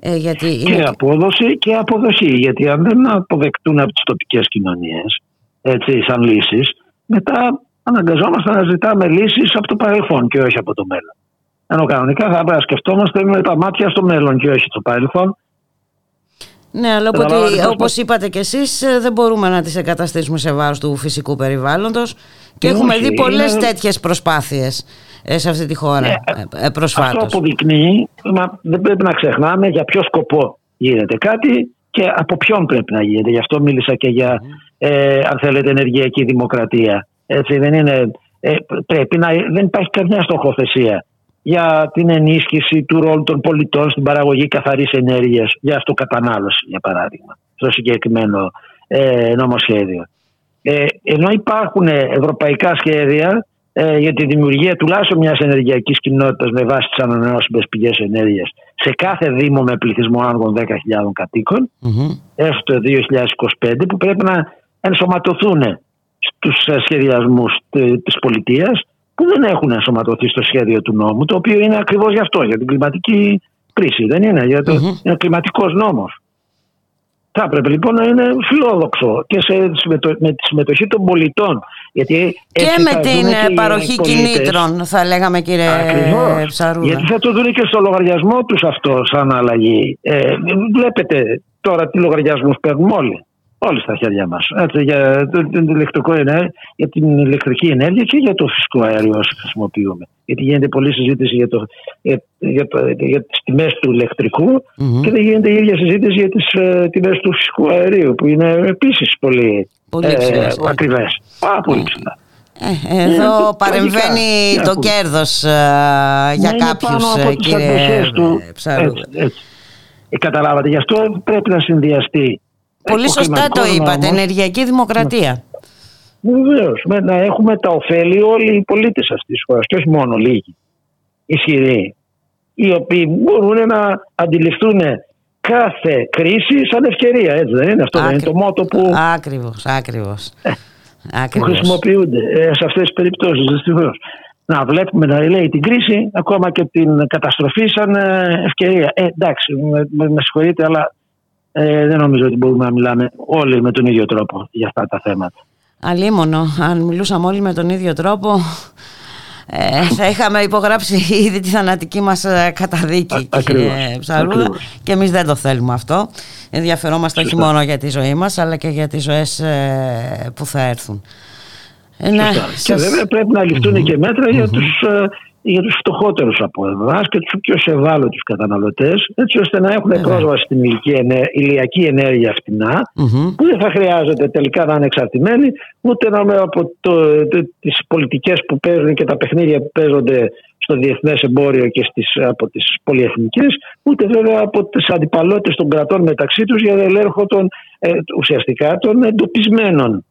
Ε, γιατί είναι και απόδοση και αποδοχή. Γιατί αν δεν αποδεκτούν από τις τοπικές κοινωνίες, έτσι, σαν λύσεις, μετά αναγκαζόμαστε να ζητάμε λύσεις από το παρελθόν και όχι από το μέλλον. Ενώ κανονικά θα έπρεπε να σκεφτόμαστε με τα μάτια στο μέλλον και όχι στο παρελθόν. Ναι, αλλά οπότε, Καταλάβατε πώς όπως είπατε και εσείς ε, δεν μπορούμε να τις εγκαταστήσουμε σε βάρος του φυσικού περιβάλλοντος και Ε, έχουμε όχι, δει πολλές είναι- τέτοιες προσπάθειες ε, σε αυτή τη χώρα ε, ε, προσφάτως. Αυτό αποδεικνύει, μα δεν πρέπει να ξεχνάμε για ποιο σκοπό γίνεται κάτι και από ποιον πρέπει να γίνεται. Γι' αυτό μίλησα και για, ε, αν θέλετε, ενεργειακή δημοκρατία. Έτσι δεν είναι, ε, πρέπει να, δεν υπάρχει καμιά στοχοθεσία για την ενίσχυση του ρόλου των πολιτών στην παραγωγή καθαρής ενέργειας για αυτοκατανάλωση, για παράδειγμα, στο συγκεκριμένο ε, νομοσχέδιο. Ε, ενώ υπάρχουν ευρωπαϊκά σχέδια ε, για τη δημιουργία τουλάχιστον μιας ενεργειακής κοινότητας με βάση τις ανανεώσιμες πηγές ενέργειας σε κάθε δήμο με πληθυσμό άνω των 10.000 κατοίκων έως το 2025 που πρέπει να ενσωματωθούν στους ε, σχεδιασμούς τε- της πολιτείας που δεν έχουν ενσωματωθεί στο σχέδιο του νόμου το οποίο είναι ακριβώς γι' αυτό, για την κλιματική κρίση δεν είναι, για το, είναι κλιματικός νόμος. Θα έπρεπε λοιπόν να είναι φιλόδοξο και σε, συμμετω- με τη συμμετοχή των πολιτών. Γιατί Και έτσι με θα την δουν ε, και οι παροχή πολίτες. κινήτρων θα λέγαμε κύριε Ακριβώς. Ψαρούδα. Γιατί θα το δουν και στο λογαριασμό τους αυτό σαν αλλαγή. Ε, βλέπετε τώρα τι λογαριασμούς παίρνουν όλοι. Όλοι στα χέρια μας. Έτσι, για, το, την ηλεκτρικό ενέργεια, για την ηλεκτρική ενέργεια και για το φυσικό αέριο όσο χρησιμοποιούμε. Γιατί γίνεται πολλή συζήτηση για, το, για, για, το- για τις τιμές του ηλεκτρικού και δεν γίνεται η ίδια συζήτηση για τις ε, τιμές του φυσικού αερίου που είναι επίσης πολύ, Πολύ ε, ψηλές, ναι. ακριβές. Πάρα πολύ ψηλά. Ε, Εδώ Ε, παρεμβαίνει τραγικά. το Τι να κέρδος ε, για να είναι κάποιους πάνω από ε, τις κύριε αντοχές του. Ψαρούδα. Έτσι, έτσι. Ε, καταλάβατε, γι' αυτό πρέπει να συνδυαστεί. Πολύ ο σωστά το κλιματικός είπατε, νόμος. ενεργειακή δημοκρατία. Βεβαίως. Να έχουμε τα ωφέλη όλοι οι πολίτες αυτής της χώρας και όχι μόνο λίγοι ισχυροί, οι οποίοι μπορούν να αντιληφθούν κάθε κρίση σαν ευκαιρία. Έτσι δεν είναι αυτό, δεν είναι το μότο που, Άκριβος, άκριβος. που Άκριβος. χρησιμοποιούνται ε, σε αυτές τις περιπτώσεις δυστυχώς. Να βλέπουμε να λέει την κρίση, ακόμα και την καταστροφή σαν ε, ευκαιρία. Ε, εντάξει, με, με, με συγχωρείτε, αλλά ε, δεν νομίζω ότι μπορούμε να μιλάμε όλοι με τον ίδιο τρόπο για αυτά τα θέματα. Αλίμονο, αν μιλούσαμε όλοι με τον ίδιο τρόπο ε, θα είχαμε υπογράψει ήδη τη θανατική μας ε, καταδίκη ακριβώς, κύριε Ψαρούδα ακριβώς. και εμείς δεν το θέλουμε αυτό ενδιαφερόμαστε όχι Σωστά. μόνο για τη ζωή μας αλλά και για τις ζωές ε, που θα έρθουν Ε, ναι, Σωστά. Και σας- βέβαια πρέπει να ληφθούν και μέτρα για τους, ε, για τους φτωχότερους από εμάς και τους πιο ευάλωτους καταναλωτές έτσι ώστε να έχουν πρόσβαση στην ηλική ενέ- ηλιακή ενέργεια φτηνά Μμμ. που δεν θα χρειάζεται τελικά να είναι εξαρτημένοι ούτε να με από το, το, τις πολιτικές που παίζουν και τα παιχνίδια που παίζονται στο διεθνές εμπόριο και στις, από τις πολυεθνικές ούτε βέβαια από τις αντιπαλότητες των κρατών μεταξύ τους για ελέγχο των, ε, ουσιαστικά των εντοπισμένων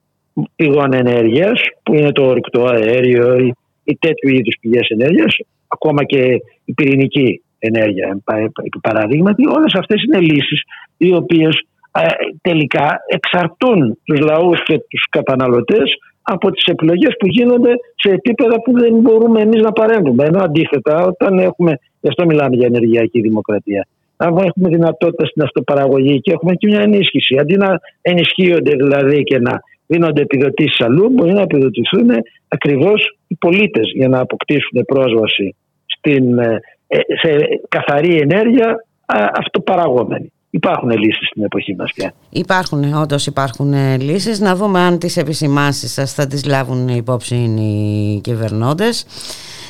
πηγών ενέργειας που είναι το ορυκτό αέριο ή, ή τέτοιου είδους πηγές ενέργειας ακόμα και η πυρηνική ενέργεια εν πα- επί παραδείγματι όλες αυτές είναι λύσεις οι οποίες ε, τελικά εξαρτούν τους λαούς και τους καταναλωτές από τις επιλογές που γίνονται σε επίπεδα που δεν μπορούμε εμείς να παρέμβουμε. Ενώ αντίθετα όταν έχουμε, γι' αυτό μιλάμε για ενεργειακή δημοκρατία, αν έχουμε δυνατότητα στην αυτοπαραγωγή και έχουμε και μια ενίσχυση, αντί να ενισχύονται δηλαδή και να δίνονται επιδοτήσεις αλλού, μπορεί να επιδοτηθούν ακριβώς οι πολίτες για να αποκτήσουν πρόσβαση στην, ε, ε, σε καθαρή ενέργεια α, αυτοπαραγόμενη. Υπάρχουν λύσεις στην εποχή μας πια. Υπάρχουν, όντως υπάρχουν ε, λύσεις. Να δούμε αν τις επισημάνσεις σας θα τις λάβουν υπόψη οι κυβερνώντες.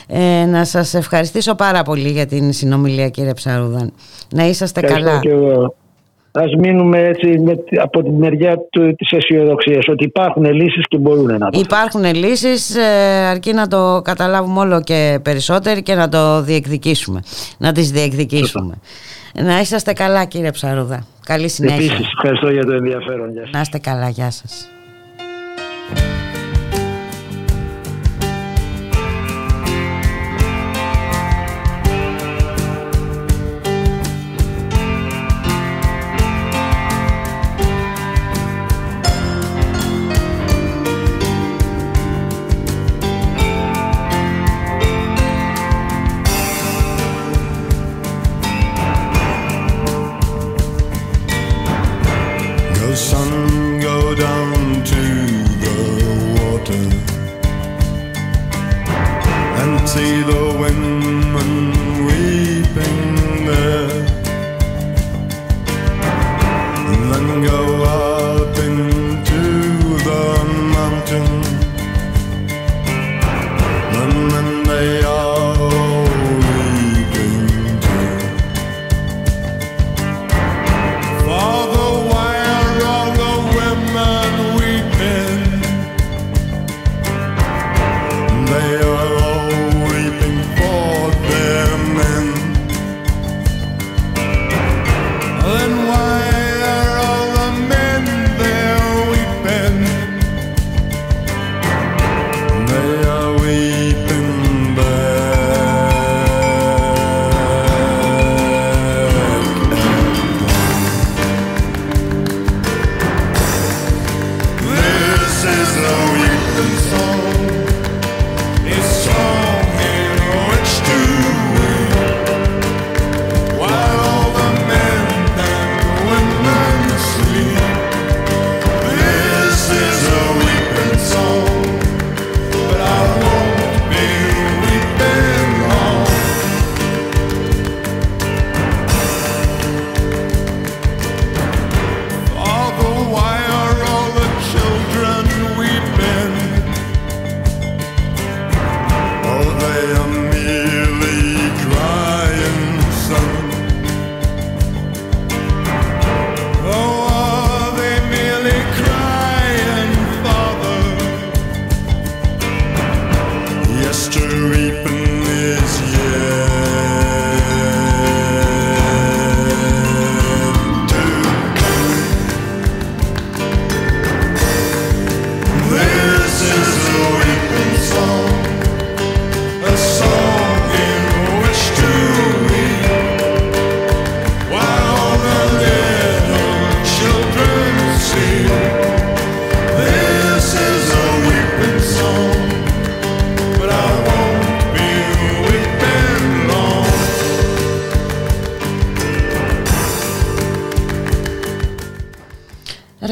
Ε, να σας ευχαριστήσω πάρα πολύ για την συνομιλία κύριε Ψαρούδα. Να είσαστε Ευχαριστώ καλά. και εγώ. Ας μείνουμε έτσι με, από τη μεριά του, της αισιοδοξίας ότι υπάρχουν λύσεις και μπορούν να το Υπάρχουν λύσεις ε, αρκεί να το καταλάβουμε όλο και περισσότερο και να το διεκδικήσουμε. Να τις διεκδικήσουμε. Να είσαστε καλά κύριε Ψαρούδα. Καλή συνέχεια. Επίσης, ευχαριστώ για το ενδιαφέρον. Γεια σας. Να είστε καλά. Γεια σας.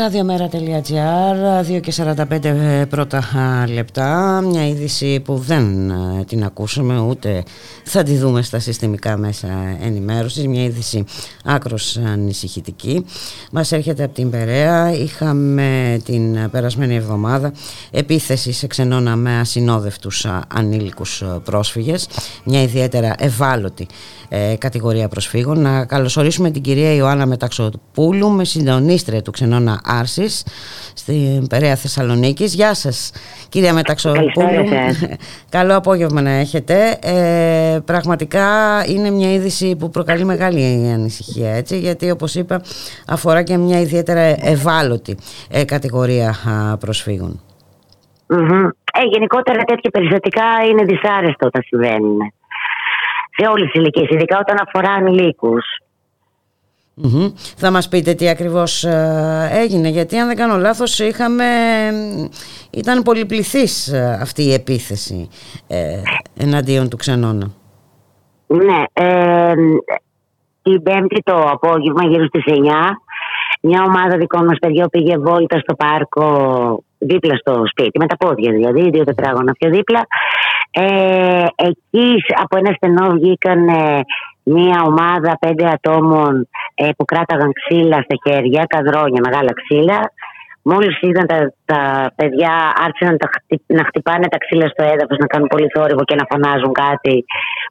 Ραδιομέρα.gr, 2 και 45 πρώτα λεπτά, μια είδηση που δεν την ακούσαμε ούτε θα τη δούμε στα συστημικά μέσα ενημέρωσης, μια είδηση άκρος ανησυχητική. Μας έρχεται από την Περαία, είχαμε την περασμένη εβδομάδα επίθεση σε ξενώνα με ασυνόδευτους ανήλικους πρόσφυγες, μια ιδιαίτερα ευάλωτη ε, κατηγορία προσφύγων. Να καλωσορίσουμε την κυρία Ιωάννα Μεταξοπούλου με συντονίστρια του ξενώνα Άρσης στην Περαία Θεσσαλονίκης. Γεια σας κυρία Μεταξοπούλου. *laughs* Καλό απόγευμα να έχετε. Ε, πραγματικά είναι μια είδηση που προκαλεί μεγάλη ανησυχία έτσι, γιατί όπως είπα αφορά και μια ιδιαίτερα ευάλωτη ε, κατηγορία προσφύγων. Ε, γενικότερα τέτοια περιστατικά είναι δυσάρεστο όταν συμβαίνουν σε όλες τις ηλικίες, ειδικά όταν αφορά ανηλίκους. Θα μας πείτε τι ακριβώς ε, έγινε γιατί αν δεν κάνω λάθος είχαμε, ήταν πολυπληθής ε, αυτή η επίθεση ε, εναντίον του Ξενώνα. Ναι, ε, την πέμπτη το απόγευμα γύρω στις 9 μια ομάδα δικών μας παιδιών πήγε βόλτα στο πάρκο δίπλα στο σπίτι, με τα πόδια δηλαδή, δύο τετράγωνα πιο δίπλα. Ε, εκεί από ένα στενό βγήκαν μια ομάδα πέντε ατόμων ε, που κράταγαν ξύλα στα χέρια, καδρόνια, μεγάλα ξύλα. Μόλις είδαν τα, τα παιδιά άρχισαν τα, να χτυπάνε τα ξύλα στο έδαφος, να κάνουν πολύ θόρυβο και να φωνάζουν κάτι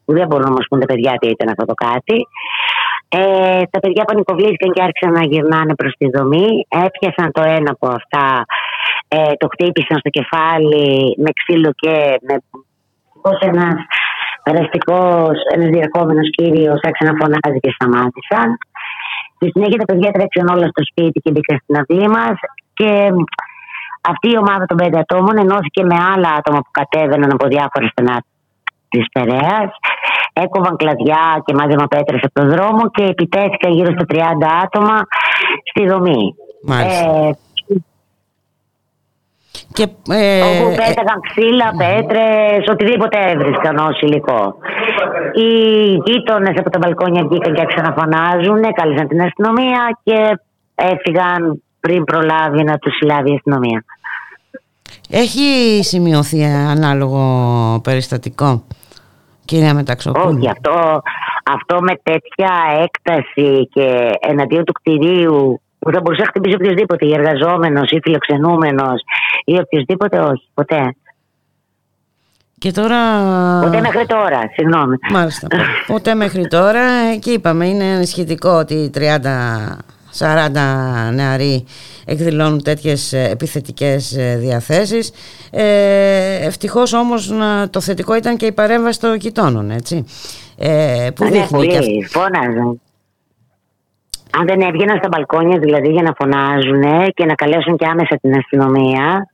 που δεν μπορούν να μας πούν τα παιδιά τι ήταν αυτό το κάτι. Ε, τα παιδιά πανικοβλήθηκαν και άρχισαν να γυρνάνε προς τη δομή. Έπιασαν το ένα από αυτά, ε, το χτύπησαν στο κεφάλι με ξύλο και με πως ένας περαστικός, ένας διακόμενος κύριος άρχισε να φωνάζει και σταμάτησαν. Στη συνέχεια τα παιδιά τρέξαν όλα στο σπίτι και μπήκαν στην αυλή μας. Και αυτή η ομάδα των πέντε ατόμων ενώθηκε με άλλα άτομα που κατέβαιναν από διάφορα στενά της Περαίας. Έκοβαν κλαδιά και μάζεμα πέτρες από τον δρόμο και επιτέθηκαν γύρω στα 30 άτομα στη δομή. Ε, και, ε, όπου πέταγαν ξύλα, πέτρες, οτιδήποτε έβρισκαν ω υλικό. Οι γείτονες από τα μπαλκόνια βγήκαν και άρχισαν να φωνάζουν, κάλεσαν την αστυνομία και έφυγαν πριν προλάβει να τους συλλάβει η αστυνομία. Έχει σημειωθεί ανάλογο περιστατικό, κυρία Μεταξοπούλου; Όχι, αυτό, αυτό με τέτοια έκταση και εναντίον του κτηρίου που θα μπορούσε να χτυπήσεις οποιοδήποτε, ή εργαζόμενος ή φιλοξενούμενος ή οποιοδήποτε, όχι, ποτέ. Και τώρα... Ποτέ μέχρι τώρα, συγγνώμη. Μάλιστα. *laughs* Ποτέ μέχρι τώρα και είπαμε είναι σχετικό ότι 30 40 νεαροί εκδηλώνουν τέτοιες επιθετικές διαθέσεις. Ε, ευτυχώς όμως το θετικό ήταν και η παρέμβαση των γειτόνων, έτσι. Ε, που ναι, δείχνει και αυτή... φώναζαν. Αν δεν έβγαιναν στα μπαλκόνια δηλαδή για να φωνάζουν και να καλέσουν και άμεσα την αστυνομία.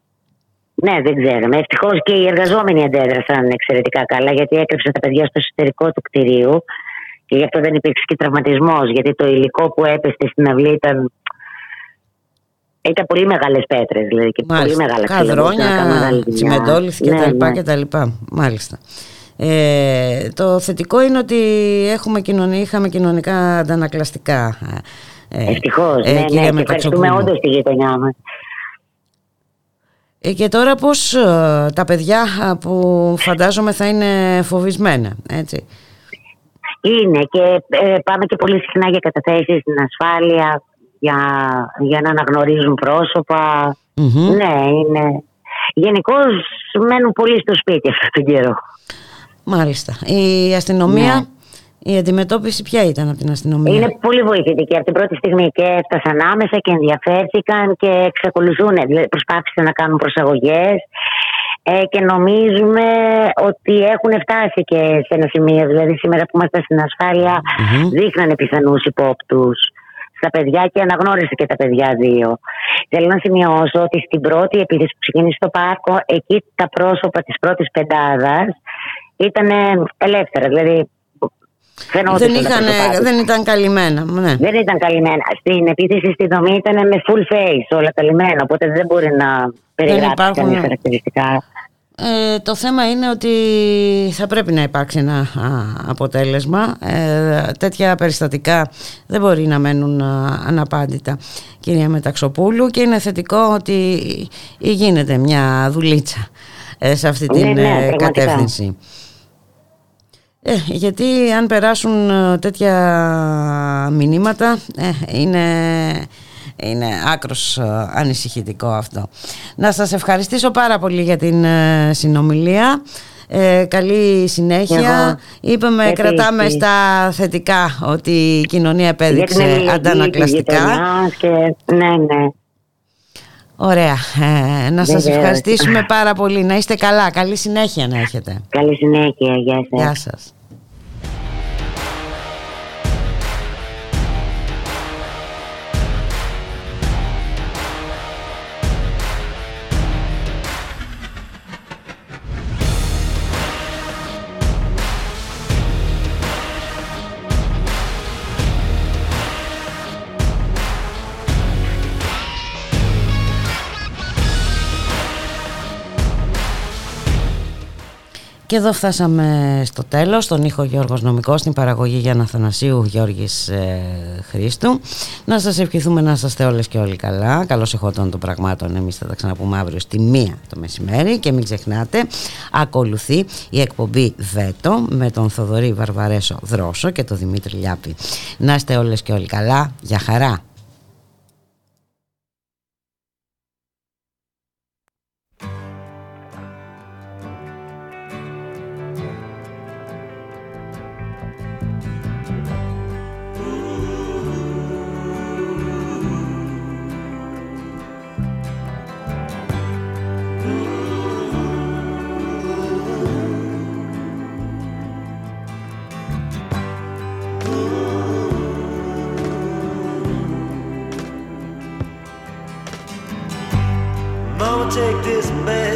Ναι, δεν ξέρουμε. Ευτυχώς και οι εργαζόμενοι αντέδρασαν εξαιρετικά καλά γιατί έκρυψαν τα παιδιά στο εσωτερικό του κτηρίου και γι' αυτό δεν υπήρξε και τραυματισμός. Γιατί το υλικό που έπεσε στην αυλή ήταν. Ήταν πολύ μεγάλες πέτρες, δηλαδή. Και πολύ μεγάλα Καδρόνια, τσιμεντόλιθ κτλ. Μάλιστα. Ε, το θετικό είναι ότι έχουμε κοινωνία, είχαμε κοινωνικά αντανακλαστικά. Ε, Ευτυχώς, ε, ναι, ναι, ευχαριστούμε όντως τη γειτονιά μας. Ε, και τώρα πώς ε, τα παιδιά που φαντάζομαι θα είναι φοβισμένα, έτσι; Είναι και ε, πάμε και πολύ συχνά για καταθέσεις στην ασφάλεια, για, για να αναγνωρίζουν Ναι, είναι. Γενικώς μένουν πολύ στο σπίτι αυτόν τον καιρό. Μάλιστα. Η αστυνομία, ναι. η αντιμετώπιση ποια ήταν από την αστυνομία; Είναι πολύ βοηθητική από την πρώτη στιγμή και έφτασαν άμεσα και ενδιαφέρθηκαν και εξακολουθούν, δηλαδή προσπάθησαν να κάνουν προσαγωγές ε, και νομίζουμε ότι έχουν φτάσει και σε ένα σημείο. Δηλαδή σήμερα που είμαστε στην ασφάλεια mm-hmm. δείχνανε πιθανούς υπόπτους στα παιδιά και αναγνώρισε και τα παιδιά δύο. Θέλω να σημειώσω ότι στην πρώτη επίθεση που ξεκίνησε στο πάρκο, εκεί τα πρόσωπα της πρώτης πεντάδας ήταν ελεύθερα. Δηλαδή δεν, είχαν, δεν ήταν καλυμμένα. Ναι. Δεν ήταν καλυμμένα. Στην επίθεση στη δομή ήταν με full face όλα καλυμμένα. Οπότε δεν μπορεί να περιγράψει υπάρχουν... κανεί χαρακτηριστικά. Ε, το θέμα είναι ότι θα πρέπει να υπάρξει ένα α, αποτέλεσμα. Ε, τέτοια περιστατικά δεν μπορεί να μένουν α, αναπάντητα, κυρία Μεταξοπούλου, και είναι θετικό ότι γίνεται μια δουλίτσα ε, σε αυτή την Ναι, ναι, ε, πραγματικά. Κατεύθυνση. Ε, γιατί αν περάσουν ε, τέτοια μηνύματα ε, είναι, είναι άκρος ε, ανησυχητικό αυτό. Να σας ευχαριστήσω πάρα πολύ για την ε, συνομιλία. Ε, καλή συνέχεια. Εγώ. Είπαμε, Επίσης. κρατάμε στα θετικά ότι η κοινωνία Για την επέδειξε αλληλεγγύη της αντανακλαστικά. γειτονιάς Και... Ναι, ναι. Ωραία. Ε, να σας Βεβαίως. ευχαριστήσουμε πάρα πολύ. Να είστε καλά. Καλή συνέχεια να έχετε. Καλή συνέχεια. Γεια σας. Γεια σας. Και εδώ φτάσαμε στο τέλος, στον ήχο Γιώργος Νομικός, στην παραγωγή Γιάννα Θανασίου Γιώργης ε, Χρήστου. Να σας ευχηθούμε να είστε όλες και όλοι καλά. Καλώς εχόταν των πραγμάτων, εμείς θα τα ξαναπούμε αύριο στη μία το μεσημέρι. Και μην ξεχνάτε, ακολουθεί η εκπομπή Βέτο με τον Θοδωρή Βαρβαρέσο Δρόσο και τον Δημήτρη Λιάπη. Να είστε όλες και όλοι καλά. Για χαρά.